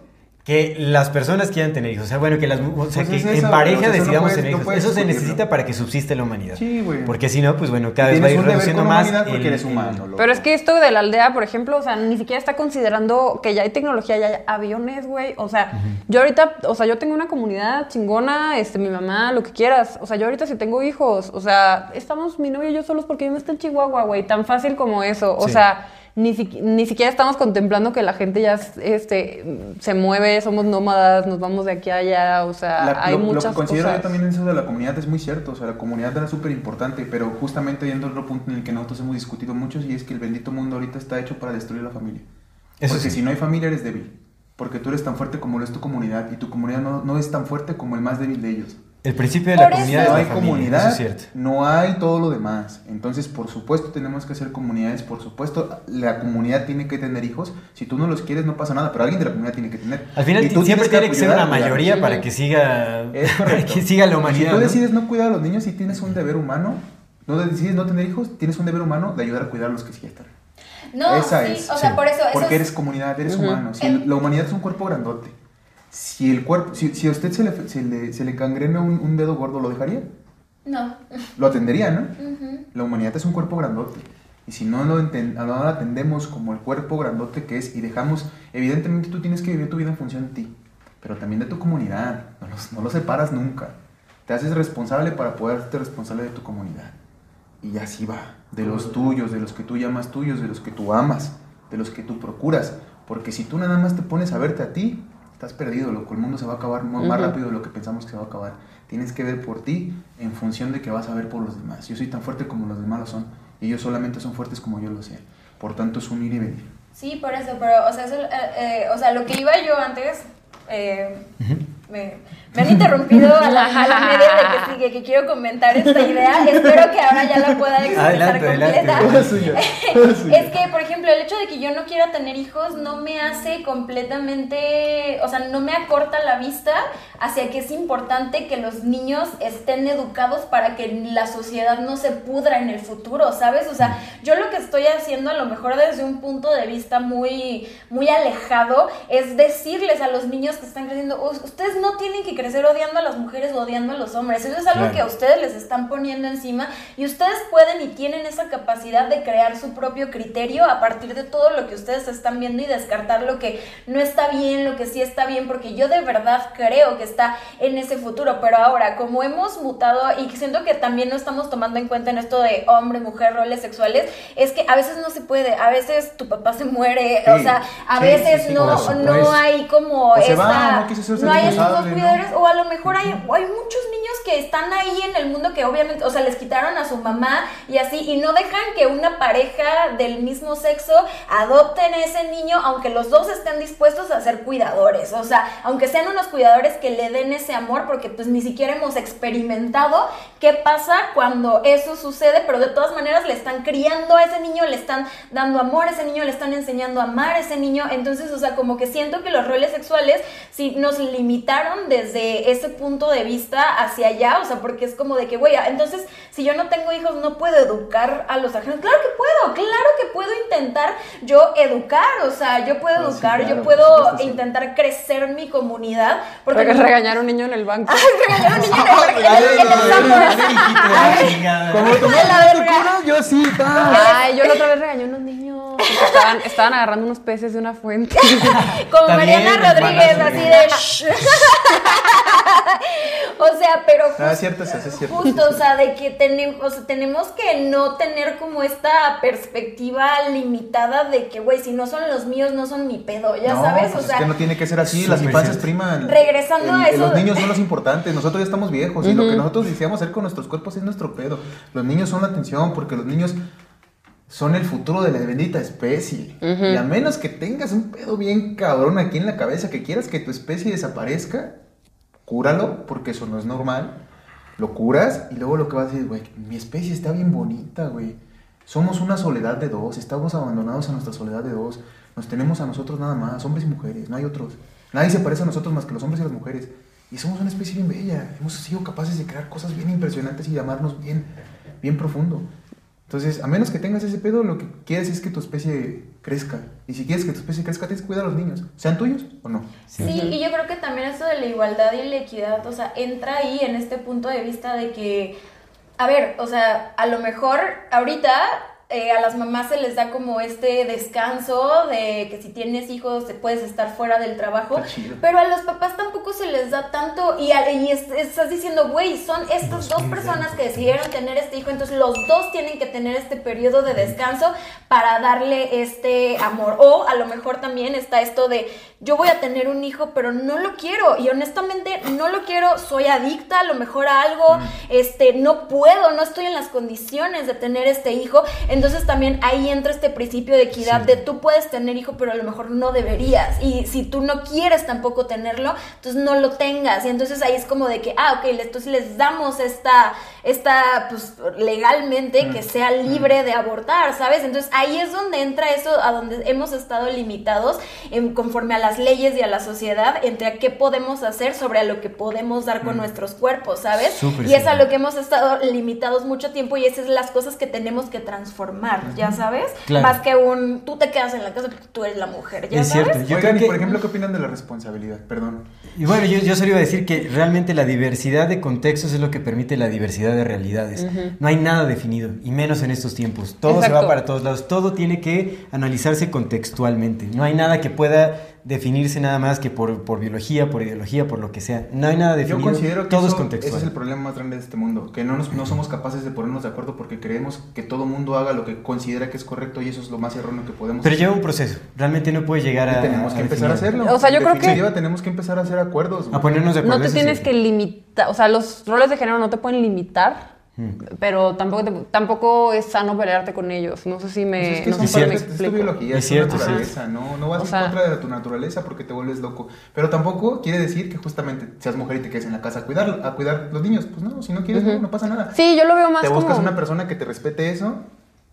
que las personas quieran tener hijos. O sea, bueno, que las o sea, Pues que es en pareja o sea, eso no decidamos puedes- tener hijos. Eso se necesita para que subsiste la humanidad. Sí, güey. Porque si no, pues bueno, cada vez va a ir reduciendo más. el- eres humano. Pero es que esto de la aldea, por ejemplo, o sea, ni siquiera está considerando que ya hay tecnología, ya hay aviones, güey. O sea, yo ahorita, o sea, yo tengo una comunidad chingona, este, mi mamá, lo que quieras. O sea, yo ahorita sí tengo hijos. O sea, estamos mi novio y yo solos porque yo no está en Chihuahua, güey. Tan fácil como eso. O Sí. sea, ni, siqui- ni siquiera estamos contemplando que la gente ya este, se mueve, somos nómadas, nos vamos de aquí a allá. O sea, La- hay lo, lo muchas que considero cosas. yo también eso de la comunidad es muy cierto, o sea, la comunidad era súper importante, pero justamente yendo a otro punto en el que nosotros hemos discutido mucho y es que el bendito mundo ahorita está hecho para destruir la familia. Eso porque sí. si no hay familia eres débil, porque tú eres tan fuerte como lo es tu comunidad y tu comunidad no, no es tan fuerte como el más débil de ellos. El principio de Por la comunidad eso- No es hay la familia, comunidad, eso es cierto. no hay todo lo demás. Entonces, por supuesto, tenemos que hacer comunidades. Por supuesto, la comunidad tiene que tener hijos. Si tú no los quieres, no pasa nada, pero alguien de la comunidad tiene que tener. Al final Y tú siempre tienes tiene que ser ayudar una a cuidarlos. mayoría para que siga, Es para correcto. que siga la humanidad. Si tú ¿no? decides no cuidar a los niños y tienes un deber humano, no decides no tener hijos, tienes un deber humano de ayudar a cuidar a los que sí están. No, Esa sí, es. o sea, sí. por eso, eso Porque es- eres comunidad, eres humano. Si El- la humanidad es un cuerpo grandote, si el cuerpo, si, si a usted se le, se le, se le cangrena un, un dedo gordo, ¿lo dejaría? No. Lo atendería, ¿no? La humanidad es un cuerpo grandote. Y si no lo, no lo atendemos como el cuerpo grandote que es y dejamos, evidentemente tú tienes que vivir tu vida en función de ti, pero también de tu comunidad, no los, no los separas nunca. Te haces responsable para poder hacerte responsable de tu comunidad. Y así va, de los tuyos, de los que tú llamas tuyos, de los que tú amas, de los que tú procuras. Porque si tú nada más te pones a verte a ti, estás perdido, loco. El mundo se va a acabar más rápido de lo que pensamos que se va a acabar. Tienes que ver por ti en función de que vas a ver por los demás. Yo soy tan fuerte como los demás lo son. Y ellos solamente son fuertes como yo lo sé. Por tanto, es un ir y venir. Sí, por eso, pero, o sea, eso, eh, eh, o sea lo que iba yo antes, eh, me, me han interrumpido a la, a la media de que sigue, que quiero comentar esta idea. Espero que ahora ya la pueda expresar Adelante, adelante. completa. Es que, por ejemplo, el hecho de que yo no quiera tener hijos no me hace completamente, o sea, no me acorta la vista hacia que es importante que los niños estén educados para que la sociedad no se pudra en el futuro, ¿sabes? O sea, yo lo que estoy haciendo a lo mejor desde un punto de vista muy, muy alejado es decirles a los niños que están creciendo, "Us- ustedes no tienen que crecer odiando a las mujeres o odiando a los hombres, eso es algo Claro. que a ustedes les están poniendo encima y ustedes pueden y tienen esa capacidad de crear su propio criterio a partir de todo lo que ustedes están viendo y descartar lo que no está bien, lo que sí está bien, porque yo de verdad creo que está en ese futuro, pero ahora como hemos mutado y siento que también no estamos tomando en cuenta en esto de hombre, mujer, roles sexuales, es que a veces no se puede, a veces tu papá se muere, Sí, o sea, a sí, veces sí, no, no hay como va, no no hay estos dos responsable, o a lo mejor hay, hay muchos niños que están ahí en el mundo que obviamente, o sea, les quitaron a su mamá y así, y no dejan que una pareja del mismo sexo adopten a ese niño, aunque los dos estén dispuestos a ser cuidadores, o sea, aunque sean unos cuidadores que le den ese amor, porque pues ni siquiera hemos experimentado qué pasa cuando eso sucede, pero de todas maneras le están criando a ese niño, le están dando amor a ese niño, le están enseñando a amar a ese niño, entonces, o sea, como que siento que los roles sexuales sí nos limitaron desde ese punto de vista hacia allá, o sea, porque es como de que, güey, entonces, si yo no tengo hijos, no puedo educar a los ajenos. Claro que puedo, claro que puedo intentar yo educar, o sea, yo puedo Ah, sí, educar, claro, yo puedo supuesto, sí. intentar crecer mi comunidad, porque regañar a un niño en el banco. regañar a un niño en el- Sanborns. Como tú verga. yo sí, Ay, yo la otra vez regañé a unos niños. estaban, estaban agarrando unos peces de una fuente. Como Mariana Rodríguez, así de... O sea, pero Ah, justo, es cierto, eso es cierto. justo, o sea, de que tenemos, o sea, tenemos que no tener como esta perspectiva limitada de que, güey, si no son los míos, no son mi pedo, ya no, sabes, pues o sea... es que no tiene que ser así, las infancias priman. Regresando a eso- Los niños son los importantes, nosotros ya estamos viejos y lo que nosotros deseamos hacer con nuestros cuerpos es nuestro pedo. Los niños son la atención porque los niños son el futuro de la bendita especie. Y a menos que tengas un pedo bien cabrón aquí en la cabeza, que quieras que tu especie desaparezca, cúralo, porque eso no es normal. Lo curas y luego lo que vas a decir, güey, mi especie está bien bonita, güey. Somos una soledad de dos, estamos abandonados a nuestra soledad de dos. Nos tenemos a nosotros nada más, hombres y mujeres, no hay otros. Nadie se parece a nosotros más que los hombres y las mujeres. Y somos una especie bien bella. Hemos sido capaces de crear cosas bien impresionantes y llamarnos bien, bien profundo. Entonces, a menos que tengas ese pedo, lo que quieres es que tu especie crezca. Y si quieres que tu especie crezca, tienes que cuidar a los niños. ¿Sean tuyos o no? Sí, y yo creo que también esto de la igualdad y la equidad, o sea, entra ahí en este punto de vista de que, a ver, o sea, a lo mejor ahorita eh, a las mamás se les da como este descanso de que si tienes hijos te puedes estar fuera del trabajo, pero a los papás tampoco se les da tanto y, a- y es- estás diciendo, güey, son estas dos personas que decidieron tener este hijo, entonces los dos tienen que tener este periodo de descanso para darle este amor. O a lo mejor también está esto de, yo voy a tener un hijo, pero no lo quiero y honestamente no lo quiero, soy adicta a lo mejor a algo, este, no puedo, no estoy en las condiciones de tener este hijo, entonces también ahí entra este principio de equidad de tú puedes tener hijo, pero a lo mejor no deberías. Y si tú no quieres tampoco tenerlo, entonces no lo tengas. Y entonces ahí es como de que, ah, ok, entonces les damos esta, esta, pues legalmente que sea libre de abortar, ¿sabes? Entonces ahí es donde entra eso, a donde hemos estado limitados en- conforme a las leyes y a la sociedad, entre a qué podemos hacer sobre a lo que podemos dar con nuestros cuerpos, ¿sabes? Súper y es a lo que hemos estado limitados mucho tiempo y esas son las cosas que tenemos que transformar. Formar, ya sabes, Claro. más que un tú te quedas en la casa porque tú eres la mujer, ya Es sabes. cierto. Yo Oigan, creo y que- por ejemplo, ¿qué opinan de la responsabilidad? Perdón. Y bueno, yo, yo solo iba a decir que realmente la diversidad de contextos es lo que permite la diversidad de realidades. No hay nada definido, y menos en estos tiempos. Todo se va para todos lados, todo tiene que analizarse contextualmente. No hay nada que pueda definirse nada más que por, por biología, por ideología, por lo que sea. No hay nada Yo definido, considero que todo es eso- ese es el problema más grande de este mundo, que no, nos- no somos capaces de ponernos de acuerdo porque creemos que todo mundo haga lo que considera que es correcto y eso es lo más erróneo que podemos Pero hacer. lleva un proceso, realmente no puede llegar a... Tenemos que empezar a hacerlo. O sea, yo creo que- definitiva, tenemos que empezar a hacer acuerdos. A ponernos de acuerdo. No te tienes que limitar, o sea, los roles de género no te pueden limitar. Pero tampoco, te- tampoco es sano pelearte con ellos. No sé si me, Pues es que no es, me es tu biología, Es es, cierto, tu sí. naturaleza, no, no vas O en contra de tu naturaleza porque te vuelves loco. Pero tampoco quiere decir que justamente seas mujer y te quedes en la casa a cuidar, a cuidar los niños. Pues no, si no quieres, no, no pasa nada. Sí, yo lo veo más te buscas como... una persona que te respete eso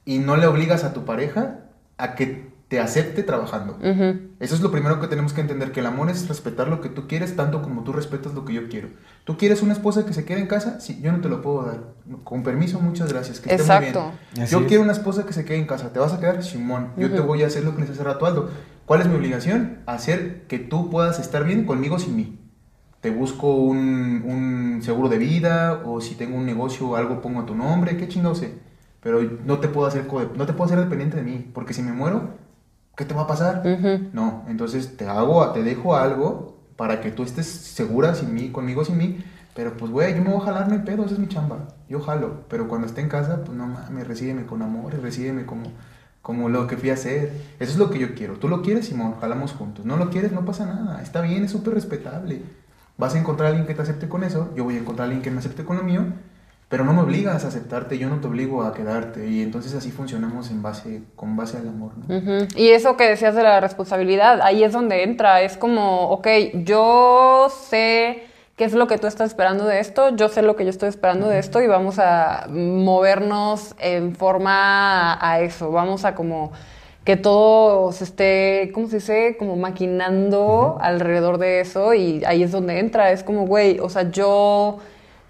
y no le obligas a tu pareja a que te acepte trabajando. Ujú. Eso es lo primero que tenemos que entender, que el amor es respetar lo que tú quieres tanto como tú respetas lo que yo quiero. ¿Tú quieres una esposa que se quede en casa? Sí, yo no te lo puedo dar. Con permiso, muchas gracias. Que esté muy Exacto. bien. Yo es. quiero una esposa que se quede en casa. ¿Te vas a quedar? Simón. Yo te voy a hacer lo que hace rato Aldo. ¿Cuál es mi obligación? Hacer que tú puedas estar bien conmigo sin mí. Te busco un, un seguro de vida o si tengo un negocio o algo pongo a tu nombre, qué chingado sé. Pero no te puedo hacer no te puedo hacer dependiente de mí, porque si me muero, ¿qué te va a pasar? No, entonces te hago, te dejo algo para que tú estés segura sin mí, conmigo sin mí. Pero pues, güey, yo me voy a jalar, no hay pedo, esa es mi chamba. Yo jalo. Pero cuando esté en casa, pues no mames, recíbeme con amor y recíbeme como, como lo que fui a hacer. Eso es lo que yo quiero. Tú lo quieres, Simón, jalamos juntos. No lo quieres, no pasa nada. Está bien, es súper respetable. Vas a encontrar a alguien que te acepte con eso. Yo voy a encontrar a alguien que me acepte con lo mío. Pero no me obligas a aceptarte, yo no te obligo a quedarte. Y entonces así funcionamos en base, con base al amor, ¿no? Y eso que decías de la responsabilidad, ahí es donde entra. Es como, ok, yo sé qué es lo que tú estás esperando de esto, yo sé lo que yo estoy esperando de esto y vamos a movernos en forma a, a eso. Vamos a como que todo se esté, ¿cómo se dice? Como maquinando alrededor de eso y ahí es donde entra. Es como, güey, o sea, yo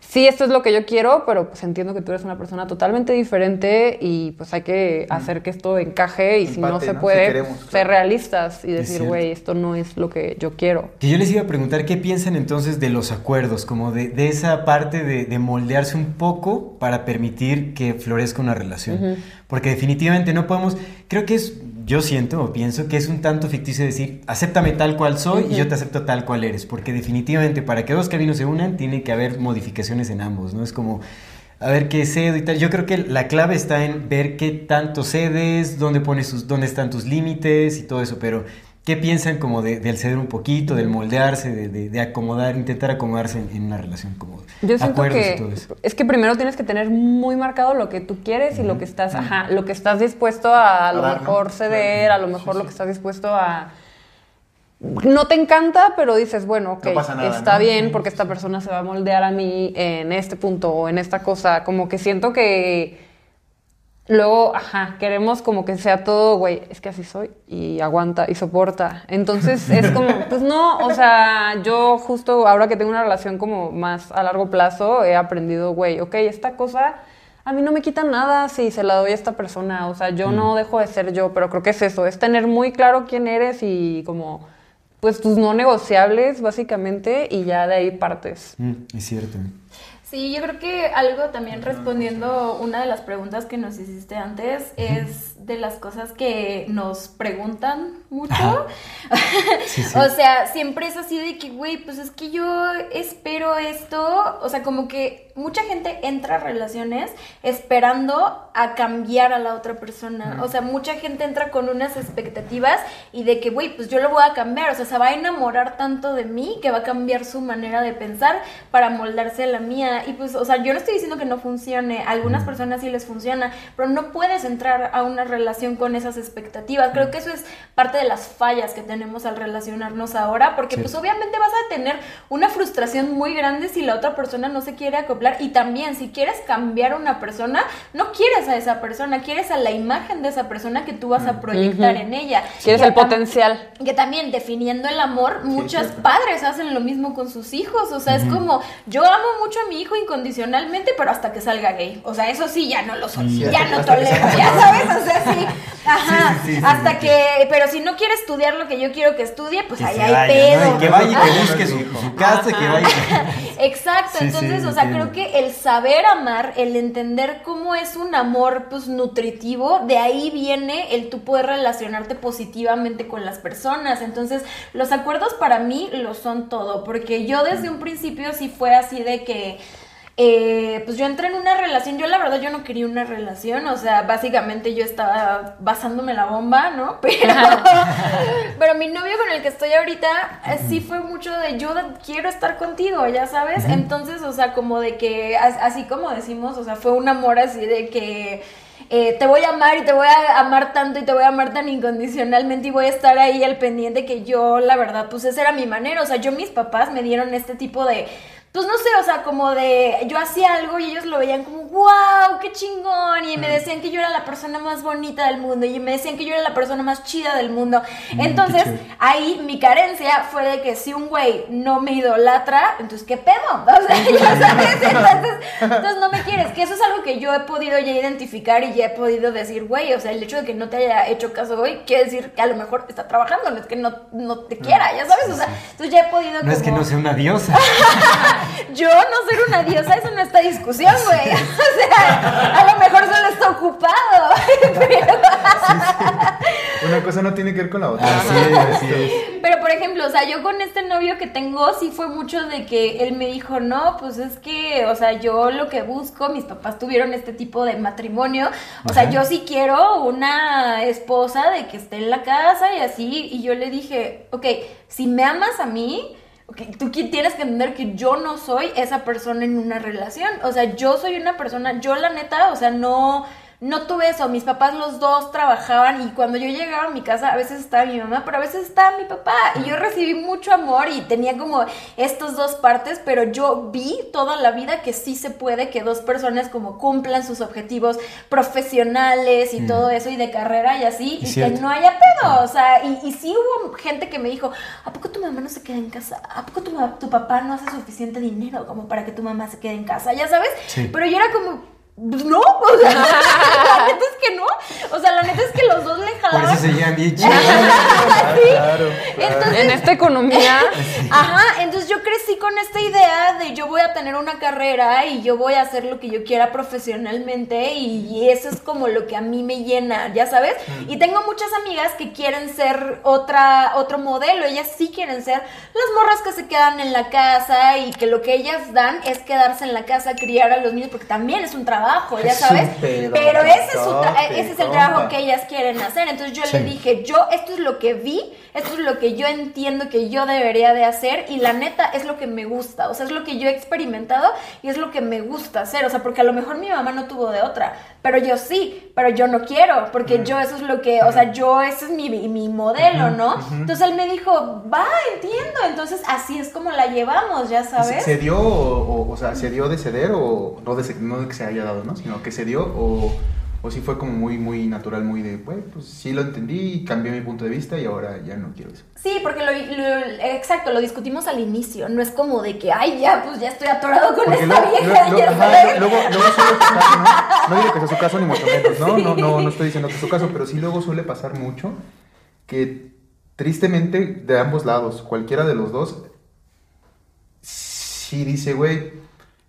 sí, esto es lo que yo quiero, pero pues entiendo que tú eres una persona totalmente diferente y pues hay que hacer que esto encaje y si no se ¿no? puede, Si queremos, ser realistas y decir, güey, esto no es lo que yo quiero. Que yo les iba a preguntar qué piensan entonces de los acuerdos, como de, de esa parte de, de moldearse un poco para permitir que florezca una relación. Porque definitivamente no podemos, creo que es, yo siento o pienso que es un tanto ficticio decir, acéptame tal cual soy y yo te acepto tal cual eres. Porque definitivamente para que dos caminos se unan tiene que haber modificaciones en ambos, ¿no? Es como... A ver qué cedo y tal. Yo creo que la clave está en ver qué tanto cedes, dónde pones sus, dónde están tus límites y todo eso. Pero ¿qué piensan como de- del ceder un poquito, del moldearse, de, de- de acomodar, intentar acomodarse en, en una relación como Yo siento y que todo eso? es que primero tienes que tener muy marcado lo que tú quieres y lo que estás, ajá, lo que estás dispuesto a, a lo dar, ¿no? mejor ceder, Claro. a lo mejor Sí, lo sí. que estás dispuesto a no te encanta, pero dices, bueno, ok, No pasa nada, está ¿no? bien porque esta persona se va a moldear a mí en este punto o en esta cosa. Como que siento que luego, ajá, queremos como que sea todo, güey, es que así soy y aguanta y soporta. Entonces es como, pues no, o sea, yo justo ahora que tengo una relación como más a largo plazo, he aprendido, güey, ok, esta cosa a mí no me quita nada si se la doy a esta persona, o sea, yo no dejo de ser yo, pero creo que es eso, es tener muy claro quién eres y como, pues tus no negociables básicamente y ya de ahí partes. Mm, es cierto. Sí, yo creo que algo también respondiendo una de las preguntas que nos hiciste antes es de las cosas que nos preguntan mucho. Sí, sí. o sea, siempre es así de que, güey, pues es que yo espero esto. O sea, como que mucha gente entra a relaciones esperando a cambiar a la otra persona. O sea, mucha gente entra con unas expectativas y de que, güey, pues yo lo voy a cambiar. O sea, se va a enamorar tanto de mí que va a cambiar su manera de pensar para moldarse a la mía. Y pues, o sea, yo no estoy diciendo que no funcione. A algunas personas sí les funciona, pero no puedes entrar a una relación con esas expectativas. Creo que eso es parte de las fallas que tenemos al relacionarnos ahora, porque pues obviamente vas a tener una frustración muy grande si la otra persona no se quiere acoplar y también si quieres cambiar a una persona, no quieres a esa persona, quieres a la imagen de esa persona que tú vas a proyectar en ella. Quieres el potencial. que también definiendo el amor, muchos cierto. padres hacen lo mismo con sus hijos. O sea, es como, yo amo mucho a mi hijo incondicionalmente, pero hasta que salga gay. O sea, eso sí, ya no lo soy. Ya no tolero, ya sabes, o sea, sí. Ajá. Sí, sí, sí, sí, hasta que, pero si no quiere estudiar lo que yo quiero que estudie, pues Que ahí hay vaya, pedo. que vaya y que busque su, su casa, que vaya. Exacto, entonces, o sea, entiendo. creo que el saber amar, el entender cómo es un amor pues nutritivo, de ahí viene el tú poder relacionarte positivamente con las personas. Entonces, los acuerdos para mí lo son todo, porque yo desde un principio sí fue así de que eh, pues yo entré en una relación, yo la verdad yo no quería una relación, o sea, básicamente yo estaba basándome la bomba, ¿no? Pero, pero mi novio con el que estoy ahorita eh, sí fue mucho de yo quiero estar contigo, ya sabes, entonces, o sea, como de que, as- así como decimos, o sea, fue un amor así de que... eh, te voy a amar y te voy a amar tanto y te voy a amar tan incondicionalmente y voy a estar ahí al pendiente que yo, la verdad, pues esa era mi manera. O sea, yo mis papás me dieron este tipo de, pues no sé, o sea, como de, yo hacía algo y ellos lo veían como, wow, qué chingón. Y me decían que yo era la persona más bonita del mundo y me decían que yo era la persona más chida del mundo. Entonces, ahí mi carencia fue de que si un güey no me idolatra, entonces, ¿qué pedo? O sea, ya sabes, entonces, entonces no me quieres. Que eso es algo que yo he podido ya identificar y ya he podido decir, güey, o sea, el hecho de que no te haya hecho caso hoy quiere decir que a lo mejor está trabajando, no es que no, no te quiera, ya sabes, o sea, entonces ya he podido No es que no sea una diosa. yo no ser una diosa, eso no está discusión, güey. O sea, a lo mejor solo está ocupado. Pero, Una cosa no tiene que ver con la otra. Así es, así es. pero, por ejemplo, o sea, yo con este novio que tengo, sí fue mucho de que él me dijo, no, pues es que, o sea, yo lo que busco, mis papás tuvieron este tipo de matrimonio. O sea, yo sí quiero una esposa de que esté en la casa y así. Y yo le dije, ok, si me amas a mí. Tú tienes que entender que yo no soy esa persona en una relación. O sea, yo soy una persona, yo la neta, o sea, no, no tuve eso. Mis papás los dos trabajaban y cuando yo llegaba a mi casa a veces estaba mi mamá, pero a veces estaba mi papá. Y yo recibí mucho amor y tenía como estas dos partes, pero yo vi toda la vida que sí se puede que dos personas como cumplan sus objetivos profesionales y todo eso y de carrera y así, y, que no haya pedo. O sea, y, y sí hubo gente que me dijo, ¿a poco tu mamá no se queda en casa? ¿A poco tu, tu papá no hace suficiente dinero como para que tu mamá se quede en casa? Ya sabes, Sí. pero yo era como... pues, No, o sea, la neta es que no. O sea, la neta es que los dos le Por jalaban. eso se llevan bien chidos. Claro. Entonces, En esta economía, Ajá, entonces yo crecí con esta idea de yo voy a tener una carrera y yo voy a hacer lo que yo quiera profesionalmente y eso es como lo que a mí me llena, ya sabes. Y tengo muchas amigas que quieren ser otra otro modelo, ellas sí quieren ser las morras que se quedan en la casa y que lo que ellas dan es quedarse en la casa, criar a los niños porque también es un trabajo, ya Es sabes. Pero ese es, su ese es el trabajo que ellas quieren hacer. Entonces yo le dije, yo, esto es lo que vi, esto es lo que yo entiendo que yo debería de hacer y la neta es lo que me gusta, o sea, es lo que yo he experimentado y es lo que me gusta hacer, o sea, porque a lo mejor mi mamá no tuvo de otra, pero yo sí, pero yo no quiero, porque yo eso es lo que, o sea, yo ese es mi, mi modelo, ¿no? Entonces él me dijo, va, entiendo, entonces así es como la llevamos, ya ¿Se, sabes. se dio, o, o- o sea, se dio de ceder o no de, no de que se haya dado, ¿no? Sino que se dio o, o sí fue como muy, muy natural, muy de, güey, pues sí lo entendí, cambié mi punto de vista y ahora ya no quiero eso. Sí, porque lo, lo- exacto, lo discutimos al inicio, no es como de que, ay, ya, pues ya estoy atorado con Porque esta luego, vieja, luego- ya ajá, sabes. luego, luego suele pasar, ¿no? No digo que sea su caso ni mucho menos, ¿no? No, no, no estoy diciendo que es su caso, pero sí luego suele pasar mucho que tristemente de ambos lados, cualquiera de los dos, sí dice, güey,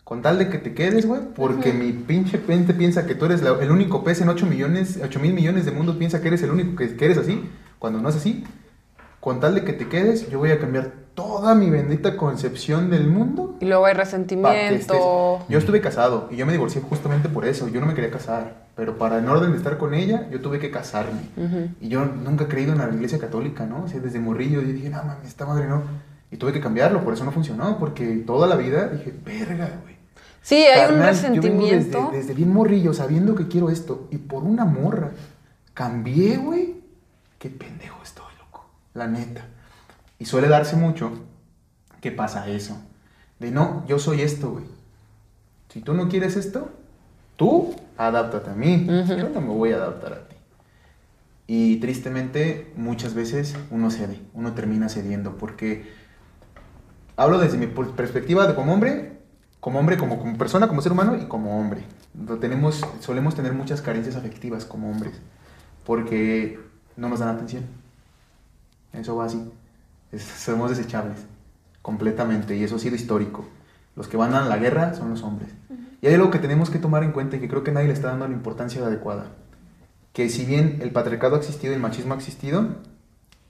con tal de que te quedes, güey, porque mi pinche mente piensa que tú eres la- el único pez en 8 millones, 8 mil millones de mundos, piensa que eres el único que, que eres así, cuando no es así. Con tal de que te quedes, yo voy a cambiar toda mi bendita concepción del mundo y luego hay resentimiento. Yo estuve casado y yo me divorcié justamente por eso. Yo no me quería casar, pero para en orden de estar con ella, yo tuve que casarme. Y yo nunca he creído en la iglesia católica, ¿no? O sea, desde morrillo yo dije, no mames, esta madre no. Y tuve que cambiarlo, por eso no funcionó, porque toda la vida dije, verga, güey. Sí, hay un Carnal, yo vengo resentimiento. Desde, desde bien morrillo, sabiendo que quiero esto, y por una morra, cambié, güey. Qué pendejo estoy, loco. La neta. Y suele darse mucho que pasa eso. De no, yo soy esto, güey. Si tú no quieres esto, tú adáptate a mí. Yo no me voy a adaptar a ti. Y tristemente, muchas veces uno cede, uno termina cediendo, porque hablo desde mi per- perspectiva de como hombre, como hombre, como, como persona, como ser humano y como hombre. Lo tenemos, solemos tener muchas carencias afectivas como hombres, porque no nos dan atención. Eso va así. Es- somos desechables, completamente, y eso ha sido histórico. Los que van a la guerra son los hombres. Y hay algo que tenemos que tomar en cuenta y que creo que nadie le está dando la importancia adecuada. Que si bien el patriarcado ha existido y el machismo ha existido,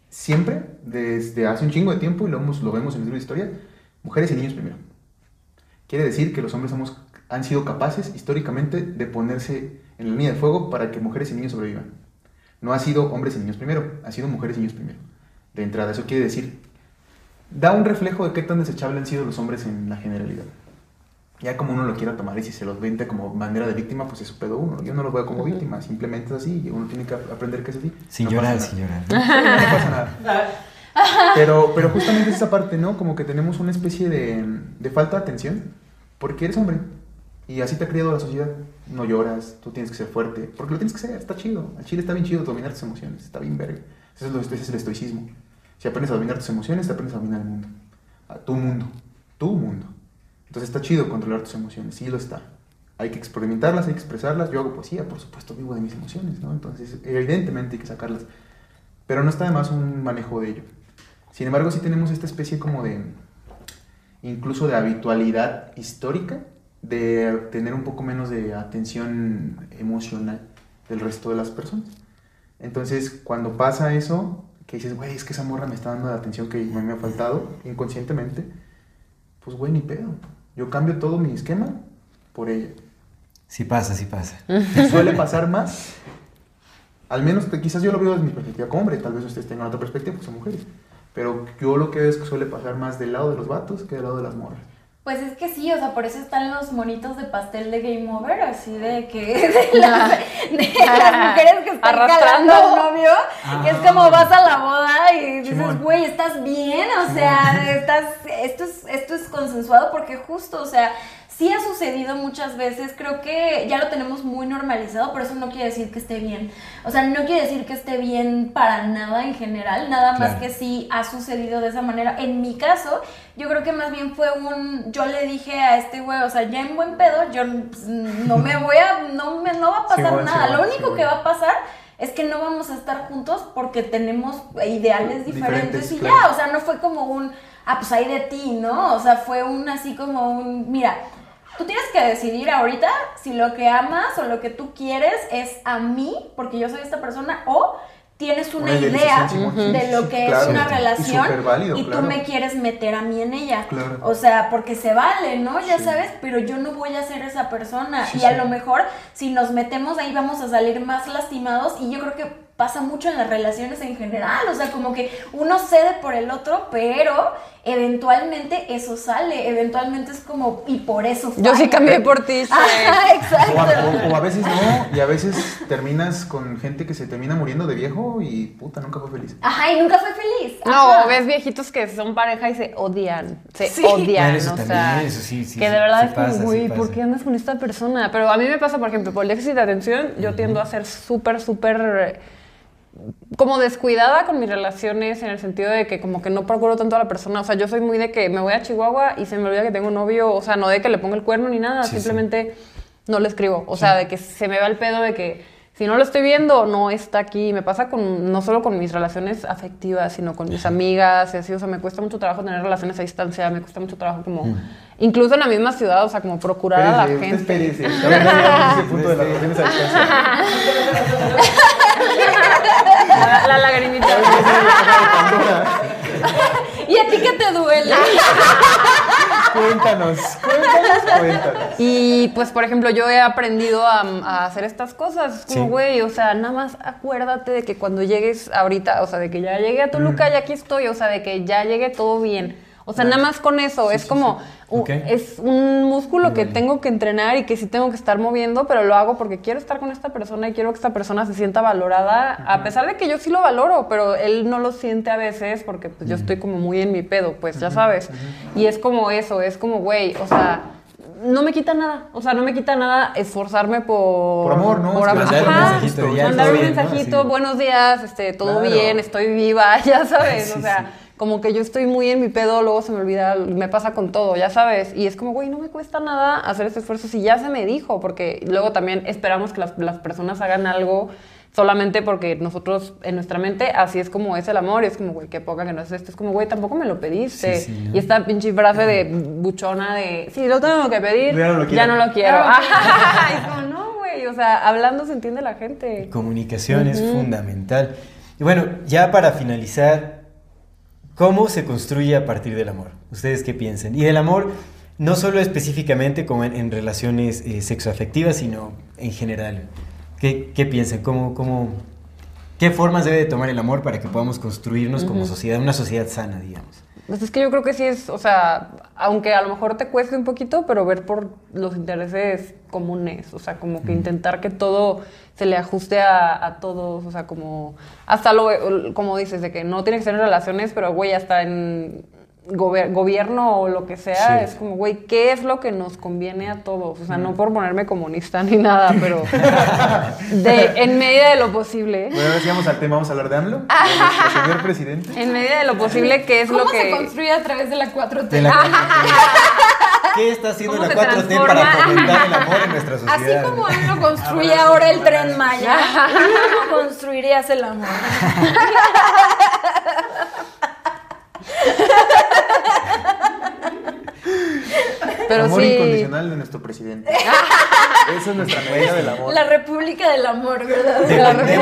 siempre, desde hace un chingo de tiempo, y lo, hemos- lo vemos en el libro de historia, mujeres y niños primero. Quiere decir que los hombres hemos, han sido capaces históricamente de ponerse en la línea de fuego para que mujeres y niños sobrevivan. No ha sido hombres y niños primero, ha sido mujeres y niños primero. De entrada, eso quiere decir, da un reflejo de qué tan desechables han sido los hombres en la generalidad. Ya como uno lo quiera tomar y si se los vende como manera de víctima, pues es su pedo uno. Yo no lo veo como víctima, simplemente es así y uno tiene que ap- aprender que es así. Sin No llorar, sin llorar. No pasa nada. Pero, pero justamente es esa parte, ¿no? Como que tenemos una especie de, de falta de atención porque eres hombre y así te ha criado la sociedad. No lloras, tú tienes que ser fuerte, porque lo tienes que ser, está chido. Al chile está bien chido dominar tus emociones, está bien verga. Eso es, ese es el estoicismo. Si aprendes a dominar tus emociones, te aprendes a dominar el mundo. A tu mundo, tu mundo. Entonces está chido controlar tus emociones, sí lo está. Hay que experimentarlas, hay que expresarlas. Yo hago poesía, por supuesto, vivo de mis emociones, ¿no? Entonces, evidentemente hay que sacarlas. Pero no está de más un manejo de ello. Sin embargo, sí tenemos esta especie como de, incluso de habitualidad histórica, de tener un poco menos de atención emocional del resto de las personas. Entonces, cuando pasa eso, que dices, güey, es que esa morra me está dando la atención que me ha faltado inconscientemente, pues, güey, ni pedo. Yo cambio todo mi esquema por ella. Sí pasa, sí pasa. Suele pasar más, al menos quizás yo lo veo desde mi perspectiva como hombre, tal vez ustedes tengan otra perspectiva, pues son mujeres. Pero yo lo que veo es que suele pasar más del lado de los vatos que del lado de las morras. Pues es que sí, o sea, por eso están los monitos de pastel de Game Over, así de que de las, de las mujeres que están Arrastrando. jalando al novio, que es como vas a la boda y dices, güey, estás bien, o sea, estás, esto es, esto es consensuado porque justo, o sea, sí ha sucedido muchas veces, creo que ya lo tenemos muy normalizado, pero eso no quiere decir que esté bien. O sea, no quiere decir que esté bien para nada en general, nada más que sí ha sucedido de esa manera. En mi caso, yo creo que más bien fue un, yo le dije a este güey, o sea, ya en buen pedo, yo pues, no me voy a, no me, no va a pasar nada. Lo único que va a pasar es que no vamos a estar juntos porque tenemos ideales diferentes, Diferentes, y claro. ya, o sea, no fue como un, ah, pues hay de ti, ¿no? O sea, fue un así como un, mira, tú tienes que decidir ahorita si lo que amas o lo que tú quieres es a mí, porque yo soy esta persona, o tienes una, Una idea de lo que claro. es una relación válido, y tú claro. me quieres meter a mí en ella. Claro. O sea, porque se vale, ¿no? Ya Sí. sabes, pero yo no voy a ser esa persona. Sí, y a sí. lo mejor si nos metemos ahí vamos a salir más lastimados y yo creo que pasa mucho en las relaciones en general, o sea, como que uno cede por el otro, pero eventualmente eso sale, eventualmente es como, y por eso Yo sí falla. cambié por ti. sí. Ajá, O a, exacto. o- o a veces no, y a veces terminas con gente que se termina muriendo de viejo y puta, nunca fue feliz. Ajá, y nunca fue feliz. No, Ajá. o ves viejitos que son pareja y se odian, se Sí. odian, eso o también, sea, eso sí, sí, que de verdad sí es como, güey. ¿por qué andas con esta persona? Pero a mí me pasa, por ejemplo, por el déficit de atención, yo tiendo a ser súper, súper como descuidada con mis relaciones en el sentido de que como que no procuro tanto a la persona, o sea, yo soy muy de que me voy a Chihuahua y se me olvida que tengo un novio, o sea, no de que le ponga el cuerno ni nada, Sí, sí. simplemente no le escribo, o sea, de que se me va el pedo de que si no lo estoy viendo, no está aquí. Me pasa con no solo con mis relaciones afectivas, sino con mis amigas y así. O sea, me cuesta mucho trabajo tener relaciones a distancia, me cuesta mucho trabajo como, incluso en la misma ciudad, o sea, como procurar a la gente. espérese. Todavía no llegamos a ese punto de las relaciones a distancia. La, la lagrimita. ¿Y a ti qué te duele? Cuéntanos, cuéntanos, cuéntanos. Y pues, por ejemplo, yo he aprendido a, a hacer estas cosas. Es como, Sí. güey, o sea, nada más acuérdate de que cuando llegues ahorita, o sea, de que ya llegué a Toluca y aquí estoy, o sea, de que ya llegue todo bien. O sea, nada más con eso, es como, u- Ok. es un músculo que tengo que entrenar y que sí tengo que estar moviendo, pero lo hago porque quiero estar con esta persona y quiero que esta persona se sienta valorada, a pesar de que yo sí lo valoro, pero él no lo siente a veces porque pues, yo estoy como muy en mi pedo, pues ya sabes. Y es como eso, es como, güey, o sea, no me quita nada, o sea, no me quita nada esforzarme por... Por amor, ¿no? Por amor. mandar un mensajito, Mandar un mensajito, buenos días, este, todo Claro. bien, estoy viva, ya sabes, Sí, o sea, sí. Como que yo estoy muy en mi pedo, luego se me olvida, me pasa con todo, ya sabes. Y es como, güey, no me cuesta nada hacer ese esfuerzo si ya se me dijo, porque luego también esperamos que las, las personas hagan algo solamente porque nosotros en nuestra mente así es como es el amor y es como, güey, qué poca que no es esto. Es como, güey, tampoco me lo pediste. Sí, sí, ¿no? Y esta pinche frase de buchona de, sí, lo tengo que pedir, Ya no lo ya quiero. no lo quiero. Es como, no, güey, o sea, hablando se entiende la gente. Comunicación es fundamental. Y bueno, ya para finalizar, ¿cómo se construye a partir del amor? ¿Ustedes qué piensan? Y el amor no solo específicamente como en, en relaciones eh, sexoafectivas, sino en general. ¿Qué, qué piensan? ¿Cómo, cómo, ¿Qué formas debe de tomar el amor para que podamos construirnos como sociedad, una sociedad sana, digamos? Pues es que yo creo que sí es, o sea, aunque a lo mejor te cueste un poquito, pero ver por los intereses comunes, o sea, como que intentar que todo se le ajuste a, a todos, o sea, como, hasta lo, como dices, de que no tiene que ser en relaciones, pero güey, hasta en gober- gobierno o lo que sea, Sí. es como, güey, ¿qué es lo que nos conviene a todos? O sea, no por ponerme comunista ni nada, pero de, en medida de lo posible. Bueno, ahora sí vamos al tema, vamos a hablar de AMLO, de nuestro señor presidente. En medida de lo posible, ¿qué es ¿Cómo lo se que... construye a través de la 4T? De la- ¿Qué está haciendo ¿Cómo la se 4T transforma? para fomentar el amor en nuestra sociedad? Así como uno construye ahora el tren Maya, ¿cómo construirías el amor? Pero amor sí... incondicional de nuestro presidente. Esa es nuestra medida del amor. La República del Amor, ¿verdad? De él.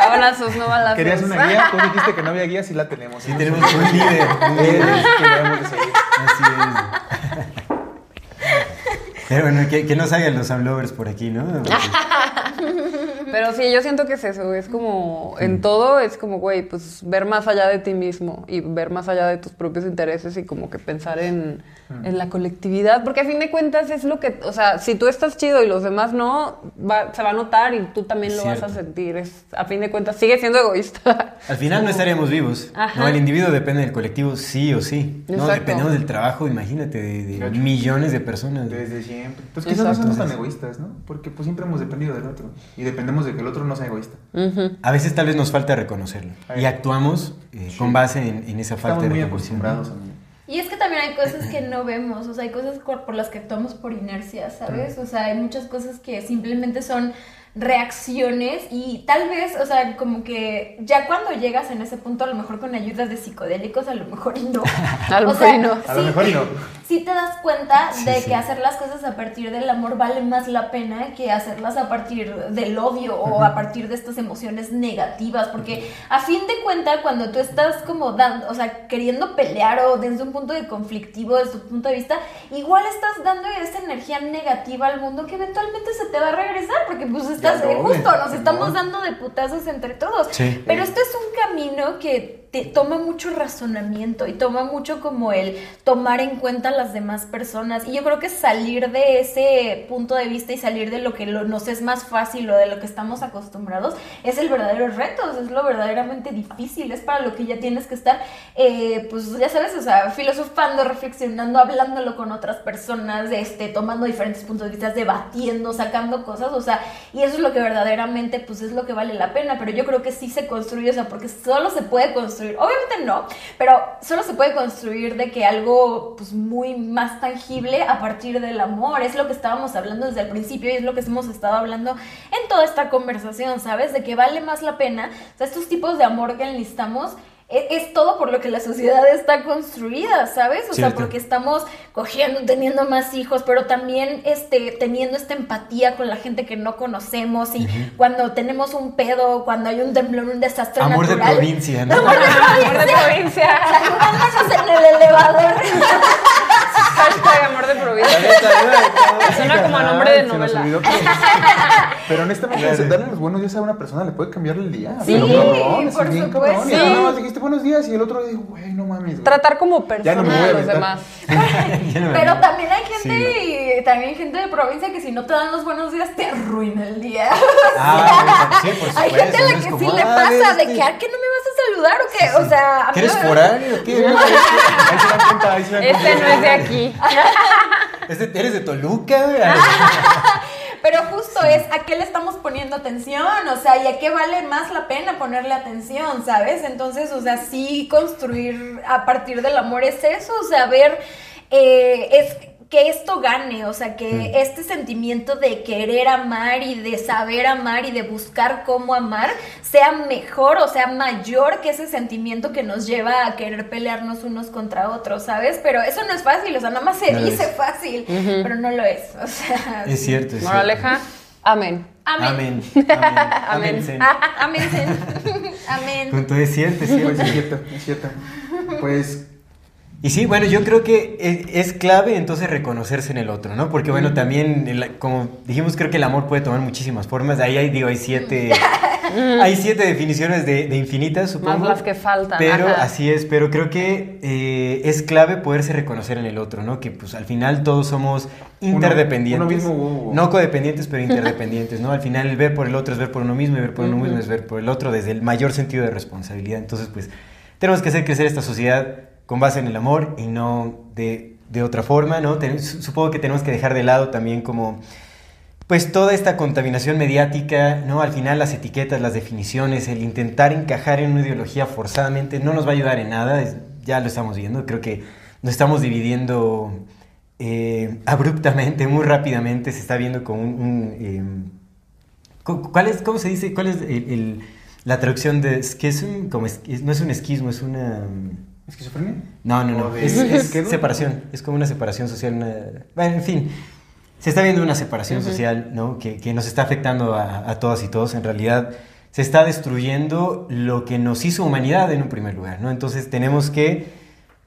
Abrazos, no balazos. ¿Querías una guía? Tú dijiste que no había guía, sí la tenemos. Sí, tenemos un líder. Un líder. Líderes que debemos de seguir. Así es. Pero bueno, que, que no salgan los amlovers por aquí, ¿no? Pero sí, yo siento que es eso, es como, en todo es como, güey, pues ver más allá de ti mismo y ver más allá de tus propios intereses y como que pensar en, en la colectividad, porque a fin de cuentas es lo que, o sea, si tú estás chido y los demás no, va- se va a notar y tú también lo vas a sentir, es, a fin de cuentas sigue siendo egoísta. Al final no estaríamos vivos. Ajá. No, el individuo depende del colectivo sí o sí. No, Exacto. dependemos del trabajo, imagínate, de, de millones de personas. Desde siempre. Entonces quizás no Exacto. somos tan egoístas, ¿no? Porque pues siempre hemos dependido del otro. Y dependemos de que el otro no sea egoísta. A veces tal vez nos falta reconocerlo. Y actuamos eh, con base en, en esa falta Estamos de muy acostumbrados, amigo. Y es que también hay cosas que no vemos, o sea, hay cosas por por las que actuamos por inercia, ¿sabes? O sea, hay muchas cosas que simplemente son reacciones y tal vez, o sea, como que ya cuando llegas en ese punto, a lo mejor con ayudas de psicodélicos, a lo mejor y no. A lo O mejor sea, y no. A lo sí- mejor y no. Sí te das cuenta Sí, de sí. que hacer las cosas a partir del amor vale más la pena que hacerlas a partir del odio o a partir de estas emociones negativas, porque a fin de cuenta cuando tú estás como dando, o sea, queriendo pelear o desde un punto de conflictivo, desde tu punto de vista, igual estás dando esa energía negativa al mundo que eventualmente se te va a regresar, porque pues estás, eh, justo, nos estamos dando de putazos entre todos. Sí. Pero esto es un camino que te toma mucho razonamiento y toma mucho como el tomar en cuenta a las demás personas. Y yo creo que salir de ese punto de vista y salir de lo que lo- nos es más fácil o de lo que estamos acostumbrados es el verdadero reto, es lo verdaderamente difícil, es para lo que ya tienes que estar, eh, pues ya sabes, o sea, filosofando, reflexionando, hablándolo con otras personas, este, tomando diferentes puntos de vista, debatiendo, sacando cosas, o sea, y eso es lo que verdaderamente pues es lo que vale la pena, pero yo creo que sí se construye, o sea, porque solo se puede construir, obviamente no, pero solo se puede construir de que algo pues muy más tangible a partir del amor, es lo que estábamos hablando desde el principio y es lo que hemos estado hablando en toda esta conversación, ¿sabes? De que vale más la pena, o sea, estos tipos de amor que enlistamos es, todo por lo que la sociedad está construida, ¿sabes? O sea, porque estamos cogiendo, teniendo más hijos, pero también este, teniendo esta empatía con la gente que no conocemos y cuando tenemos un pedo, cuando hay un temblor, un desastre Amor de natural. provincia, ¿no? Amor de provincia. Saludándonos en el elevador. Hashtag amor de provincia. Suena como a nombre de novela. olvidó, pero, pero honestamente, Claro. darle los buenos días a una persona le puede cambiar el día. Sí, pero cabrón, por bien supuesto. cabrón. Y Sí. nada más dijiste buenos días y el otro dijo, güey, no mames. güey". Tratar como no persona voy a a los demás. No Pero también hay gente, Sí, y también gente de provincia que si no te dan los buenos días te arruina el día. Ah, sí, por supuesto. Hay gente a la ¿no? Que como, sí le ah, pasa de este- que, ¿a qué no me vas a saludar o qué? O sea, a mí ¿Que eres me- foráneo o qué? Ahí se dan cuenta, ahí se dan Este no es de aquí. ¿Este- ¿Eres de Toluca? Pero justo es a qué le estamos poniendo atención, o sea, y a qué vale más la pena ponerle atención, ¿sabes? Entonces, o sea, sí construir a partir del amor es eso, o sea, ver, eh, es que esto gane, o sea, que este sentimiento de querer amar y de saber amar y de buscar cómo amar sea mejor o sea mayor que ese sentimiento que nos lleva a querer pelearnos unos contra otros, ¿sabes? Pero eso no es fácil, o sea, nada más se No dice es. fácil, pero no lo es, o sea. Es cierto, es cierto. Moraleja, amén. Amén. Amén. Amén. Amén. Zen. Amén. Amén. Punto es cierto, es Pues cierto. es cierto, es cierto. Pues Y sí, bueno, yo creo que es, es clave entonces reconocerse en el otro, ¿no? Porque bueno, también, el- como dijimos, creo que el amor puede tomar muchísimas formas. Ahí hay, digo, hay siete, hay siete definiciones de, de infinitas, supongo. Más las que faltan. Pero ajá. así es, pero creo que eh, es clave poderse reconocer en el otro, ¿no? Que pues al final todos somos interdependientes. uno mismo, uh, uh. No codependientes, pero interdependientes, ¿no? Al final el ver por el otro es ver por uno mismo y ver por uno mismo es ver por el otro desde el mayor sentido de responsabilidad. Entonces, pues tenemos que hacer crecer esta sociedad con base en el amor y no de, de otra forma, ¿no? Supongo que tenemos que dejar de lado también como pues toda esta contaminación mediática, ¿no? Al final las etiquetas, las definiciones, el intentar encajar en una ideología forzadamente no nos va a ayudar en nada, ya lo estamos viendo, creo que nos estamos dividiendo eh, abruptamente, muy rápidamente, se está viendo como un... un, cu- ¿cuál es, ¿Cómo se dice? ¿Cuál es el- la traducción de... es que es un, como es- no es un esquismo, es una... ¿esquizofrenia? No, no, no. De- Es, separación. Es como una separación social. una- Bueno, en fin. Se está viendo una separación social, ¿no? Que, que nos está afectando a, a todas y todos. En realidad, se está destruyendo lo que nos hizo humanidad en un primer lugar, ¿no? Entonces, tenemos que,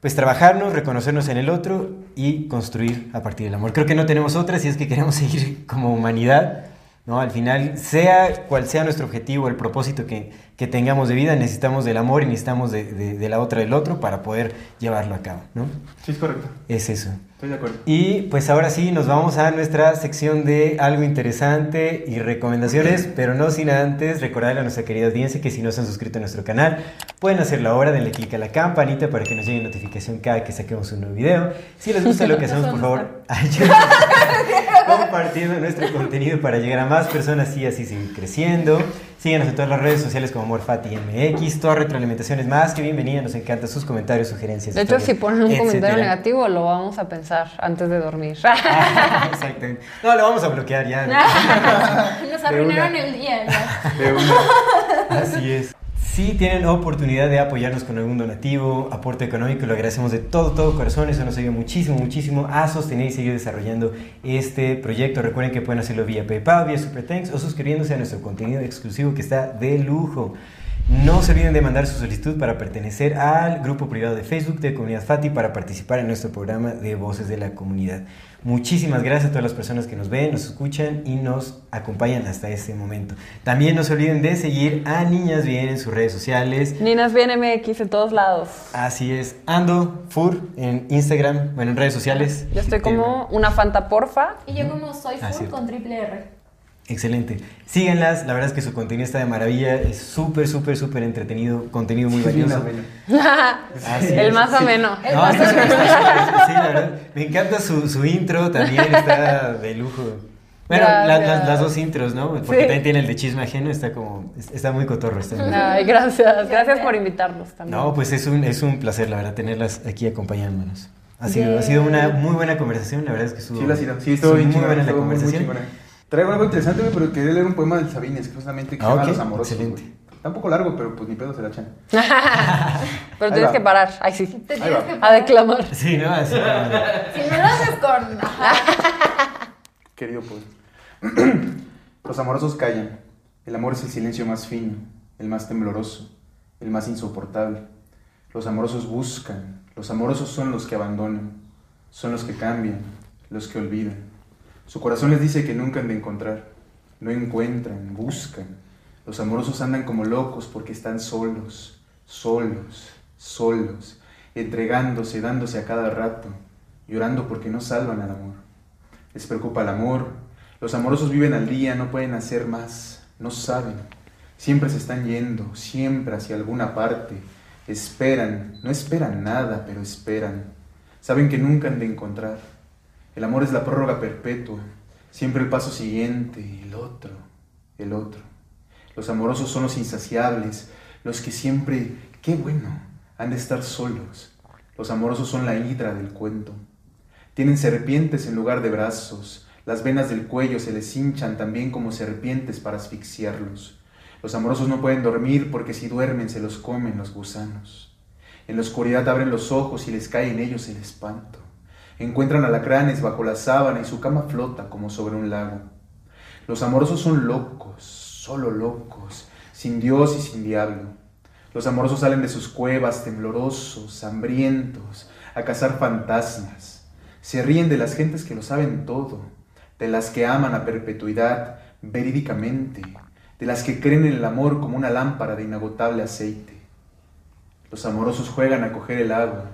pues, trabajarnos, reconocernos en el otro y construir a partir del amor. Creo que no tenemos otra si es que queremos seguir como humanidad, ¿no? Al final, sea cual sea nuestro objetivo, el propósito que, que tengamos de vida, necesitamos del amor y necesitamos de, de- de la otra del otro para poder llevarlo a cabo, ¿no? Sí, es correcto. Es eso. Estoy de acuerdo. Y pues ahora sí, nos vamos a nuestra sección de algo interesante y recomendaciones, pero no sin antes recordarle a nuestra querida audiencia que si no se han suscrito a nuestro canal, pueden hacerlo ahora, denle clic a la campanita para que nos llegue notificación cada que saquemos un nuevo video. Si les gusta lo que hacemos, por favor, ayúdenos compartiendo nuestro contenido para llegar a más personas y así seguir creciendo. Síguenos en todas las redes sociales como Morfati MX, toda retroalimentación es más que bienvenida, nos encantan sus comentarios, sugerencias. De hecho, si ponen un comentario negativo, lo vamos a pensar antes de dormir. Exactamente. No, lo vamos a bloquear ya. Nos arruinaron el día. ya. De una. Así es. Si tienen oportunidad de apoyarnos con algún donativo, aporte económico, lo agradecemos de todo, todo corazón. Eso nos ayuda muchísimo, muchísimo a sostener y seguir desarrollando este proyecto. Recuerden que pueden hacerlo vía PayPal, vía Super Thanks o suscribiéndose a nuestro contenido exclusivo que está de lujo. No se olviden de mandar su solicitud para pertenecer al grupo privado de Facebook de Comunidad Fati para participar en nuestro programa de Voces de la Comunidad. Muchísimas gracias a todas las personas que nos ven, nos escuchan y nos acompañan hasta este momento. También no se olviden de seguir a Niñas Bien en sus redes sociales. Ninas bien MX en todos lados. Así es, Ando Fur en Instagram, bueno, en redes sociales. Yo estoy como una Fanta porfa. Y yo como soy Ah, cierto. con triple R. Excelente. Síganlas, la verdad es que su contenido está de maravilla, es súper, súper, súper entretenido, contenido muy valioso. El más ameno. No, está súper, está súper, sí, la verdad. Me encanta su, su intro, también está de lujo. Bueno, la- las, las dos intros, ¿no? Porque Sí. también tiene el de chisme ajeno, está como, está muy cotorro. Está muy- Ay, gracias. Gracias por invitarnos también. No, pues es un, es un placer, la verdad, tenerlas aquí acompañándonos. Ha sido, ha sido una muy buena conversación, la verdad es que estuvo, Sí, la ha sido. Sí, estuvo estuvo bien muy buena la muy, muy conversación. chingona. Traigo algo interesante, güey, pero quería leer un poema del Sabines, justamente que Ah, se llama Los Amorosos. excelente. güey. Está un poco largo, pero pues ni pedo se la echan. Pero Ahí tienes va. que parar. Ay, sí. Te Ahí tienes va. que A declamar. Sí, ¿no? Así como- Si no lo haces con. Querido pues. Los amorosos callan. El amor es el silencio más fino, el más tembloroso, el más insoportable. Los amorosos buscan. Los amorosos son los que abandonan. Son los que cambian, los que olvidan. Su corazón les dice que nunca han de encontrar. No encuentran, buscan. Los amorosos andan como locos porque están solos, solos, solos, entregándose, dándose a cada rato, llorando porque no salvan al amor. Les preocupa el amor. Los amorosos viven al día, no pueden hacer más, no saben. Siempre se están yendo, siempre hacia alguna parte. Esperan, no esperan nada, pero esperan. Saben que nunca han de encontrar. El amor es la prórroga perpetua. Siempre el paso siguiente, el otro, el otro. Los amorosos son los insaciables, los que siempre, qué bueno, han de estar solos. Los amorosos son la hidra del cuento. Tienen serpientes en lugar de brazos, las venas del cuello se les hinchan también como serpientes para asfixiarlos. Los amorosos no pueden dormir porque si duermen se los comen los gusanos. En la oscuridad abren los ojos y les cae en ellos el espanto. Encuentran alacranes bajo la sábana y su cama flota como sobre un lago. Los amorosos son locos, solo locos, sin Dios y sin diablo. Los amorosos salen de sus cuevas temblorosos, hambrientos, a cazar fantasmas. Se ríen de las gentes que lo saben todo, de las que aman a perpetuidad verídicamente, de las que creen en el amor como una lámpara de inagotable aceite. Los amorosos juegan a coger el agua,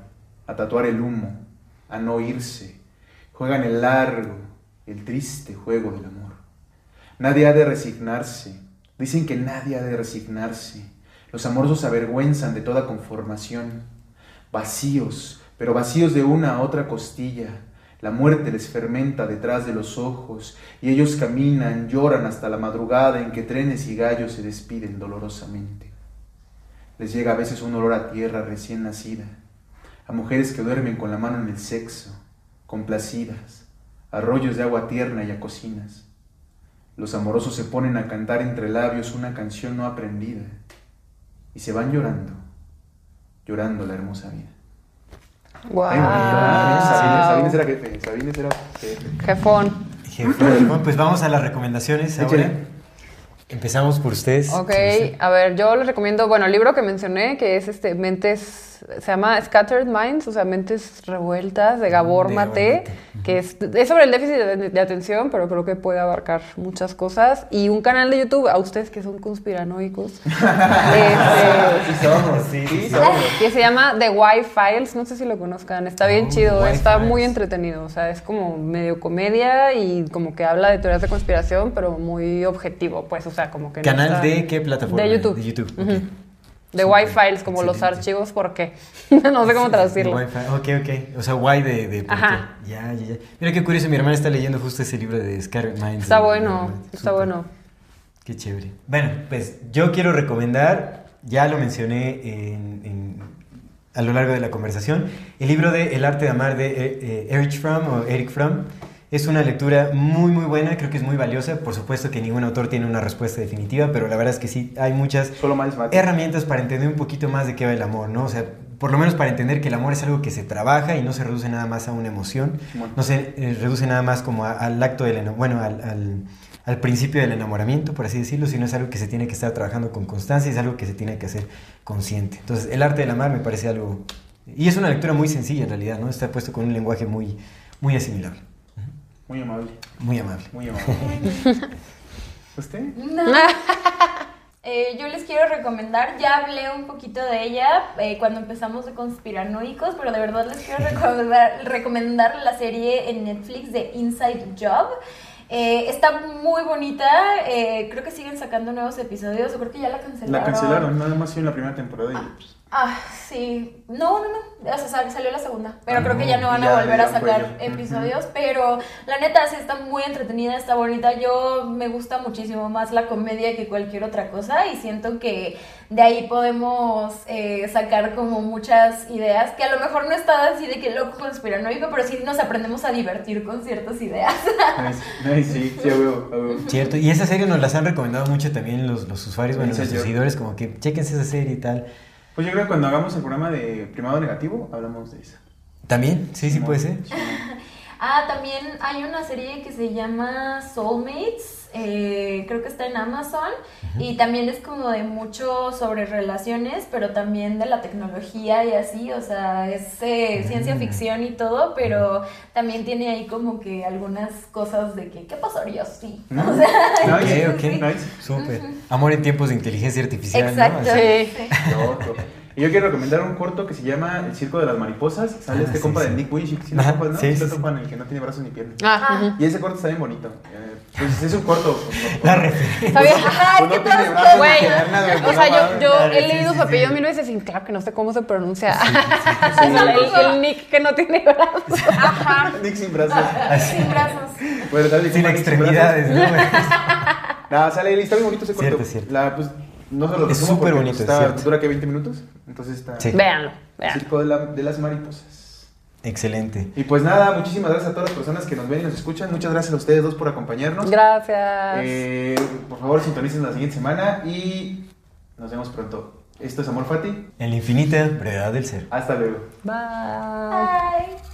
a tatuar el humo, a no irse, juegan el largo, el triste juego del amor. Nadie ha de resignarse, dicen que nadie ha de resignarse. Los amorosos avergüenzan de toda conformación, vacíos, pero vacíos de una a otra costilla. La muerte les fermenta detrás de los ojos y ellos caminan, lloran hasta la madrugada en que trenes y gallos se despiden dolorosamente. Les llega a veces un olor a tierra recién nacida, a mujeres que duermen con la mano en el sexo, complacidas, a rollos de agua tierna y a cocinas. Los amorosos se ponen a cantar entre labios una canción no aprendida y se van llorando, llorando la hermosa vida. Wow. Ay. Sabines, Sabines era jefe. Sabines era jefe. Jefón. Bueno, pues vamos a las recomendaciones ahora. Échale. Empezamos por ustedes. Ok, a ver, yo les recomiendo, bueno, el libro que mencioné, que es este Mentes, se llama Scattered Minds, o sea, Mentes Revueltas, de Gabor De Mate, que es, es sobre el déficit de, de atención, pero creo que puede abarcar muchas cosas. Y un canal de YouTube, a ustedes que son conspiranoicos, este, Sí somos. Sí, somos. que se llama The Why Files, no sé si lo conozcan, está bien Oh, chido, está muy entretenido, o sea, es como medio comedia y como que habla de teorías de conspiración, pero muy objetivo, pues, o sea, como que... no ¿Canal está- de qué plataforma? De YouTube. De YouTube, Súper, Why Files, como los archivos, ¿por qué? no sé cómo traducirlo. Wi-Fi. Ok, ok. O sea, guay de, de Ajá. Ya, ya, ya. Mira qué curioso, mi hermana está leyendo justo ese libro de Scattered Minds. Está de- bueno, de- está bueno. Qué chévere. Bueno, pues yo quiero recomendar, ya lo mencioné en- en- a lo largo de la conversación, el libro de El arte de amar de eh, eh, Erich Fromm o Eric Fromm. Es una lectura muy muy buena, creo que es muy valiosa. Por supuesto que ningún autor tiene una respuesta definitiva, pero la verdad es que sí, hay muchas Solo herramientas para entender un poquito más de qué va el amor, ¿no? O sea, por lo menos para entender que el amor es algo que se trabaja y no se reduce nada más a una emoción, no se eh, reduce nada más como a- al acto del eno- bueno, al, al- al principio del enamoramiento, por así decirlo, sino es algo que se tiene que estar trabajando con constancia, es algo que se tiene que hacer consciente. Entonces, el arte del amar me parece algo y es una lectura muy sencilla en realidad, ¿no? Está puesto con un lenguaje muy muy asimilable, Muy amable. muy amable. Muy amable. ¿Usted? No. Eh, yo les quiero recomendar, ya hablé un poquito de ella eh, cuando empezamos de conspiranoicos, pero de verdad les quiero recomendar, recomendar la serie en Netflix de Inside Job. Eh, está muy bonita, eh, creo que siguen sacando nuevos episodios, o creo que ya la cancelaron. La cancelaron, nada más en la primera temporada y pues, Ah, sí. No, no, no. O sea, sal- salió la segunda. Pero Ah, creo que ya no van a volver a sacar episodios. Pero la neta, sí está muy entretenida, está bonita. Yo me gusta muchísimo más la comedia que cualquier otra cosa. Y siento que de ahí podemos eh, sacar como muchas ideas. Que a lo mejor no está así de que loco conspiranoico, pero sí nos aprendemos a divertir con ciertas ideas. nice, sí, sí. Cierto, y esa serie nos las han recomendado mucho también los, los usuarios, bueno, Job. seguidores, como que chequense esa serie y tal. Pues yo creo que cuando hagamos el programa de primado negativo, hablamos de eso. ¿También? Sí, sí puede ser. Ah, también hay una serie que se llama Soulmates, eh, creo que está en Amazon, y también es como de mucho sobre relaciones, pero también de la tecnología y así, o sea, es eh, ciencia ficción y todo, pero también tiene ahí como que algunas cosas de que, ¿qué pasaría si? ¿No? O sea, Nice, ok, ok. nice. Súper. Amor en tiempos de inteligencia artificial, ¿no? Sí. sí. Loco. Y yo quiero recomendar un corto que se llama El Circo de las Mariposas. Sale Ah, este sí, compa sí. de Nick Wish, si lo Ajá, topas, ¿no? sí, Sí, lo sí, topan, el que no tiene brazos ni piernas. Ah, ujú. Y ese corto está bien bonito. Eh, pues es un corto. pues, no- La referencia. ¿Sabías? no tiene brazos ni Güey, piernas, güey, o sea, yo, yo he sí, leído sí, su apellido sí. mil veces y claro que no sé cómo se pronuncia. El, Nick que no tiene brazos. Ajá. Nick sin brazos. Sin brazos. Bueno, Sin extremidades. Nada, sale está bien bonito ese corto. Cierto, cierto. La, pues, no se lo Es resumo súper bonito, pues, está- cierto. Dura que 20 minutos. Entonces está. Sí. Véanlo, véanlo. Circo de, la- de las mariposas. Excelente. Y pues nada, muchísimas gracias a todas las personas que nos ven y nos escuchan. Muchas gracias a ustedes dos por acompañarnos. Gracias. Eh, por favor, sintonicen la siguiente semana y nos vemos pronto. Esto es Amor Fati. En la infinita brevedad del ser. Hasta luego. Bye. Bye.